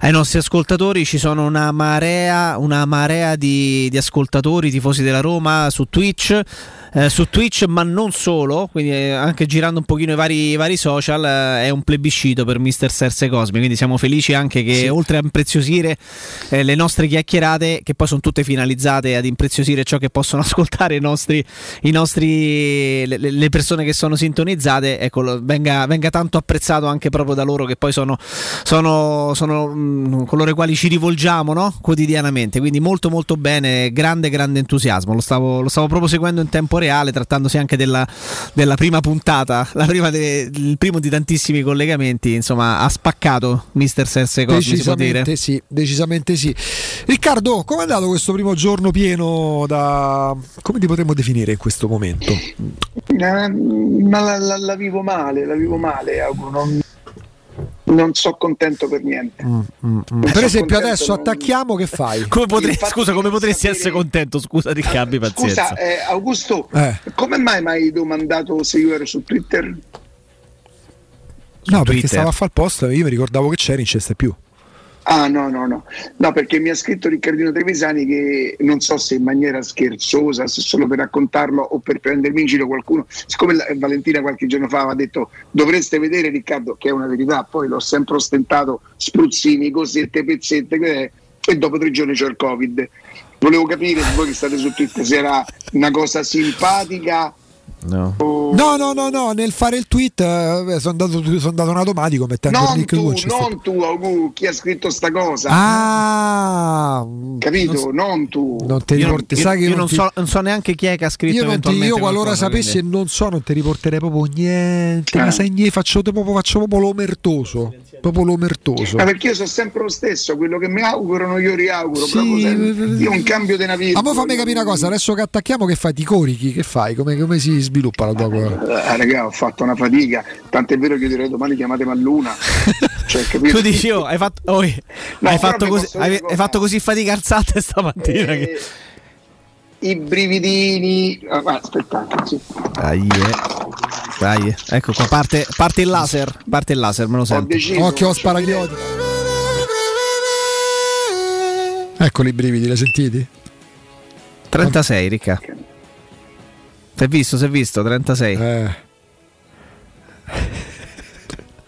ai nostri ascoltatori. Ci sono una marea, una marea di, di ascoltatori, tifosi della Roma su Twitch. Eh, su Twitch, ma non solo, quindi eh, anche girando un pochino i vari, i vari social, eh, è un plebiscito per Mister Serse Cosmi. Quindi siamo felici anche che, oltre a impreziosire eh, le nostre chiacchierate, che poi sono tutte finalizzate ad impreziosire ciò che possono ascoltare i nostri, i nostri le, le persone che sono sintonizzate, ecco, venga, venga tanto apprezzato anche proprio da loro che poi sono, sono, sono mh, coloro ai quali ci rivolgiamo no? quotidianamente. Quindi molto molto bene, grande grande entusiasmo. Lo stavo, lo stavo proprio seguendo in tempo reale, trattandosi anche della, della prima puntata, la prima de- il primo di tantissimi collegamenti. Insomma, ha spaccato Mister Serse Cosmi, si può dire. Decisamente sì, decisamente sì. Riccardo, come è andato questo primo giorno pieno da... come ti potremmo definire in questo momento? Eh, ma la, la- la vivo male, la vivo male, auguro. Non, non so contento per niente. Mm, Non Per so esempio adesso non- attacchiamo, che fai? Come potrei- Infatti scusa, come potresti sapere- essere contento? Scusa, di abbi pazienza. Scusa, eh, Augusto, Eh. come mai mi hai domandato se io ero su Twitter? No, perché Twitter. stavo a fare il post, io mi ricordavo che c'eri, non c'è stai più. Ah no, no, no, no, perché mi ha scritto Riccardino Trevisani che non so se in maniera scherzosa, se solo per raccontarlo o per prendermi in giro qualcuno, siccome la- Valentina qualche giorno fa aveva detto dovreste vedere Riccardo, che è una verità, poi l'ho sempre ostentato, spruzzini, cosette, pezzette, e dopo tre giorni c'ho il Covid. Volevo capire, voi che state su Twitter, se era una cosa simpatica No. No, no, no, no, nel fare il tweet eh, sono andato, sono andato in automatico mettendo il Non nick tu, stato. non tu, Augu, chi ha scritto sta cosa? Ah, Capito? Non tu. non te Io, non, riporti, io- sai che io non non ti- so, non so neanche chi è che ha scritto io, non ti, io qualora sapessi quindi- e non so, non ti riporterei proprio niente. Eh. Ma sai niente, faccio proprio, faccio proprio l'omertoso. Proprio l'omertoso. Ma perché io sono sempre lo stesso, quello che mi augurano io riauguro. Sì, proprio se- eh, io un cambio di vita. Ma poi fammi capire una cosa, adesso che attacchiamo che fai? Ti corichi? Che fai? Come, come si sviluppa la tua cosa? Eh, raga, ho fatto una fatica, tant'è vero che io direi domani chiamatemi a luna. Cioè, capito? Tu dici, oh, hai fatto, oh, hai, però fatto così, hai, hai fatto così fatica alzate stamattina. Eh, che... I brividini. ah, aspettate, sì. Dai, eh. Dai, eh. ecco qua, parte, parte il laser, parte il laser, me lo Ho sento. deciso. Occhio, sparaglioti. Eccoli i brividi, li hai sentiti? 36, Ricca. Si è visto, si è visto, 36. Eh.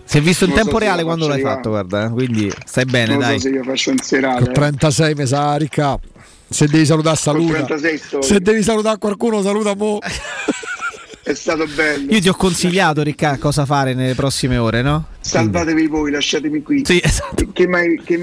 Si è visto in Non so tempo se reale quando l'hai fatto, guarda, eh, quindi stai bene, non dai. so se io faccio un serale. Con 36 mi sa, Ricca. Se devi salutare, saluta. 36 sto- Se devi salutare qualcuno, saluta mo. È stato bello. Io ti ho consigliato, Ricca, cosa fare nelle prossime ore, no? Salvatevi voi, lasciatemi qui. Sì, esatto. Che mi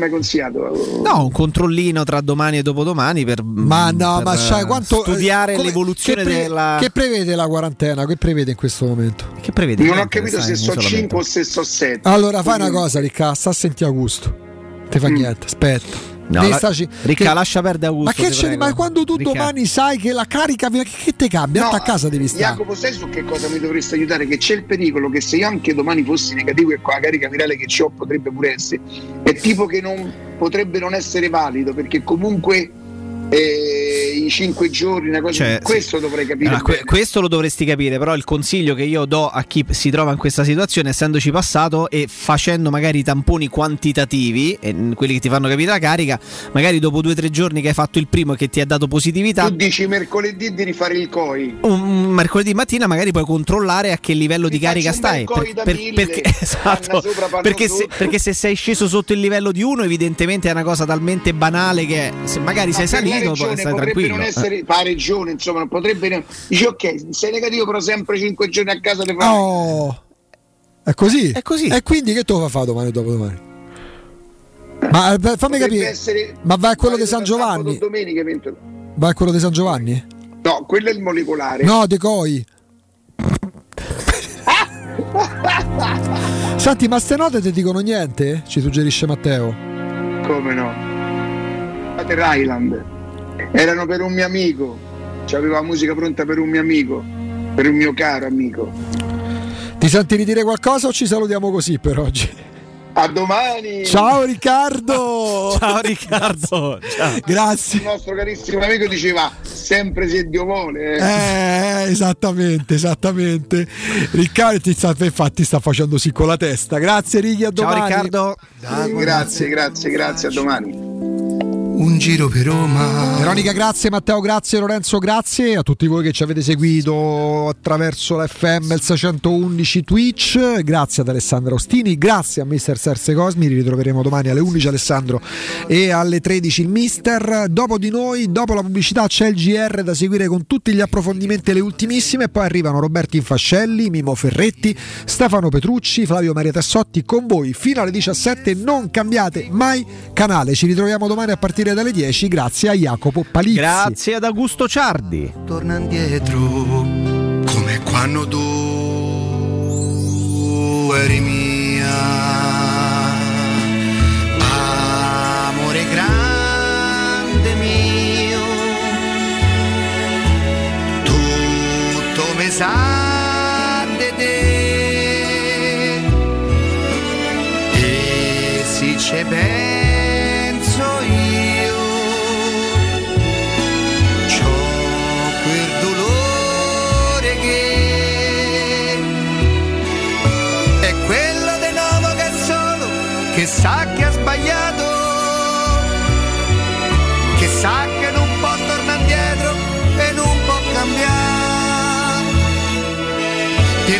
hai consigliato? No, un controllino tra domani e dopodomani per, Ma no, per, ma sai quanto. studiare come- l'evoluzione che pre- della. Che prevede la quarantena? Che prevede in questo momento? Che prevede? Non ho capito sai, se so isolamento. 5 o se so 7. Allora fai una cosa, Ricca, sta a sentire Augusto. Te Mm. fa niente, aspetta. No, la- starci- Ricca, che- lascia perdere Augusto. Ma che ti c'è? prego. Ma quando tu Ricca. domani sai che la carica che, che te cambia? No, a casa devi stare. Jacopo, sai su che cosa mi dovresti aiutare? Che c'è il pericolo che se io anche domani fossi negativo e con la carica virale che ho potrebbe pure essere, è tipo che non potrebbe non essere valido perché comunque i 5 giorni, una cosa Cioè, questo dovrei capire. Allora, que- questo lo dovresti capire, però il consiglio che io do a chi si trova in questa situazione, essendoci passato e facendo magari i tamponi quantitativi, e n- quelli che ti fanno capire la carica, magari dopo due o tre giorni che hai fatto il primo e che ti ha dato positività, Tu dici mercoledì di rifare il COI. un un mercoledì mattina magari puoi controllare a che livello di carica stai. COI da mille, perché, esatto, sopra, perché, se, perché se sei sceso sotto il livello di uno, evidentemente è una cosa talmente banale che se magari sei Ma per la salito, poi regione stai potrebbe tranquillo. non essere fa regione, insomma, non potrebbe non- dici ok, sei negativo però sempre 5 giorni a casa te fai. Oh, è così? È così. E quindi che lo fa fare domani e dopodomani? Ma eh, fammi Potrebbe capire. essere Ma vai a quello di San Giovanni? domenica eventualmente. Vai a quello di San Giovanni? No, quello è il molecolare. No, De Coi. Senti, ma ste note ti dicono niente? Ci suggerisce Matteo. Come no? Pater Island. Erano per un mio amico. C'avevo la musica pronta per un mio amico. Per un mio caro amico. Ti senti ridire qualcosa o ci salutiamo così per oggi? A domani! Ciao Riccardo! Ciao Riccardo! Ciao. Grazie. Il nostro carissimo amico diceva sempre se Dio vuole. eh. Esattamente, esattamente. Riccardo ti sta, infatti sta facendo sì con la testa. Grazie Righi, a Ciao domani. Riccardo. grazie, grazie, grazie, a domani. Un giro per Roma. Veronica, grazie, Matteo, grazie, Lorenzo, grazie. A tutti voi che ci avete seguito attraverso la FM, il 611 Twitch, grazie ad Alessandro Ostini, grazie a Mister Serse Cosmi, ritroveremo domani alle 11 Alessandro e alle 13 il Mister. Dopo di noi, dopo la pubblicità c'è il GR da seguire con tutti gli approfondimenti e le ultimissime. Poi arrivano Roberto Infascelli, Mimo Ferretti, Stefano Petrucci, Flavio Maria Tassotti con voi fino alle 17, non cambiate mai canale, ci ritroviamo domani a partire dalle 10 grazie a Jacopo Palizzi. Grazie ad Augusto Ciardi. Torna indietro come quando tu eri mia. Amore grande mio, tutto mi sa di